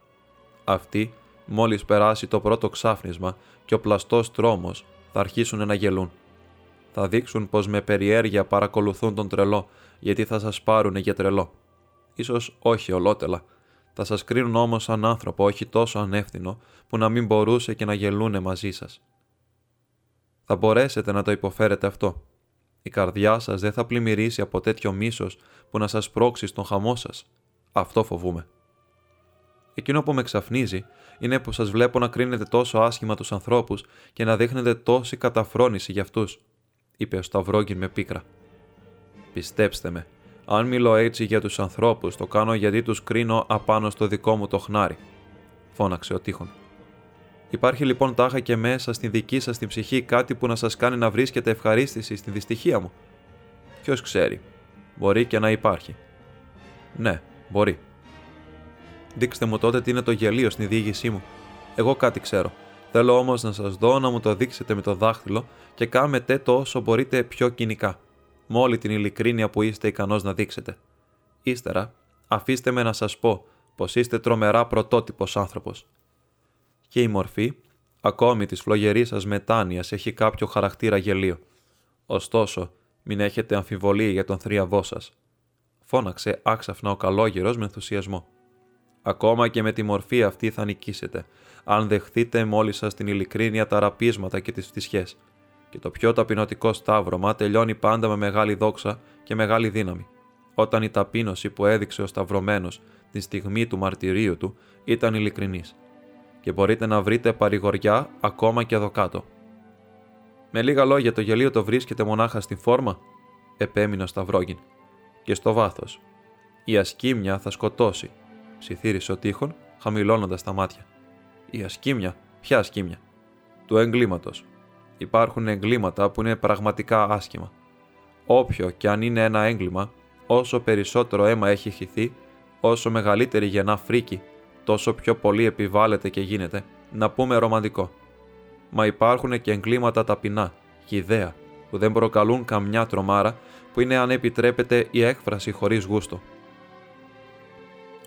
Αυτοί, μόλις περάσει το πρώτο ξάφνισμα και ο πλαστός τρόμος, θα αρχίσουν να γελούν. Θα δείξουν πως με περιέργεια παρακολουθούν τον τρελό, γιατί θα σας πάρουν για τρελό. Ίσως όχι ολότελα. Θα σας κρίνουν όμως σαν άνθρωπο όχι τόσο ανεύθυνο που να μην μπορούσε και να γελούνε μαζί σας θα μπορέσετε να το υποφέρετε αυτό. Η καρδιά σας δεν θα πλημμυρίσει από τέτοιο μίσος που να σας πρόξει στον χαμό σας. Αυτό φοβούμε. Εκείνο που με εξαφνίζει είναι που σας βλέπω να κρίνετε τόσο άσχημα τους ανθρώπους και να δείχνετε τόση καταφρόνηση για αυτούς, είπε ο Σταυρόγκιν με πίκρα. Πιστέψτε με, αν μιλώ έτσι για τους ανθρώπους, το κάνω γιατί τους κρίνω απάνω στο δικό μου το χνάρι, φώναξε ο Τείχον. Υπάρχει λοιπόν τάχα και μέσα στην δική σας την ψυχή κάτι που να σας κάνει να βρίσκετε ευχαρίστηση στη δυστυχία μου. Ποιος ξέρει. Μπορεί και να υπάρχει. Ναι, μπορεί. Δείξτε μου τότε τι είναι το γελίο στην διήγησή μου. Εγώ κάτι ξέρω. Θέλω όμως να σας δω να μου το δείξετε με το δάχτυλο και κάμετε το όσο μπορείτε πιο κοινικά. Με όλη την ειλικρίνεια που είστε ικανός να δείξετε. Ύστερα, αφήστε με να σας πω πως είστε τρομερά πρωτότυπος άνθρωπος και η μορφή, ακόμη της φλογερής σας μετάνοιας, έχει κάποιο χαρακτήρα γελίο. Ωστόσο, μην έχετε αμφιβολία για τον θρίαβό σας. Φώναξε άξαφνα ο καλόγερος με ενθουσιασμό. Ακόμα και με τη μορφή αυτή θα νικήσετε, αν δεχθείτε μόλις σας την ειλικρίνεια τα ραπίσματα και τις φτυσιές. Και το πιο ταπεινωτικό σταύρωμα τελειώνει πάντα με μεγάλη δόξα και μεγάλη δύναμη. Όταν η ταπείνωση που έδειξε ο Σταυρωμένος τη στιγμή του μαρτυρίου του ήταν ειλικρινής και μπορείτε να βρείτε παρηγοριά ακόμα και εδώ κάτω. Με λίγα λόγια, το γελίο το βρίσκεται μονάχα στην φόρμα, επέμεινε ο Σταυρόγιν, και στο βάθος. Η ασκήμια θα σκοτώσει, ψιθύρισε ο τείχον, χαμηλώνοντας τα μάτια. Η ασκήμια, ποια ασκήμια, του εγκλήματος. Υπάρχουν εγκλήματα που είναι πραγματικά άσχημα. Όποιο και αν είναι ένα έγκλημα, όσο περισσότερο αίμα έχει χυθεί, όσο μεγαλύτερη γεννά φρίκη τόσο πιο πολύ επιβάλλεται και γίνεται, να πούμε ρομαντικό. Μα υπάρχουν και εγκλήματα ταπεινά, χιδέα, που δεν προκαλούν καμιά τρομάρα, που είναι αν επιτρέπεται η έκφραση χωρίς γούστο.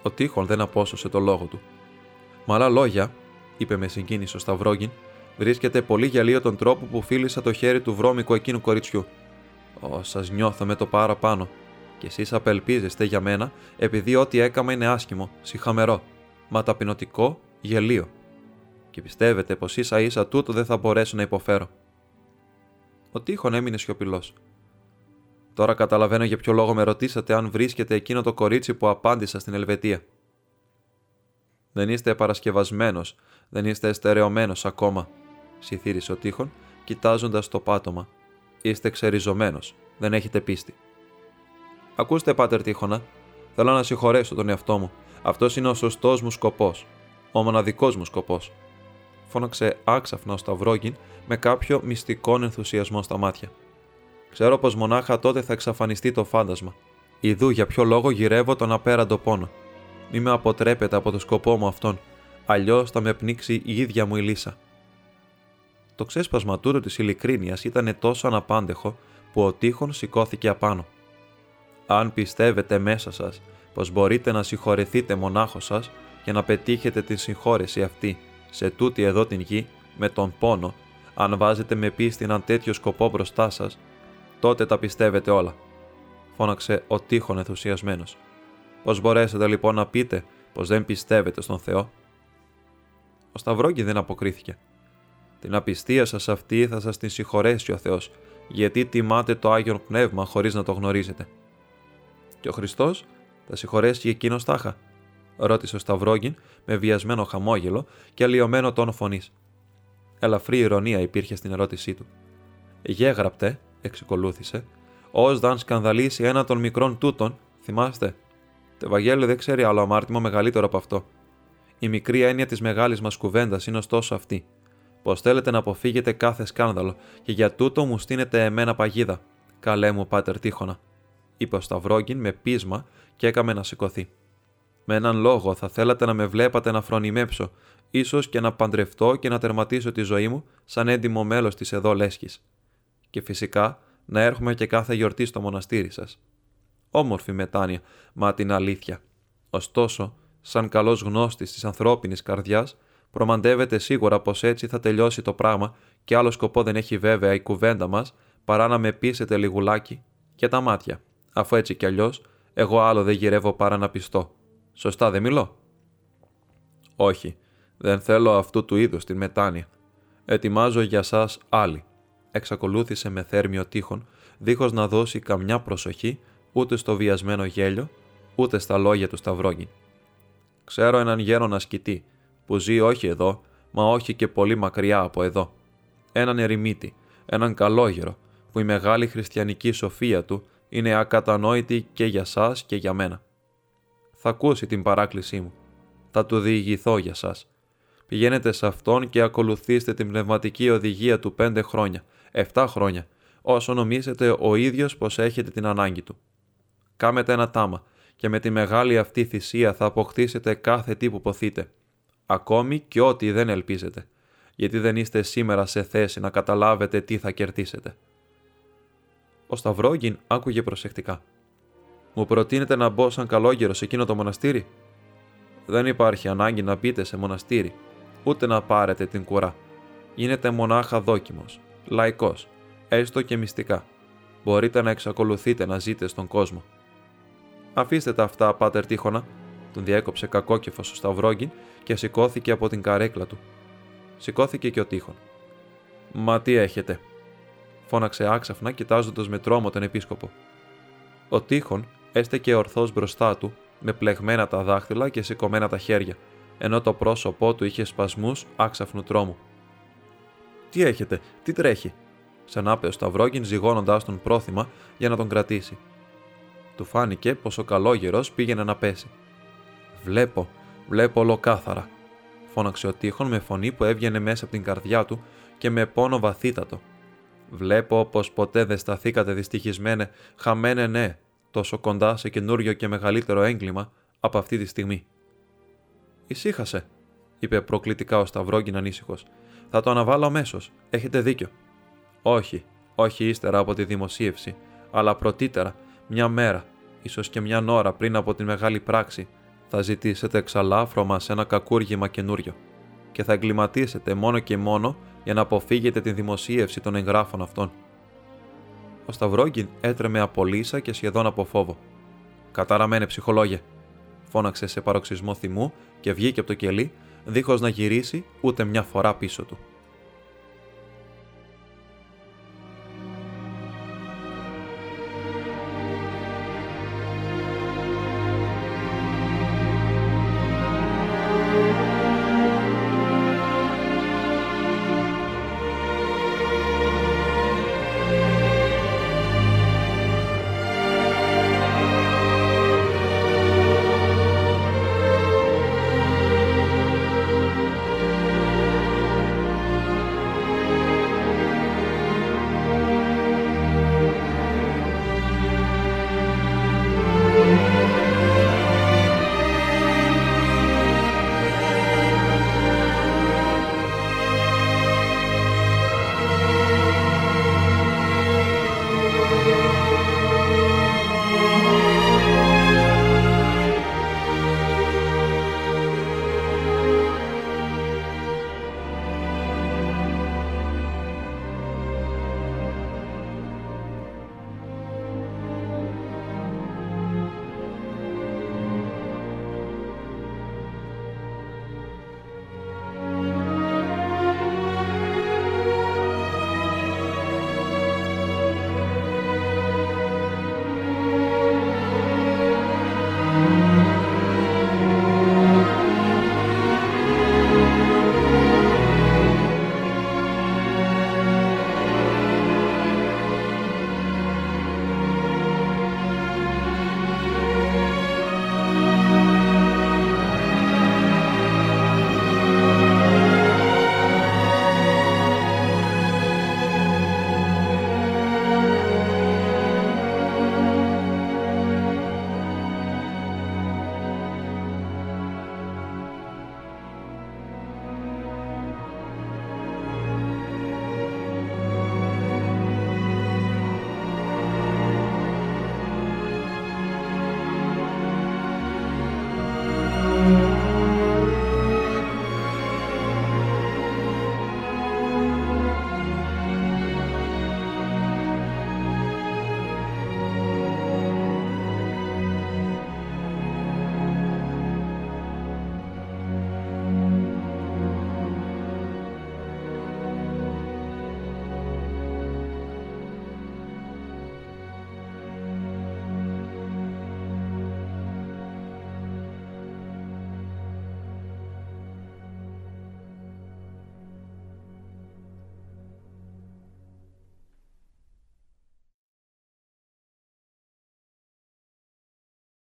Ο Τείχον δεν απόσωσε το λόγο του. Με άλλα λόγια, είπε με συγκίνηση ο Σταυρόγιν, βρίσκεται πολύ γυαλίο τον τρόπο που φίλησα το χέρι του βρώμικου εκείνου κοριτσιού. Ω, σας νιώθω με το παραπάνω. Και εσείς απελπίζεστε για μένα, επειδή ό,τι έκαμα είναι άσχημο, συχαμερό μα ταπεινωτικό γελίο. Και πιστεύετε πως ίσα ίσα τούτο δεν θα μπορέσω να υποφέρω. Ο Τείχον έμεινε σιωπηλός. Τώρα καταλαβαίνω για ποιο λόγο με ρωτήσατε αν βρίσκεται εκείνο το κορίτσι που απάντησα στην Ελβετία. Δεν είστε παρασκευασμένο, δεν είστε εστερεωμένος ακόμα, ψιθύρισε ο Τείχον, κοιτάζοντας το πάτωμα. Είστε ξεριζωμένος, δεν έχετε πίστη. Ακούστε, πάτερ Τύχωνα, θέλω να συγχωρέσω τον εαυτό μου. Αυτός είναι ο σωστός μου σκοπός. Ο μοναδικός μου σκοπός. Φώναξε άξαφνα ο Σταυρόγγιν με κάποιο μυστικό ενθουσιασμό στα μάτια. Ξέρω πως μονάχα τότε θα εξαφανιστεί το φάντασμα. Ιδού για ποιο λόγο γυρεύω τον απέραντο πόνο. Μη με αποτρέπετε από το σκοπό μου αυτόν, αλλιώς θα με πνίξει η ίδια μου η λύσα. Το ξέσπασμα τούτο της ειλικρίνειας ήταν τόσο αναπάντεχο που ο τείχον σηκώθηκε απάνω. Αν πιστεύετε μέσα σας πως μπορείτε να συγχωρεθείτε μονάχος σας για να πετύχετε την συγχώρεση αυτή σε τούτη εδώ την γη με τον πόνο, αν βάζετε με πίστη έναν τέτοιο σκοπό μπροστά σας, τότε τα πιστεύετε όλα. Φώναξε ο τείχον ενθουσιασμένος. Πώς μπορέσετε λοιπόν να πείτε πως δεν πιστεύετε στον Θεό; Ο Σταυρόγκη δεν αποκρίθηκε. Την απιστία σας αυτή θα σας την συγχωρέσει ο Θεός, γιατί τιμάτε το άγιο πνεύμα χωρίς να το γνωρίζετε. Και ο Χριστός θα συγχωρέσει και εκείνος τάχα, ρώτησε ο Σταυρόγγιν με βιασμένο χαμόγελο και αλλοιωμένο τόνο φωνής. Ελαφρύ ηρωνία υπήρχε στην ερώτησή του. Γέγραπτε, εξεκολούθησε, ως δαν σκανδαλίσει ένα των μικρών τούτων, θυμάστε; Το Ευαγγέλιο δεν ξέρει άλλο αμάρτημα μεγαλύτερο από αυτό. Η μικρή έννοια της μεγάλης μας κουβέντας είναι ωστόσο αυτή. Πως θέλετε να αποφύγετε κάθε σκάνδαλο και για τούτο μου στείνετε εμένα παγίδα. Καλέ μου, πάτερ Τύχωνα, είπε ο Σταυρόγκιν με πείσμα και έκαμε να σηκωθεί. Με έναν λόγο θα θέλατε να με βλέπατε να φρονιμέψω, ίσως και να παντρευτώ και να τερματίσω τη ζωή μου σαν έντιμο μέλος της εδώ λέσχης. Και φυσικά να έρχομαι και κάθε γιορτή στο μοναστήρι σας. Όμορφη μετάνοια, μα την αλήθεια. Ωστόσο, σαν καλός γνώστης της ανθρώπινης καρδιάς, προμαντεύετε σίγουρα πως έτσι θα τελειώσει το πράγμα και άλλο σκοπό δεν έχει βέβαια η κουβέντα μας παρά να με πείσετε λιγουλάκι και τα μάτια, αφού έτσι κι αλλιώς εγώ άλλο δεν γυρεύω παρά να πιστώ. Σωστά δεν μιλώ; Όχι, δεν θέλω αυτού του είδους την μετάνοια. Ετοιμάζω για σας άλλη. Εξακολούθησε με θέρμιο τείχον, δίχως να δώσει καμιά προσοχή ούτε στο βιασμένο γέλιο, ούτε στα λόγια του Σταυρόγγιν. Ξέρω έναν γέρον ασκητή, που ζει όχι εδώ, μα όχι και πολύ μακριά από εδώ. Έναν ερημίτη, έναν καλόγερο, που η μεγάλη χριστιανική σοφία του είναι ακατανόητη και για σας και για μένα. Θα ακούσει την παράκλησή μου. Θα του διηγηθώ για σας. Πηγαίνετε σε αυτόν και ακολουθήστε την πνευματική οδηγία του πέντε χρόνια, εφτά χρόνια, όσο νομίζετε ο ίδιος πως έχετε την ανάγκη του. Κάμετε ένα τάμα και με τη μεγάλη αυτή θυσία θα αποκτήσετε κάθε τι που ποθείτε, ακόμη και ό,τι δεν ελπίζετε, γιατί δεν είστε σήμερα σε θέση να καταλάβετε τι θα κερδίσετε. Ο Σταυρόγγιν άκουγε προσεκτικά. Μου προτείνετε να μπω σαν καλόγερο σε εκείνο το μοναστήρι; Δεν υπάρχει ανάγκη να μπείτε σε μοναστήρι, ούτε να πάρετε την κουρά. Γίνετε μονάχα δόκιμος, λαϊκός, έστω και μυστικά. Μπορείτε να εξακολουθείτε να ζείτε στον κόσμο. Αφήστε τα αυτά, πάτερ Τύχωνα, τον διέκοψε κακόκεφος ο Σταυρόγγιν και σηκώθηκε από την καρέκλα του. Σηκώθηκε και ο Τύχων. Μα τι έχετε, φώναξε άξαφνα κοιτάζοντας με τρόμο τον επίσκοπο. Ο Τύχων έστεκε ορθώς μπροστά του, με πλεγμένα τα δάχτυλα και σηκωμένα τα χέρια, ενώ το πρόσωπό του είχε σπασμούς άξαφνου τρόμου. Τι έχετε, τι τρέχει, ξανάπε ο Σταυρόγγιν ζυγώνοντάς τον πρόθυμα για να τον κρατήσει. Του φάνηκε πως ο καλόγερος πήγαινε να πέσει. Βλέπω, βλέπω ολοκάθαρα, φώναξε ο Τύχων με φωνή που έβγαινε μέσα από την καρδιά του και με πόνο βαθύτατο. Βλέπω πως ποτέ δεν σταθήκατε δυστυχισμένε, χαμένε ναι, τόσο κοντά σε καινούριο και μεγαλύτερο έγκλημα από αυτή τη στιγμή. Ισύχασε, είπε προκλητικά ο Σταυρόγκιν ανήσυχος. Θα το αναβάλω αμέσως. Έχετε δίκιο. Όχι, όχι ύστερα από τη δημοσίευση, αλλά πρωτήτερα, μια μέρα, ίσως και μια ώρα πριν από τη μεγάλη πράξη, θα ζητήσετε εξαλάφρωμα σε ένα κακούργημα καινούριο και θα εγκληματίσετε μόνο και μόνο για να αποφύγετε τη δημοσίευση των εγγράφων αυτών. Ο Σταυρόγκιν έτρεμε από λύσα και σχεδόν από φόβο. Καταραμένε ψυχολόγε, φώναξε σε παροξισμό θυμού και βγήκε από το κελί, δίχως να γυρίσει ούτε μια φορά πίσω του.